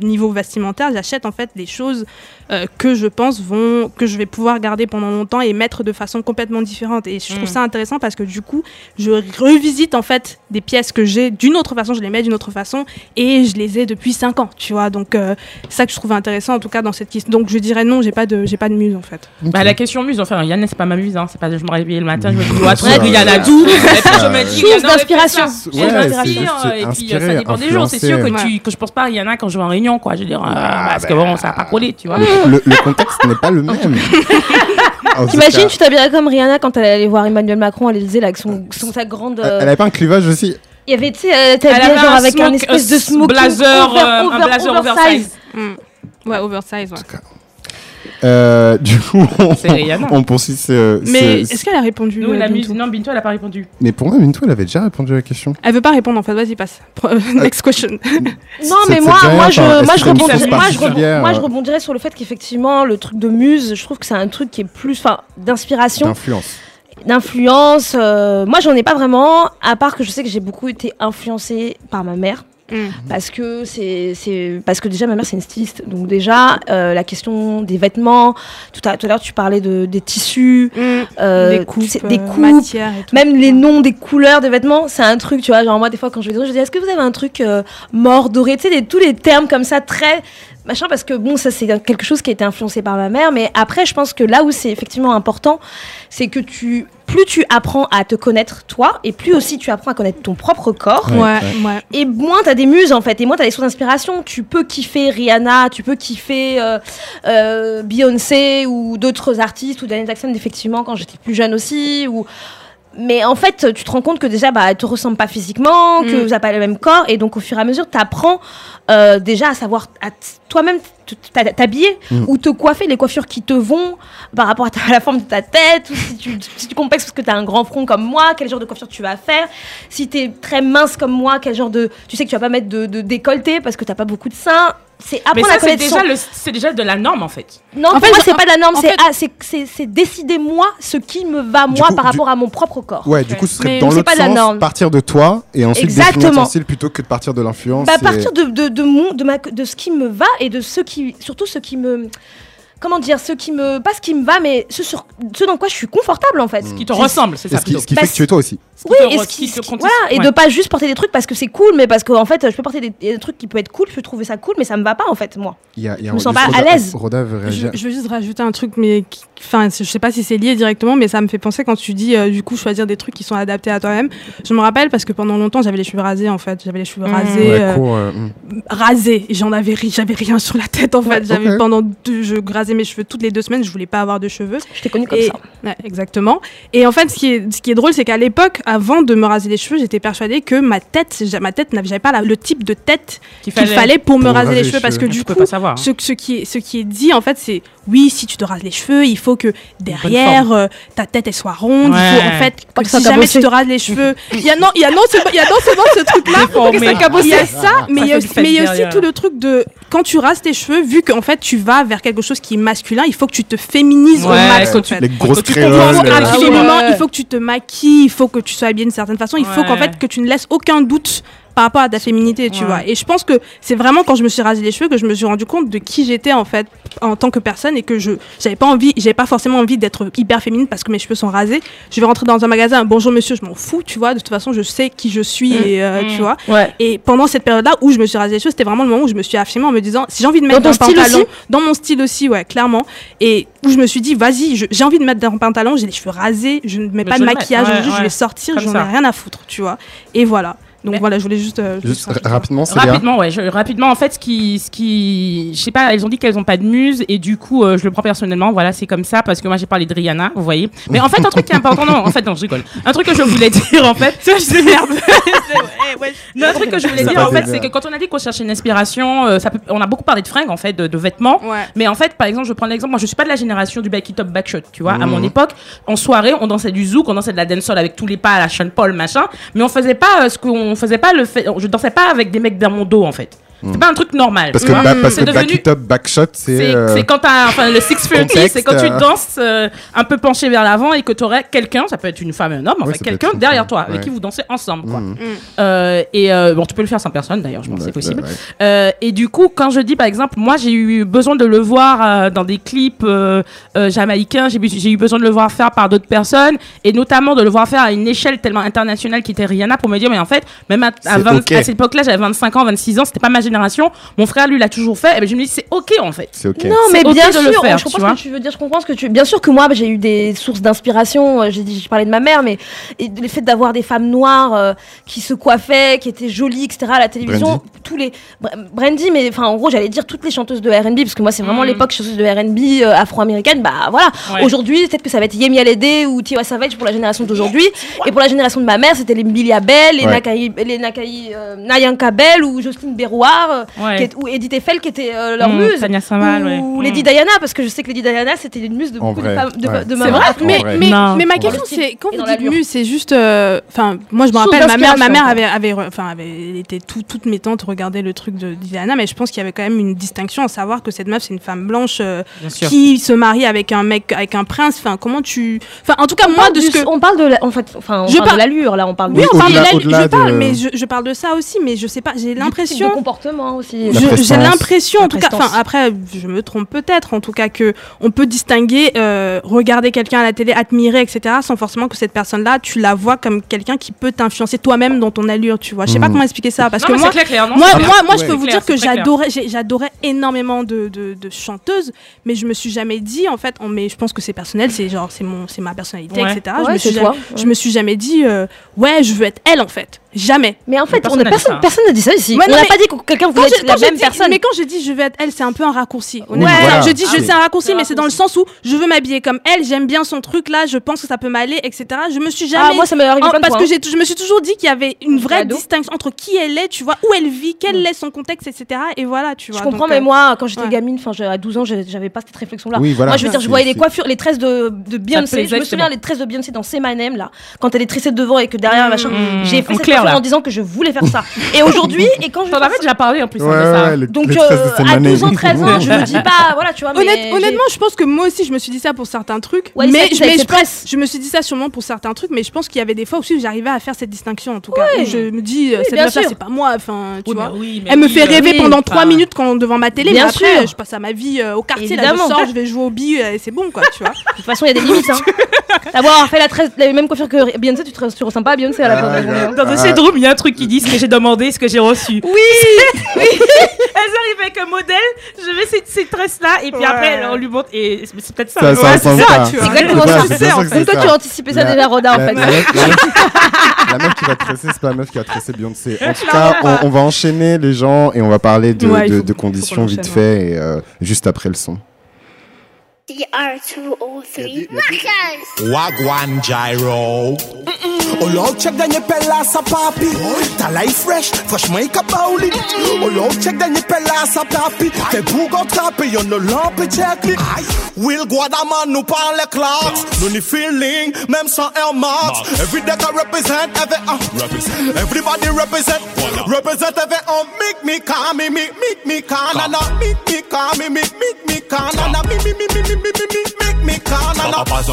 niveau vestimentaire, j'achète en fait des choses euh, que je pense vont que je vais pouvoir garder pendant longtemps et mettre de façon complètement différente. Et je trouve Mm. ça intéressant parce que du coup, je revisite en fait des pièces que j'ai d'une autre façon, je les mets d'une autre façon et je les ai depuis 5 ans, tu vois. Donc euh, c'est ça que je trouve intéressant en tout cas dans cette question. Donc je dirais non, j'ai pas de j'ai pas de muse en fait. Bah, la question muse, enfin, Yann, c'est pas ma muse, hein. c'est pas je me réveille le matin, je me dis, Ouais, ouais, ça, il y en a puis je me dis, Source d'inspiration. ça. Source Et je Ouais, Et puis euh, ça dépend des jours. C'est sûr que, tu, que je pense pas à Rihanna quand je vais en réunion, quoi. Je veux dire, euh, parce que bah, bon, ça va pas coller, tu vois. Le, le- le contexte n'est pas le même. T'imagines, tu t'habillerais comme Rihanna quand elle allait voir Emmanuel Macron à l'Élysée, là, avec son, son- sa grande. euh, Elle avait pas un clivage aussi Il y avait, tu sais, euh, avait genre un avec un espèce de euh, smoking blazer, over- euh, un blazer oversize. oversize. Mm. Ouais, oversize. Ouais. Euh, Du coup, on, on poursuit ce. Mais ce- est-ce qu'elle a répondu Nous, euh, la Bintou muse, non, Bintou, elle a pas répondu. Mais pour moi, Minto, elle avait déjà répondu à la question. Elle veut pas répondre en fait, vas-y passe. Pro- Next question. Non, mais moi, moi, je, moi, je rebondirais, je moi, je euh, rebondirais sur le fait qu'effectivement, le truc de muse, je trouve que c'est un truc qui est plus, enfin, d'inspiration, D'influence. d'influence. euh, moi, j'en ai pas vraiment, à part que je sais que j'ai beaucoup été influencée par ma mère. Mm. Parce que c'est c'est- parce que déjà ma mère c'est une styliste donc déjà euh, la question des vêtements tout à tout à l'heure tu parlais de des tissus euh, Des coupes, c'est- des euh, coupes matières et tout. même les noms des couleurs des vêtements c'est un truc tu vois genre moi des fois quand je vais dire je dis est-ce que vous avez un truc euh, mort doré tu sais des- tous les termes comme ça très machin parce que bon ça c'est quelque chose qui a été influencé par ma mère mais après je pense que là où c'est effectivement important c'est que tu plus tu apprends à te connaître toi et plus aussi tu apprends à connaître ton propre corps. Ouais, ouais. et moins t'as des muses en fait et moins t'as des sources d'inspiration. Tu peux kiffer Rihanna tu peux kiffer euh, euh, Beyoncé ou d'autres artistes ou Daniel Jackson effectivement quand j'étais plus jeune aussi ou mais en fait, tu te rends compte que déjà, bah, elle te ressemble pas physiquement, que Mm. vous n'avez pas le même corps, et donc au fur et à mesure, tu apprends déjà à savoir à toi-même t'habiller Mm. ou te coiffer, les coiffures qui te vont par rapport à, ta- à la forme de ta tête, ou si tu, si tu complexes parce que tu as un grand front comme moi, quel genre de coiffure tu vas faire. Si tu es très mince comme moi, quel genre de. Tu sais que tu vas pas mettre de, de décolleté parce que tu pas beaucoup de seins. C'est Mais apprendre ça, à c'est connaître déjà, son- le- c'est déjà de la norme, en fait. Non, En pour fait, moi, c'est pas de la norme, en c'est fait- ah, c'est- c'est- c'est décider moi ce qui me va moi coup, par du- rapport à mon propre corps. Ouais, du coup, ce serait Mais dans c'est l'autre pas de la sens, norme. partir de toi et ensuite définir Exactement. style plutôt que de partir de l'influence. Bah, et- partir de, de, de, mon, de, ma, de ce qui me va et de ce qui. Surtout ce qui me. Comment dire Ce qui me. Pas ce qui me va, mais ce, sur, ce dans quoi je suis confortable en fait. Ce qui te ressemble, c'est et ça. ce qui, ce qui Bah, fait que tu es toi aussi. Oui, et, ce voilà, et de pas juste porter des trucs parce que c'est cool, mais parce qu'en fait, je peux porter des, des trucs qui peuvent être cool, je peux trouver ça cool, mais ça me va pas en fait, moi. Y a, y a Je me sens pas à Roda- l'aise. Roda veut Je, réagir. je veux juste rajouter un truc, mais enfin, je sais pas si c'est lié directement, mais ça me fait penser quand tu dis euh, du coup choisir des trucs qui sont adaptés à toi-même. Je me rappelle parce que pendant longtemps j'avais les cheveux rasés en fait, j'avais les cheveux Mmh. rasés, Ouais, euh, court, euh, hmm. rasés. J'en avais, ri- j'avais rien sur la tête en fait. J'avais pendant deux, je rasais mes cheveux toutes les deux semaines. Je voulais pas avoir de cheveux. Je t'ai connu comme Et- ça. Ouais, exactement. Et en fait, ce qui est, ce qui est drôle, c'est qu'à l'époque, avant de me raser les cheveux, j'étais persuadée que ma tête, ma tête n'avait pas la- le type de tête Qu'il fallait. fallait pour me Pour raser raser les les cheveux, parce que du Tu peux coup, pas savoir. ce, ce qui est, ce qui est dit en fait, c'est oui, si tu te rases les cheveux, il faut que derrière euh, ta tête elle soit ronde. Il faut Ouais. en fait Comme si jamais bossé. tu te rases les cheveux, il y a non, il y a non seulement, il y a non seulement ce truc-là, Déformé. il y a ça, mais il y a aussi, mais il y a aussi tout le truc de quand tu rases tes cheveux, vu qu'en fait tu vas vers quelque chose qui est masculin, il faut que tu te féminises au max. en fait. Les grosses Faut que tu Il faut créoles. comprends euh, absolument, ouais. il faut que tu te maquilles, il faut que tu sois habillée d'une certaine façon, il faut qu'en fait que tu ne laisses aucun doute par rapport à ta féminité, tu Ouais. vois. Et je pense que c'est vraiment quand je me suis rasé les cheveux que je me suis rendu compte de qui j'étais en fait en tant que personne et que je j'avais pas envie, j'avais pas forcément envie d'être hyper féminine parce que mes cheveux sont rasés. Je vais rentrer dans un magasin, bonjour monsieur, je m'en fous, tu vois. De toute façon, je sais qui je suis Mm. et euh, Mm. tu vois. Ouais. Et pendant cette période-là où je me suis rasé les cheveux, c'était vraiment le moment où je me suis affirmée en me disant si j'ai envie de mettre Dans un pantalon, dans mon style aussi, ouais, clairement. Et où je me suis dit vas-y, j'ai envie de mettre un pantalon, j'ai les cheveux rasés, je ne mets Mais pas de maquillage, ouais, je vais sortir, j'en ai rien à foutre, tu vois. Et voilà. Donc voilà, je voulais juste. euh, Juste rapidement, c'est. Rapidement, ouais. Je, rapidement, en fait, ce qui, ce qui, je sais pas, elles ont dit qu'elles ont pas de muse et du coup, euh, je le prends personnellement. Voilà, c'est comme ça parce que moi j'ai parlé de Rihanna, vous voyez. Mais en fait, un truc qui est important, non, en fait, non, je rigole. Un truc que je voulais dire, en fait, c'est merde. Non, un truc que je voulais dire, en fait, c'est que quand on a dit qu'on cherchait une inspiration, euh, ça peut, on a beaucoup parlé de fringues, en fait, de, de vêtements. Ouais. Mais en fait, par exemple, je prends l'exemple, moi je suis pas de la génération du backy top backshot, tu vois. À mon époque, en soirée, on dansait du zouk, on dansait de la dancehall avec tous les pas à la Sean Paul, machin. Mais on faisait pas euh, ce qu'on faisait pas le fait, je dansais pas avec des mecs dans mon dos, en fait. C'est pas un truc normal. Parce que, ba- parce C'est que back devenu- it up, back shot, c'est. c'est euh, c'est quand t'as enfin le 630 contexte, c'est quand tu euh, danses euh, un peu penché vers l'avant et que tu aurais quelqu'un ça peut être une femme et un homme en Ouais, quelqu'un derrière femme, toi avec qui vous dansez ensemble quoi. Mhm. Euh, et euh, bon tu peux le faire sans personne d'ailleurs je pense que c'est possible ouais. Euh, et du coup quand je dis par exemple moi j'ai eu besoin de le voir euh, dans des clips euh, euh, jamaïcains j'ai eu- besoin de le voir faire par d'autres personnes et notamment de le voir faire à une échelle tellement internationale qui était Rihanna pour me dire mais en fait même à, à C'est 20 ok. à cette époque là j'avais 25 ans 26 ans c'était pas ma génération mon frère lui l'a toujours fait et ben je me dis c'est ok en fait C'est ok. Non, mais ok bien sûr, le faire, je comprends ce que tu veux dire. Je comprends ce que tu. Bien sûr que moi, j'ai eu des sources d'inspiration. euh, J'ai dit, je parlais de ma mère, mais et le fait d'avoir des femmes noires euh, qui se coiffaient, qui étaient jolies, etc. à la télévision, Brandy. tous les Br- Brandy, mais enfin, en gros, j'allais dire toutes les chanteuses de R&B, parce que moi, c'est vraiment Mhm. l'époque chanteuse de R&B euh, afro-américaine. Bah voilà. Ouais. Aujourd'hui, peut-être que ça va être Yemi Alade ou Tiwa Savage pour la génération d'aujourd'hui, et pour la génération de ma mère, c'était les Billy Abel, les Ouais. Nakai, les Nakai, euh, Nayanka Bell ou Jocelyne Berroir, euh, Ouais. qui est- ou Edith Eiffel, qui était euh, leur Mm, muse Tania Samal, ouais. ou Mm. Lady Diana, parce que je sais que Lady Diana, c'était une muse de beaucoup vrai, de femmes, de, ouais. de C'est mamans Mais, vrai. mais, Non. mais ma question c'est quand vous dites l'allure. muse, c'est juste, euh, enfin moi je me rappelle ma mère, ma avait, avait, avait, elle était tout, toutes mes tantes regardaient le truc de Diana, mais je pense qu'il y avait quand même une distinction à savoir que cette meuf c'est une femme blanche euh, qui se marie avec un mec, avec un prince. Enfin comment tu, enfin en tout cas On moi de ce que on parle de la, en fait, enfin, on Je parle parle- de l'allure là, on parle oui, de on parle de au-delà- la- au-delà je parle, de- mais je, je parle de ça aussi, mais je sais pas, j'ai l'impression aussi. J'ai l'impression, en tout cas, enfin après, je me trompe peut-être, en tout cas que on peut distinguer, euh, regarder quelqu'un à la télé, admirer, etc., sans forcément que cette personne-là, tu la vois comme quelqu'un qui peut t'influencer toi-même dans ton allure, tu vois. Je sais pas Mhm. comment expliquer ça, parce Non, que moi, c'est clair, clair, non, moi, moi, je peux vous dire que j'adorais, j'adorais énormément de, de, de chanteuses, mais je me suis jamais dit, en fait, on- mais je pense que c'est personnel, c'est genre, c'est mon, c'est ma personnalité, Ouais. etc. je me suis jamais, je me suis jamais dit, euh, ouais, je veux être elle, en fait. Jamais. Mais en fait, personne on a dit personne, ça. personne n'a dit ça ici. Ouais, on n'a mais- pas dit que quelqu'un Quand voulait je- être la quand je même dis- personne. Mais quand je dis je veux être elle, c'est un peu un raccourci. Ouais. Voilà. je dis je Ah c'est un raccourci, mais c'est dans le sens où je veux m'habiller comme elle, j'aime bien son truc là, je pense que ça peut m'aller, etc. Je me suis jamais. Ah, moi, ça m'est arrivé en- plein de parce fois, que j'ai, je me suis toujours dit qu'il y avait une vraie distinction entre qui elle est, tu vois, où elle vit, quel est son contexte, etc. Et voilà, tu Je vois. comprends, donc, mais euh, moi, quand j'étais gamine, enfin, à 12 ans, j'avais pas cette réflexion-là. Moi, je veux dire, je voyais les coiffures, les tresses de, Beyoncé. Je me c'est souviens les tresses de Beyoncé dans Name, là. Quand elle est tressée devant et que derrière, Mmh. machin. J'ai fait en là. disant que je voulais faire ça. Et aujourd'hui, et quand je. T'en avais déjà parlé en plus hein, Ouais, de ça. Donc, euh, à Selmané. 12 ans, 13 ans, je me dis pas, voilà, tu vois. mais Honnête- honnêtement, je pense que moi aussi, je me suis dit ça pour certains trucs. Ouais, mais je, avec mais ses je pense- tresses. je me suis dit ça sûrement pour certains trucs, mais je pense qu'il y avait des fois aussi où j'arrivais à faire cette distinction, en tout cas. Ouais. Où je me dis, Oui, cette sûr. c'est pas moi. Enfin, tu Oui, vois. Elle me fait rêver pendant trois enfin, minutes quand devant ma télé, Bien mais après, sûr. je passe à ma vie euh, au quartier, là, je sors, je vais jouer aux billes, euh, et c'est bon, quoi, tu vois. De toute façon, il y a des limites. Hein. D'avoir fait la, même coiffure que Beyoncé, tu, te, tu ressembles pas à Beyoncé à la fin de la journée. Hein. Drum, il y a un truc qui dit ce que j'ai demandé, ce que j'ai reçu. Oui, oui. Elles arrivent avec un modèle, je mets ces, ces tresses-là, et puis Ouais. après, on lui montre, et c'est peut-être ça. Ça, ça ouais, ressemble c'est ça, pas. tu vois. C'est exactement ça. c'est toi, ça. tu anticipais ça La- déjà, Roda, en la- fait. La, meuf- qui va tresser, c'est pas la meuf qui va tresser Beyoncé. En tout cas, on, on va enchaîner les gens et on va parler de, Ouais, il de- faut- de faut qu'on conditions vite enchaîne, fait et euh, juste après le son. DR203 Rockers Wagwan Gyro. O lou chek denye pelas a The life fresh, fresh make-up only O lou chek denye pelas a papi. Te bougon trapi, yon nou lampi chek li Will Guadaman nou pan le klaks Nou ni feeling, mem san el marks. Every day I represent, every uh, an Everybody represent, represent every uh, an Make me ka, mi mi, mik mi ka, nana Mik mi ka, mi make me, mi ka, nana Mi mi mi mi mi me, me, me, make me call and a pass,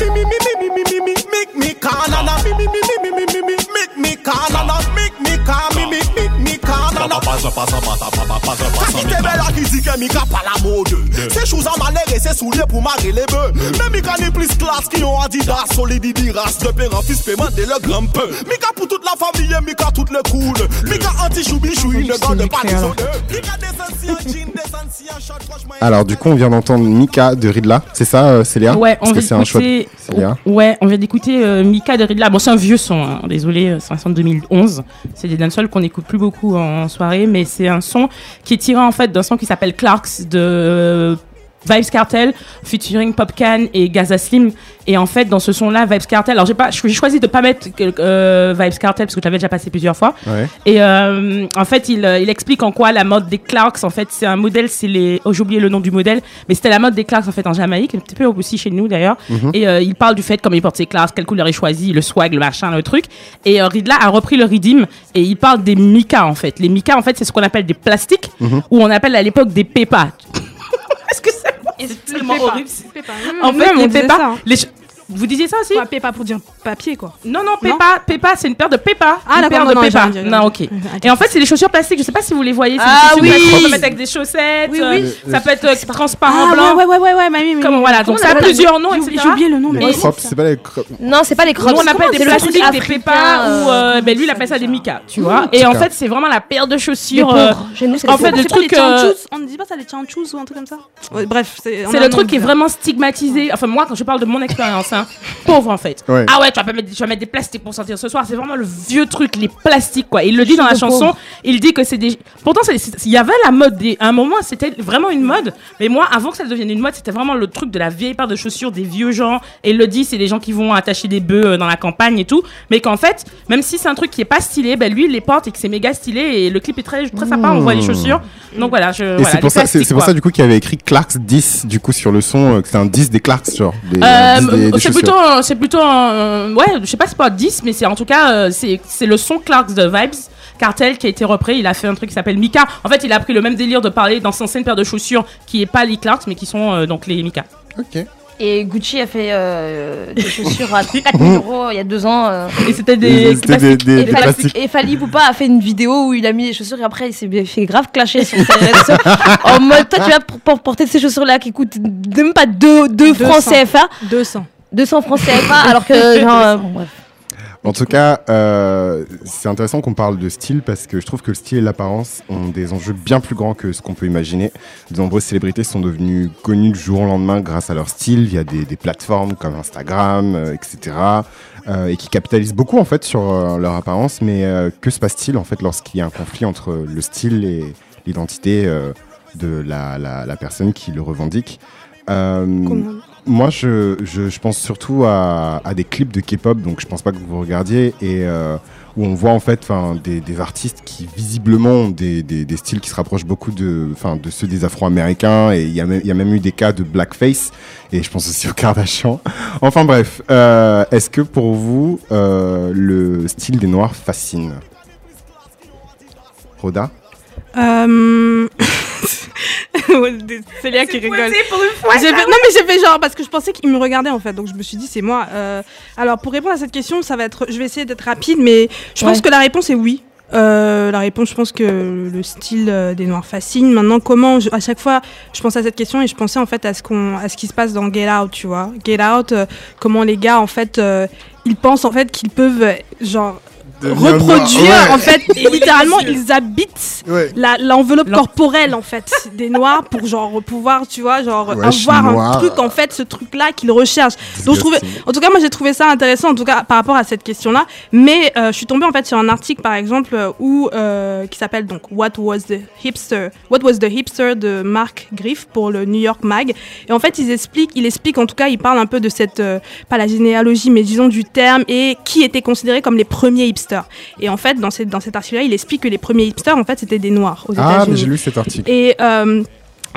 me, me, me, me, me, me, me, make me call and me, me, me, me, me, me, me, make me call make me call, me, me, me, me. Calm, na, na. Kakite bela ki di ke mi ka pa la mode Se chouz an malere, se soulye pou mare le be Men mi ka ni plis klas ki yon adidas Solidi di ras, de pe fils paiement de le grand peu Mi ka pou tout la famille, mi ka tout le cool Mi ka anti choubi chou, ne gande pas les odeurs Mi ka des anciens jeans, des anciens shorts franchement Alors, du coup, on vient d'entendre Mika de Ridla. C'est ça, euh, Célia? Ouais, on Parce que vient c'est un choix. de- d'écouter. Célia? Ouais, on vient d'écouter euh, Mika de Ridla. Bon, c'est un vieux son, hein. désolé, euh, c'est un son de 2011. C'est des dancehall qu'on n'écoute plus beaucoup en soirée, mais c'est un son qui est tiré en fait d'un son qui s'appelle Clarks de Vibes Cartel featuring Popcan et Gaza Slim. Et en fait, dans ce son-là, Vibes Cartel, alors j'ai pas, j'ai choisi de pas mettre euh, Vibes Cartel parce que je l'avais déjà passé plusieurs fois. Ouais. Et euh, en fait, il, euh, il explique en quoi la mode des Clarks, en fait, c'est un modèle, c'est les. Oh, j'ai oublié le nom du modèle, mais c'était la mode des Clarks en fait en Jamaïque, un petit peu aussi chez nous d'ailleurs. Mhm. Et euh, il parle du fait comment il porte ses Clarks, quelle couleur il choisit, le swag, le machin, le truc. Et Ridla a repris le Ridim et il parle des Mika en fait. Les Mika en fait, c'est ce qu'on appelle des plastiques Mhm. ou on appelle à l'époque des pépas. Est-ce que c'est tellement horrible. En fait, les pépas. Vous disiez ça aussi Ouais, Pépa pour dire papier, quoi. Non, non, Pépa, Pépa, c'est une paire de Pépa. Ah, une d'accord, paire non, de non, Pépa. rien Non, ok. Et en fait, c'est des chaussures plastiques. Je sais pas si vous les voyez. Ah oui. qu'on peut mettre avec des chaussettes. Oui, euh, oui. Ça peut être euh, transparent Ah, blanc. ouais, ouais, ouais, ouais, mais Comme oui. voilà, donc on ça a plusieurs noms, J'ai etc. oublié- J'ai oublié le nom, mais crops, c'est pas les crops. Non, c'est pas les crocs. Nous, on appelle des plastiques des pépas ou euh, euh, ben lui il appelle ça des mika, tu vois. Et en fait, c'est vraiment la paire de chaussures. euh, en fait, le truc, On ne dit pas ça, les tchanchous ou un truc comme ça? Bref, c'est on C'est a le truc qui est vraiment stigmatisé. Enfin, moi, quand je parle de mon expérience, hein, pauvre en fait. Ouais. Ah ouais, tu vas, mettre, tu vas mettre des plastiques pour sortir ce soir. C'est vraiment le vieux truc, les plastiques, quoi. Il le dit dans la chanson. pauvre. Il dit que c'est des. Pourtant, il y avait la mode. Des... À un moment, c'était vraiment une mode. Mais moi, avant que ça devienne une mode, c'était vraiment le truc de la vieille paire de chaussures des vieux gens. Et il le dit, c'est des gens qui vont attacher des bœufs euh, dans la campagne et tout. Mais qu'en fait, même si c'est un truc qui est pas stylé, ben lui, il les porte et que c'est méga stylé. Et le clip est très, très sympa. On voit les chaussures. Donc voilà, je. Et voilà, c'est pour les ça, c'est pour ça du coup qu'il avait écrit Clarks 10 du coup sur le son, euh, que c'est un 10 des Clarks genre. Des, Euh, un 10 des- des c'est plutôt, un- c'est plutôt, un- ouais, je sais pas si c'est pas 10, mais c'est en tout cas, euh, c'est c'est le son Clarks de Vibes. Cartel qui a été repris, il a fait un truc qui s'appelle Mika. En fait, il a pris le même délire de parler dans son paire de chaussures qui est pas les Clarks, mais qui sont euh, donc les Mika. Ok. Et Gucci a fait euh, des chaussures à 4 000 euros il y a deux ans. euh. Et c'était des, des, des, Et, des Fali, plastiques. et Fali Poupa a fait une vidéo où il a mis les chaussures et après il s'est fait grave clasher sur ses réseaux. en mode, toi tu vas porter ces chaussures-là qui coûtent même pas 2, 2 francs 200. CFA, 200. 200 francs CFA, alors que genre, euh, bon, bref. En tout cas, euh, c'est intéressant qu'on parle de style parce que je trouve que le style et l'apparence ont des enjeux bien plus grands que ce qu'on peut imaginer. De nombreuses célébrités sont devenues connues du jour au lendemain grâce à leur style via des, des plateformes comme Instagram, euh, etc. euh, et qui capitalisent beaucoup en fait sur euh, leur apparence. Mais euh, que se passe-t-il en fait lorsqu'il y a un conflit entre le style et l'identité euh, de la, la- la personne qui le revendique Euh, Comment- moi, je, je, pense surtout à, des clips de K-pop, donc je pense pas que vous regardiez, et euh, où on voit en fait des, des artistes qui visiblement ont des, des, des styles qui se rapprochent beaucoup de, de ceux des Afro-Américains, et il y, y a même eu des cas de blackface, et je pense aussi aux Kardashian. Enfin bref, euh, est-ce que pour vous, euh, le style des Noirs fascine? Roda? Célia qui rigole. Fait- Non mais j'ai fait genre parce que je pensais qu'il me regardait en fait donc je me suis dit c'est moi. Euh, Alors pour répondre à cette question ça va être je vais essayer d'être rapide mais je pense que la réponse est oui. Euh, la réponse, je pense que le style euh, des Noirs fascine. Maintenant, comment je- à chaque fois, je pense à cette question et je pensais en fait à ce qu'on, à ce qui se passe dans Get Out, tu vois. Get Out, euh, comment les gars en fait, ils pensent en fait qu'ils peuvent genre reproduire ouais. en fait et littéralement ils habitent Ouais. la- l'enveloppe corporelle en fait des noirs pour genre pouvoir tu vois genre Ouais, avoir un truc en fait ce truc là qu'ils recherchent. Donc je trouvais en tout cas moi j'ai trouvé ça intéressant en tout cas par rapport à cette question là mais euh, je suis tombée en fait sur un article par exemple où euh, qui s'appelle donc What was the hipster What was the hipster de Mark Griff pour le New York Mag. Et en fait ils expliquent il explique en tout cas il parle un peu de cette euh, pas la généalogie mais disons du terme et qui était considéré comme les premiers hipsters et en fait dans, cette, dans cet article là il explique que les premiers hipsters en fait c'était des noirs aux Ah, États-Unis mais j'ai lu cet article. et, euh,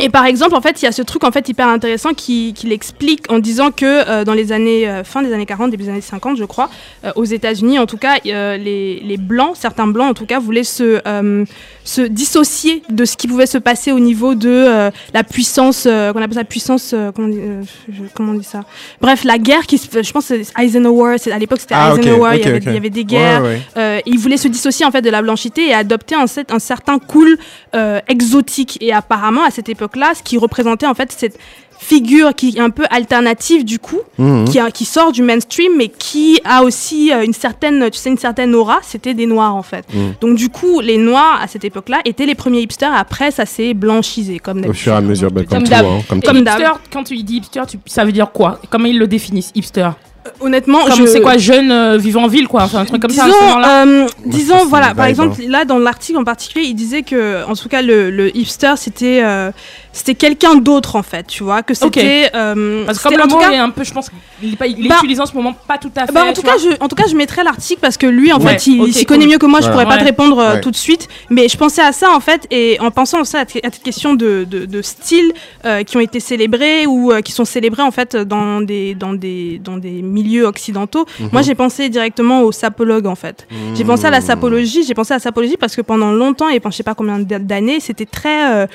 et par exemple, en fait, il y a ce truc en fait hyper intéressant qui, qui l'explique en disant que euh, dans les années euh, fin des années 40, début des années 50, je crois, euh, aux États-Unis, en tout cas, euh, les, les blancs, certains blancs en tout cas, voulaient se euh, se dissocier de ce qui pouvait se passer au niveau de euh, la puissance, euh, qu'on appelle ça puissance, euh, comment, on dit, euh, je- comment on dit ça? Bref, la guerre qui, se, je pense, c'est Eisenhower. c'est- À l'époque, c'était Ah, Eisenhower. il, y avait, ok. il y avait des guerres. ouais. Euh, ils voulaient se dissocier en fait de la blanchité et adopter un, un certain cool euh, exotique. Et apparemment, à cette époque-là, ce qui représentait en fait cette figure qui est un peu alternative du coup, Mhm. qui, a- qui sort du mainstream, mais qui a aussi euh, une certaine, tu sais, une certaine aura. C'était des noirs en fait. Mhm. Donc du coup, les noirs à cette époque-là étaient les premiers hipsters. Après, ça s'est blanchisé comme Au d'habitude. fur et à mesure, bah, comme, Comme d'hab. hein, comme Et hipster, quand tu dis hipster, tu- ça veut dire quoi? Comment ils le définissent, hipster? Honnêtement, Comme je... c'est quoi, jeune euh, vivant en ville, quoi Enfin, un truc comme ça. disons, euh, disons voilà, par exemple, là dans l'article en particulier, il disait que, en tout cas, le, le hipster, c'était, euh, c'était quelqu'un d'autre en fait, tu vois, que c'était. euh, Parce que comme le en tout mot cas- est un peu, je pense, il est, pas- il est Bah, utilisé en ce moment pas tout à fait. bah, en, tout cas, je, en tout cas, je mettrai l'article parce que lui, en Ouais, fait, il, s'y cool. connaît mieux que moi. Je Voilà. pourrais pas te répondre euh, Ouais. tout de suite. Mais je pensais à ça, en fait, et en pensant aussi à, cette question de, de, de styles euh, qui ont été célébrés ou euh, qui sont célébrés, en fait, dans des, dans des, dans des milieux occidentaux. Mhm. Moi, j'ai pensé directement au sapologue, en fait. J'ai pensé à la sapologie. J'ai pensé à la sapologie parce que pendant longtemps, et pendant je sais pas combien d'années, c'était très euh,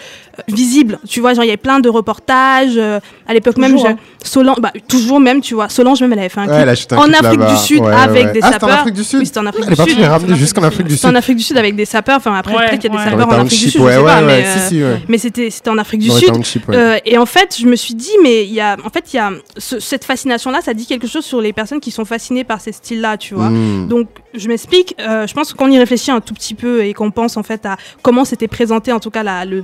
visible. Tu vois, genre, il y avait plein de reportages. euh, à l'époque même, hein. Solange, bah, toujours même, tu vois. Solange, même, elle avait fait un Ouais, clip elle a acheté un en clip Afrique du Sud Ouais, avec ouais. des Ah, c'était en sapeurs. Afrique du Sud Oui, c'était en Afrique Elle du est partie Sud. jusqu'en Afrique du C'était en Sud. Afrique du Sud avec des sapeurs. Enfin, après, Ouais, peut-être qu'il y a des ouais. sapeurs en Afrique du Sud, je ouais, sais ouais, pas, ouais, mais, si, si, ouais. mais c'était c'était en Afrique du Sud. ouais. Euh, et en fait, je me suis dit, mais il y a, en fait, il y a ce- cette fascination-là, ça dit quelque chose sur les personnes qui sont fascinées par ces styles-là, tu vois. Mm. Donc, je m'explique. euh, je pense qu'on y réfléchit un tout petit peu et qu'on pense en fait à comment c'était présenté, en tout cas la, le,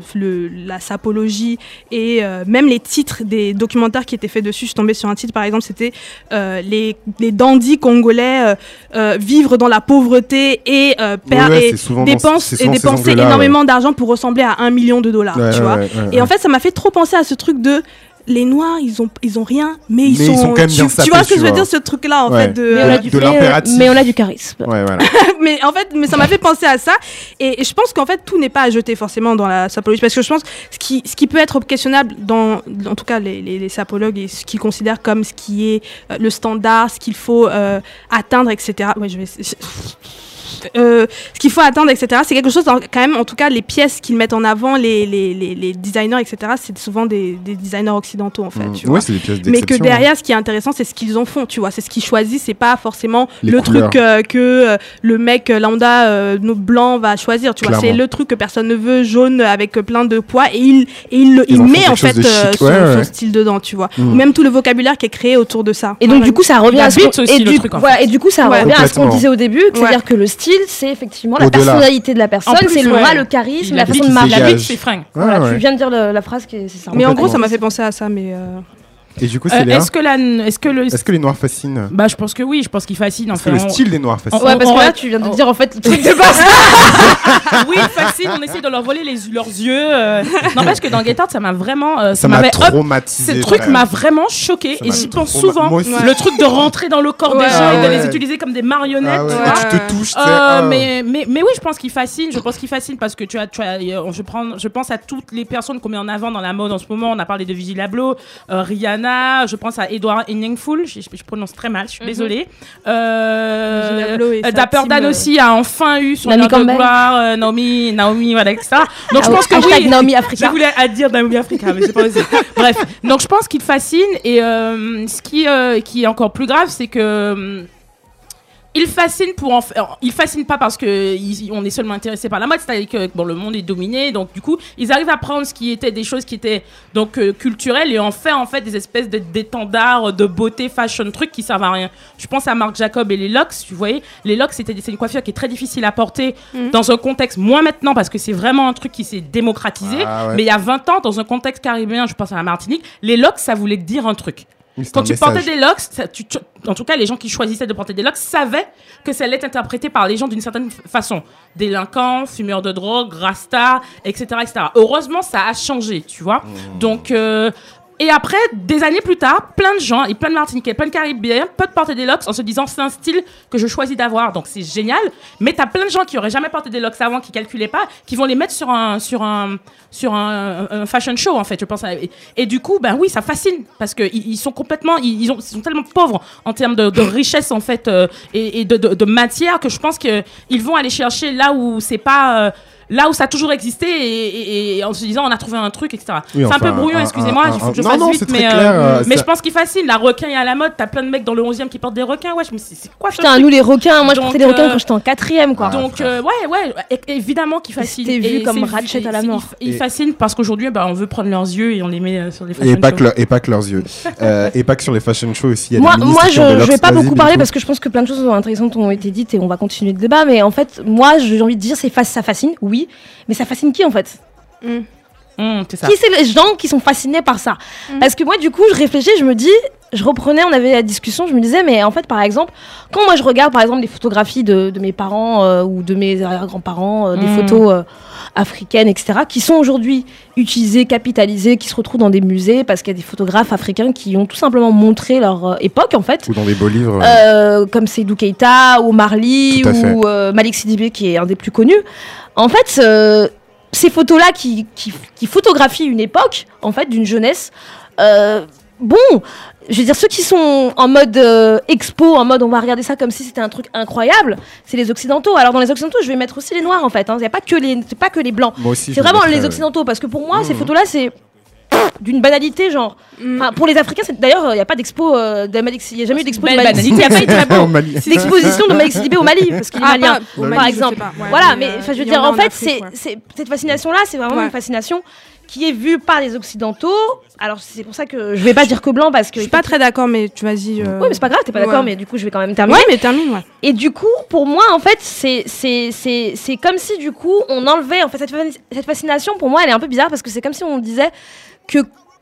et euh, même les titres des documentaires qui étaient faits dessus. Je suis tombée sur un titre, par exemple, c'était euh, les, les dandys congolais euh, vivre dans la pauvreté et, per- Ouais, ouais, et c'est souvent dans- dépense- c'est et souvent ces dépenser énormément d'argent pour ressembler à un million de dollars, tu vois. et en fait, ça m'a fait trop penser à ce truc de les noirs, ils ont, ils ont rien, mais ils Mais sont. ils sont quand même tu, bien tu vois ce que je veux dire, ce truc-là, en Ouais. fait, de. Mais on a du- de mais, l'impératif. mais on a du charisme. Ouais, voilà. mais en fait, mais ça m'a fait penser à ça. Et, et je pense qu'en fait, tout n'est pas à jeter forcément dans la sapologie. Parce que je pense que ce qui, ce qui peut être questionnable dans, en tout cas, les, les, les sapologues et ce qu'ils considèrent comme ce qui est euh, le standard, ce qu'il faut euh, atteindre, etc. Ouais, je vais. Euh, ce qu'il faut atteindre, etc. C'est quelque chose, dans- quand même, en tout cas, les pièces qu'ils mettent en avant, les, les, les, les designers, etc., c'est souvent des, des designers occidentaux, en fait. Mm. tu Ouais, vois. des pièces Mais que d'exception, derrière, ce qui est intéressant, c'est ce qu'ils en font, tu vois. C'est ce qu'ils choisissent, c'est pas forcément Les le couleurs. truc euh, que euh, le mec lambda euh, no- blanc va choisir, tu vois. C'est le truc que personne ne veut, jaune avec plein de poids, et il, et il, il en met en fait euh, son, Ouais, son style dedans, tu vois. Mm. Ou même tout le vocabulaire qui est créé autour de ça. Et donc du coup ça revient à ce qu'on- aussi, et le du, truc, en voilà, fait. et du coup ça Ouais. revient à ce qu'on Complètement. disait au début, c'est-à-dire que le style c'est effectivement la personnalité de la personne, c'est l'aura, ouais. le charisme, La la façon de la marcher. dégage. c'est fringue. Ouais, Voilà, ouais. Tu viens de dire le- la phrase qui est c'est ça. Mais en gros, ça m'a fait penser à ça, mais. Euh, Et du coup, c'est Léa. Est-ce que la, est-ce que le, les noirs fascinent bah je pense que oui, je pense qu'il fascine en Est-ce fait. que le On- style des noirs fascine Ouais, parce on- que là tu viens de on- dire en fait le truc de base. oui, fascine. On essaie de leur voler les, leurs yeux. euh. N'empêche que dans Get Out, ça m'a vraiment, euh, Ça m'a traumatisé. Ce truc m'a vraiment choqué et j'y pense souvent. Moi aussi. Le truc de rentrer dans le corps Ouais, des gens et de les utiliser comme des marionnettes. Ah ouais, tu et vois. tu te touches, Euh, ah. mais, mais, mais oui, je pense qu'il fascine. Je pense qu'il fascine parce que tu as, tu as, je, prends, je pense à toutes les personnes qu'on met en avant dans la mode en ce moment. On a parlé de Vigil Abloh, Rihanna. Je pense à Edouard Enyingful. Je, je prononce très mal, je suis Mhm. désolée. Euh, Dapper Dan euh, aussi a enfin eu son Naomi de gloire. euh, Naomi, Naomi, voilà, etc. Donc Ah je pense que hashtag oui. Naomi Africa. Je voulais à dire Naomi Africa, mais j'ai pas osé. Bref, donc je pense qu'il fascine et euh, ce qui, euh, qui est encore plus grave, c'est que euh, il fascine pour en faire. Il fascine pas parce que il- on est seulement intéressé par la mode, c'est-à-dire que bon, le monde est dominé, donc du coup, ils arrivent à prendre ce qui était des choses qui étaient donc euh, culturelles et en faire en fait des espèces de d'étendards de beauté, fashion, trucs qui servent à rien. Je pense à Marc Jacob et les locks, vous voyez, les locks c'était c'est une coiffure qui est très difficile à porter Mhm. dans un contexte moins maintenant parce que c'est vraiment un truc qui s'est démocratisé, Ah ouais. mais il y a 20 ans dans un contexte caribéen, je pense à la Martinique, les locks ça voulait dire un truc. Quand tu message. portais des locks, ça- tu- tu- en tout cas, les gens qui choisissaient de porter des locks savaient que ça allait être interprété par les gens d'une certaine façon. Délinquants, fumeurs de drogue, rasta, etc., etc. Heureusement, ça a changé, tu vois. Donc, euh, et après, des années plus tard, plein de gens, et plein de Martiniquais, plein de Caribéens peuvent porter des locks en se disant c'est un style que je choisis d'avoir, donc c'est génial. Mais t'as plein de gens qui auraient jamais porté des locks avant, qui calculaient pas, qui vont les mettre sur un sur un sur un, fashion show en fait. Je pense. et, du coup, ben oui, ça fascine parce que ils, ils sont complètement, ils, ils ont, ils sont tellement pauvres en termes de, de richesse en fait euh, et, de, de, de matière que je pense que ils vont aller chercher là où c'est pas euh, là où ça a toujours existé et, et- et en se disant on a trouvé un truc, etc. Oui, c'est un peu brouillon, excusez-moi, il faut que je non, fasse non, vite, mais, clair, euh, mais je pense qu'il fascine. La requin est à la mode, t'as plein de mecs dans le 11e qui portent des requins, ouais, je me suis dit, c'est quoi Putain, nous les requins, moi je portais des requins euh, quand j'étais en quatrième quoi. donc euh, ouais ouais évidemment qu'il fascine. C'était vu Et comme Ratchet à la mort. Il, Et- fascine parce qu'aujourd'hui bah, on veut prendre leurs yeux et on les met euh, sur les Et fashion pas, shows. que et pas que leurs yeux. Euh, et pas que sur les fashion shows aussi. Moi, je, je vais pas beaucoup parler parce que je pense que plein de choses intéressantes ont été dites et on va continuer le débat. Mais en fait, moi j'ai envie de dire, ça fascine, oui. Mais ça fascine qui en fait c'est ça. Qui c'est les gens qui sont fascinés par ça Parce que moi, du coup, je réfléchis, je me dis, je reprenais, on avait la discussion, je me disais, mais en fait, par exemple, quand moi je regarde, par exemple, des photographies de, de mes parents euh, ou de mes arrière-grands-parents, euh, des Mm. photos euh, africaines, etc., qui sont aujourd'hui utilisées, capitalisées, qui se retrouvent dans des musées parce qu'il y a des photographes africains qui ont tout simplement montré leur époque, en fait. Ou dans des beaux livres. Comme Seydou Keita ou fait. ou Malik Sidibé qui est un des plus connus. En fait, ces photos-là qui, qui, qui photographient une époque, en fait, d'une jeunesse, bon, je veux dire, ceux qui sont en mode euh, expo, en mode on va regarder ça comme si c'était un truc incroyable, c'est les Occidentaux. Alors dans les Occidentaux, je vais mettre aussi les Noirs en fait. Il n'y a pas que les, c'est pas que les Blancs. Moi aussi, je C'est vraiment les ouais. Occidentaux parce que pour moi, ces Mhm. photos-là, c'est d'une banalité genre. Enfin, pour les Africains, c'est- d'ailleurs, il n'y a pas d'expo euh, Il n'y a jamais eu d'expo de Sidibé. Il n'y a pas eu d'exposition de Malik Sidibé au Mali parce qu'il est Ah, malien, pas au Mali, par exemple. Ouais, voilà, mais, euh, je veux dire, en fait, Afrique, c'est cette fascination-là, c'est vraiment Ouais. une fascination qui est vue par les Occidentaux. Alors, c'est pour ça que je vais pas dire que blanc parce que. Je suis pas très d'accord, mais tu vas-y. euh, Oui, mais c'est pas grave, t'es pas ouais. d'accord, mais du coup, je vais quand même terminer. Ouais, mais termine, ouais. Et du coup, pour moi, en fait, c'est c'est c'est c'est comme si du coup, on enlevait en fait cette, fa- cette fascination. Pour moi, elle est un peu bizarre parce que c'est comme si on disait que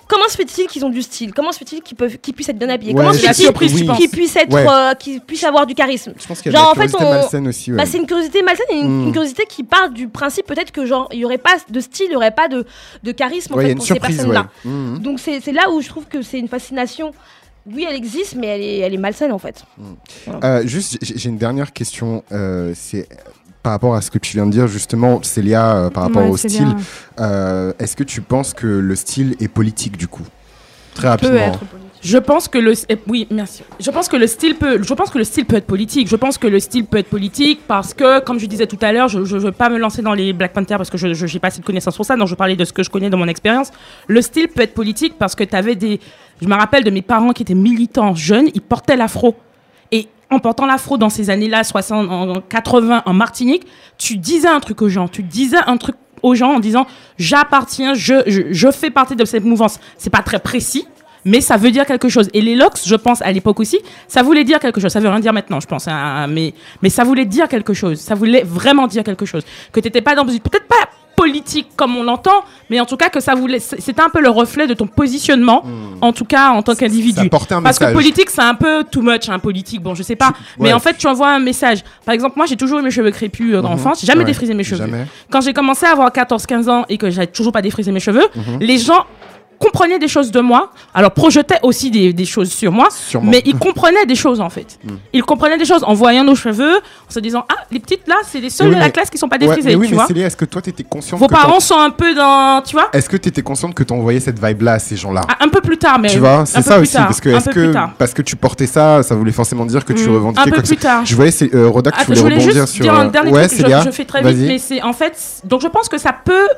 comment se fait-il qu'ils ont du style? Comment se fait-il qu'ils peuvent qu'ils puissent être bien habillés? Ouais, Comment se fait-il qu'ils puissent être Ouais. euh, qu'ils puissent avoir du charisme? Je pense qu'il y a Genre, de la en fait, curiosité on- malsaine aussi. ouais. Bah, c'est une curiosité malsaine et une, Mm. une curiosité qui part du principe peut-être que genre il y aurait pas de style, il y aurait pas de, de charisme en fait, pour ces personnes-là. Mhm. Donc c'est là où je trouve que c'est une fascination. Oui, elle existe, mais elle est, elle est malsaine en fait. Euh, juste, j'ai j'ai une dernière question. euh, c'est par rapport à ce que tu viens de dire, justement, Célia, euh, par rapport Ouais, au Célia. style. euh, Est-ce que tu penses que le style est politique du coup? Très Peut rapidement. Je pense que le eh, oui merci. Je pense que le style peut je pense que le style peut être politique. Je pense que le style peut être politique parce que comme je disais tout à l'heure, je je veux pas me lancer dans les Black Panther parce que je j'ai pas assez de connaissances sur ça. Donc je parlais de ce que je connais de mon expérience. Le style peut être politique parce que tu avais des je me rappelle de mes parents qui étaient militants jeunes, ils portaient l'afro. Et en portant l'afro dans ces années-là, 60, en en 80, en Martinique, tu disais un truc aux gens. Tu disais un truc aux gens en disant j'appartiens, je, je, fais partie de cette mouvance. C'est pas très précis, mais ça veut dire quelque chose. Et les locks, je pense à l'époque aussi, ça voulait dire quelque chose. Ça veut rien dire maintenant, je pense, hein, mais, mais ça voulait dire quelque chose. Ça voulait vraiment dire quelque chose. Que t'étais pas dans peut-être pas politique comme on l'entend, mais en tout cas que ça voulait, c'était un peu le reflet de ton positionnement, en tout cas en tant qu'individu. un Parce que politique, c'est un peu too much, hein, politique. Bon, je sais pas, mais ouais. en fait, tu envoies un message. Par exemple, moi, j'ai toujours eu mes cheveux crépus euh, dans Mhm. l'enfance, j'ai jamais Ouais, défrisé mes cheveux. jamais. Quand j'ai commencé à avoir 14-15 ans et que j'avais toujours pas défrisé mes cheveux, Mhm. les gens comprenaient des choses de moi, alors projetaient aussi des, des choses sur moi, Sûrement. mais ils comprenaient des choses en fait. Mhm. Ils comprenaient des choses en voyant nos cheveux, en se disant ah les petites là c'est les seules Oui, de la classe qui sont pas Ouais, défrisées, mais oui, tu mais. Célia, est-ce que toi, t'étais consciente Vos que parents sont un peu dans, tu vois, Est-ce que tu étais consciente que tu envoyais cette vibe-là à ces gens-là Ah, un peu plus tard, mais Tu vois, c'est ça aussi, tard, parce que est-ce que parce que tu portais ça, ça voulait forcément dire que tu Mm. revendiquais Un peu quoi plus tard. Je voyais, c'est euh, Roda que tu je voulais voulais rebondir juste sur. dire un euh, dernier ouais, truc, je- je, fais très vite, mais c'est en fait, donc je pense que ça peut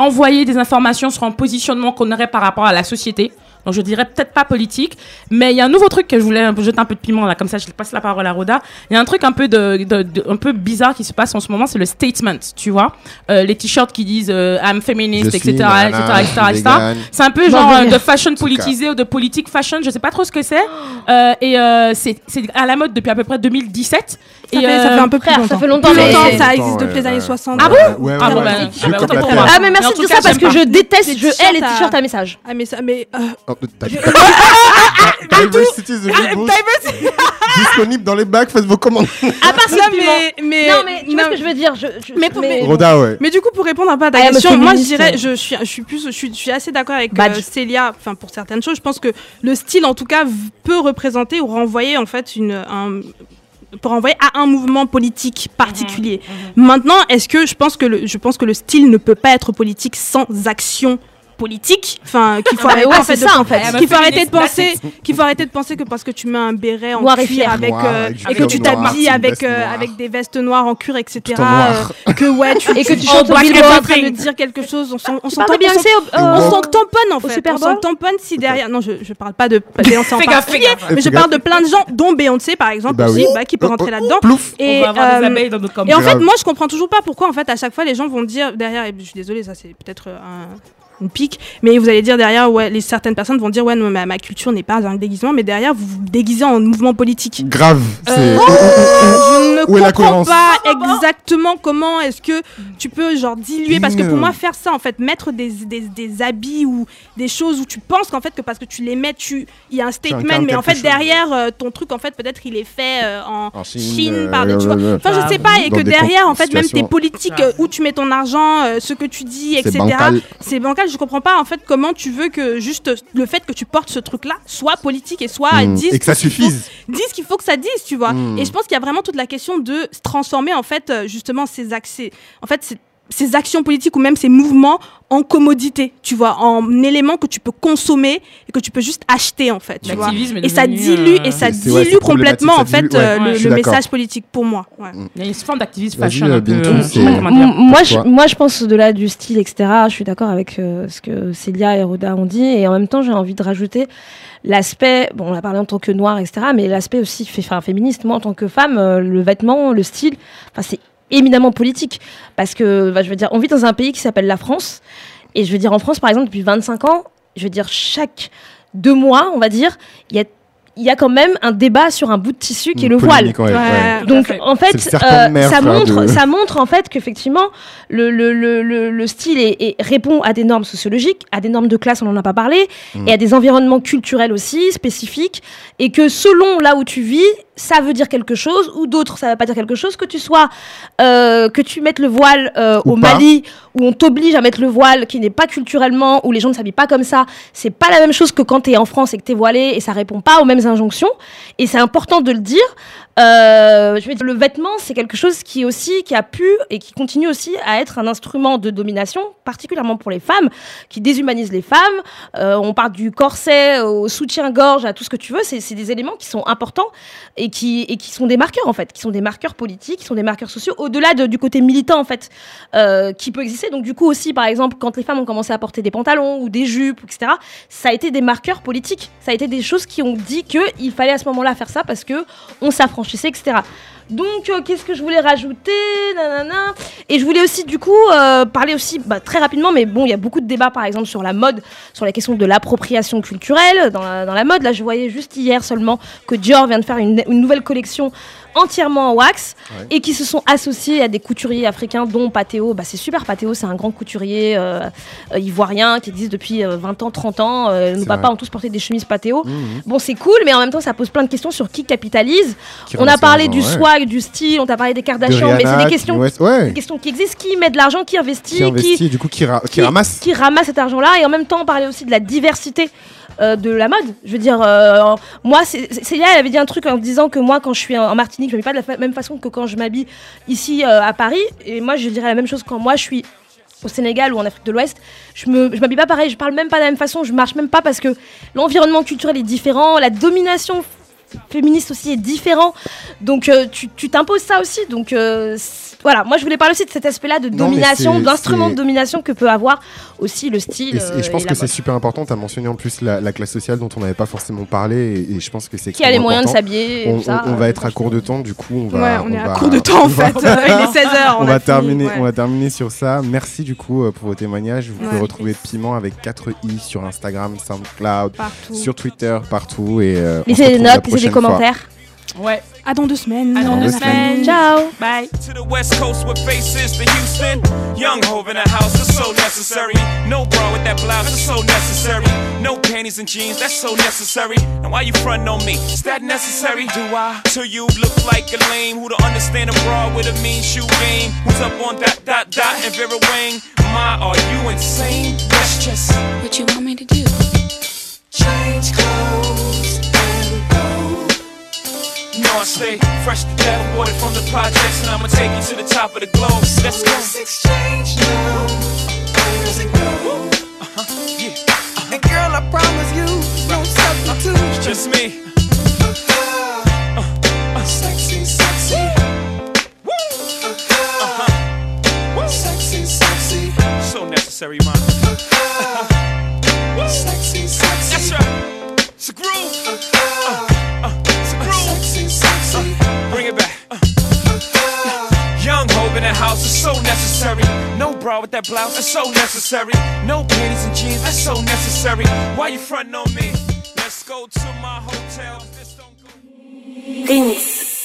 envoyer des informations sur un positionnement qu'on aurait par rapport à la société. Donc je dirais peut-être pas politique, mais il y a un nouveau truc que je voulais jeter un peu de piment là, comme ça je passe la parole à Roda. Il y a un truc un peu de, de- de- un peu bizarre qui se passe en ce moment, c'est le statement, tu vois, Euh, les t-shirts qui disent euh, I'm feminist, etc., etc., etc.. C'est un peu Non, genre euh, de fashion tout cas. politisé ou de politique fashion, je sais pas trop ce que c'est. Euh, et euh, c'est à la mode depuis à peu près 2017. Ça, et fait, ça fait un peu plus frère, ça longtemps. fait longtemps, mais- longtemps, ça longtemps, existe depuis ouais, les années ouais. 60. Ah bon Ouais, ouais, Ah bon, ouais. bah, ah bah, mais merci de tout dire ça parce que je déteste, je hais les t-shirts à- t-shirts à message. Ah, mais ça, mais. euh, Oh, Diversity the boost. Disponible dans les bacs, faites vos commandes. À part non, ça, mais, mais, Non mais tu vois ce que je veux dire je, je- Mais pour- mais- Roda, ouais. Mais du coup, pour répondre un peu à ta I am a question, moi je dirais, je suis, je suis plus, je suis, je suis assez d'accord avec Badge. euh, Célia. Enfin, pour certaines choses, je pense que le style, en tout cas, peut représenter ou renvoyer en fait une, un, pour renvoyer à un mouvement politique particulier. Maintenant, est-ce que je pense que le, je pense que le style ne peut pas être politique sans action politique, enfin qu'il faut Ah, mais arrêter ouais, en fait c'est de ça, pen- en fait. qu'il faut arrêter de Féministe, là, penser qu'il faut arrêter de penser que parce que tu mets un béret en Noir et cuir fier. avec Noir, euh, avec et que tu t'habilles avec euh, avec des vestes noires en cuir etc en euh, que ouais tu Et que tu chantes Billboard. en train de dire quelque chose on s'en on s'en tamponne- en fait. On s'en tamponne si derrière non je je parle pas de Beyoncé en particulier mais je parle de plein de gens dont Beyoncé par exemple Bah aussi bah, qui peut Oh, rentrer oh, là-dedans. on et euh, et en fait, moi, je comprends toujours pas pourquoi, en fait, à chaque fois, les gens vont dire derrière, et je suis désolée, ça c'est peut-être un, une pique, mais vous allez dire derrière, ouais, les, certaines personnes vont dire, ouais, non, ma, ma culture n'est pas un déguisement, mais derrière, vous vous déguisez en mouvement politique. Grave. c'est- Euh, je ne Où est la comprends pas exactement comment est-ce que tu peux genre diluer parce que pour moi faire ça en fait mettre des, des, des habits ou des choses où tu penses qu'en fait que parce que tu les mets tu il y a un statement mais en fait chose. derrière euh, ton truc en fait peut-être il est fait euh, en, En Chine, Chine, euh, par des- tu vois. enfin je sais ouais. pas et que derrière en fait même tes politiques euh, où tu mets ton argent euh, ce que tu dis C'est etc bancal. c'est bancal je comprends pas en fait comment tu veux que juste le fait que tu portes ce truc là soit politique et soit Mm. dise Et que ça qu'il faut- suffise. dise ce qu'il faut que ça dise tu vois Mm. et je pense qu'il y a vraiment toute la question de se transformer en fait euh, justement ces accès en fait ces, ces actions politiques ou même ces mouvements en commodité, tu vois, en éléments que tu peux consommer et que tu peux juste acheter en fait, tu vois. Et ça dilue euh, et ça ouais, complètement en fait dilue, euh, ouais, le, message politique pour moi. ouais. Il y a une forme d'activisme fashion euh, un peu. Bintou, euh, c'est- comment M- dire. moi, je, moi, je pense au-delà du style, etc. Je suis d'accord avec euh, ce que Célia et Roda ont dit. Et en même temps, j'ai envie de rajouter l'aspect, bon, on a parlé en tant que noir, etc. Mais l'aspect aussi enfin, féministe. Moi, en tant que femme, euh, le vêtement, le style, enfin, c'est éminemment politique. Parce que, bah, je veux dire, on vit dans un pays qui s'appelle la France. Et je veux dire, en France, par exemple, depuis 25 ans, je veux dire, chaque deux mois, on va dire, il y a il y a quand même un débat sur un bout de tissu qui est le voile. polémique, ouais, ouais. Donc en fait, euh, ça montre, de- ça montre en fait qu'effectivement le, le, le, le, le style est, est- répond à des normes sociologiques, à des normes de classe, on n'en a pas parlé, Mm. et à des environnements culturels aussi spécifiques, et que selon là où tu vis, ça veut dire quelque chose, ou d'autres ça va pas dire quelque chose, que tu sois, euh, que tu mettes le voile euh, au pas. Mali, où on t'oblige à mettre le voile, qui n'est pas culturellement, où les gens ne s'habillent pas comme ça, c'est pas la même chose que quand tu es en France et que tu es voilé, et ça répond pas aux mêmes injonctions. Et c'est important de le dire. Euh, le vêtement, c'est quelque chose qui aussi, qui a pu et qui continue aussi à être un instrument de domination, particulièrement pour les femmes, qui déshumanise les femmes. Euh, on part du corset au soutien-gorge, à tout ce que tu veux. C'est des éléments qui sont importants et qui, sont des marqueurs, en fait, qui sont des marqueurs politiques, qui sont des marqueurs sociaux, au-delà de- du côté militant, en fait, euh, qui peut exister. Donc, du coup, aussi, par exemple, quand les femmes ont commencé à porter des pantalons ou des jupes, etc., ça a été des marqueurs politiques. Ça a été des choses qui ont dit qu'il fallait à ce moment-là faire ça parce que on etc. Donc, euh, qu'est-ce que je voulais rajouter? Et je voulais aussi, du coup, euh, parler aussi bah, très rapidement, mais bon, il y a beaucoup de débats, par exemple, sur la mode, sur la question de l'appropriation culturelle dans la, mode. Là, je voyais juste hier seulement que Dior vient de faire une nouvelle collection entièrement en wax Ouais. et qui se sont associés à des couturiers africains, dont Pateo. Bah, c'est super, Pateo, c'est un grand couturier euh, euh, ivoirien qui existe depuis euh, 20 ans, 30 ans. Euh, nos papas vrai. ont tous porté des chemises Pateo. Mhm. Bon, c'est cool, mais en même temps, ça pose plein de questions sur qui capitalise. Qui on a parlé du ouais. swag, du style, on t'a parlé des De Kardashians, mais c'est des questions, West- ouais. des questions qui existent. Qui met de l'argent, qui investit, Qui investit, du coup, qui, ra- qui ramasse. qui ramasse cet argent-là et en même temps on parlait aussi de la diversité euh, de la mode. Je veux dire, euh, moi, Célia, elle avait dit un truc en disant que moi, quand je suis en Martinique, je m'habille pas de la même façon que quand je m'habille ici euh, à Paris. Et moi, je dirais la même chose quand moi, je suis au Sénégal ou en Afrique de l'Ouest, je me je m'habille pas pareil, je parle même pas de la même façon, je marche même pas parce que l'environnement culturel est différent, la domination féministe aussi est différent. Donc tu t'imposes ça aussi. Donc voilà, moi je voulais parler aussi de cet aspect-là de Non, domination, d'instrument de domination que peut avoir aussi le style. Et, et euh, je pense que c'est super important. Tu as mentionné en plus la, la classe sociale dont on n'avait pas forcément parlé. Et, et je pense que c'est Qui a les moyens de s'habiller On, va euh, être à court de temps, du coup, on va. Ouais, on est à court de temps, en on va- fait. Il est 16 heures, On, on va fini, terminer, ouais. on va terminer sur ça. Merci du coup euh, pour vos témoignages. Vous pouvez retrouver Piment avec 4 i sur Instagram, SoundCloud, Partout. sur Twitter, partout. Et euh, Laissez des notes, laissez des commentaires. Ouais. À dans deux semaines. À dans deux semaines. Ciao. Bye. To the West Coast with faces to Houston. Young Hove in the house is so necessary. No bra with that blouse is so necessary. No panties and jeans, that's so necessary. And why you frontin' on me? Is that necessary? Do I? To you look like a lame who don't understand a bra with a mean shoe game. Who's up on dot dot dot and Vera Wang? My, are you insane? That's just What you want me to do? Change clothes know I stay fresh to death, water from the projects, and I'ma take you to the top of the globe. Let's go. Let's exchange now. Where does it go? Uh-huh. Yeah, And girl, I promise you, no substitute. it's just me. Uh-huh. Sexy, sexy. Woo. Uh-huh. Sexy, sexy. So necessary, man. Sexy, sexy. That's right. It's a groove. Uh, The house is so necessary. No bra with that blouse, that's so necessary. No panties and jeans, that's so necessary. Why you frontin' on me? Let's go to my hotel. This don't go-.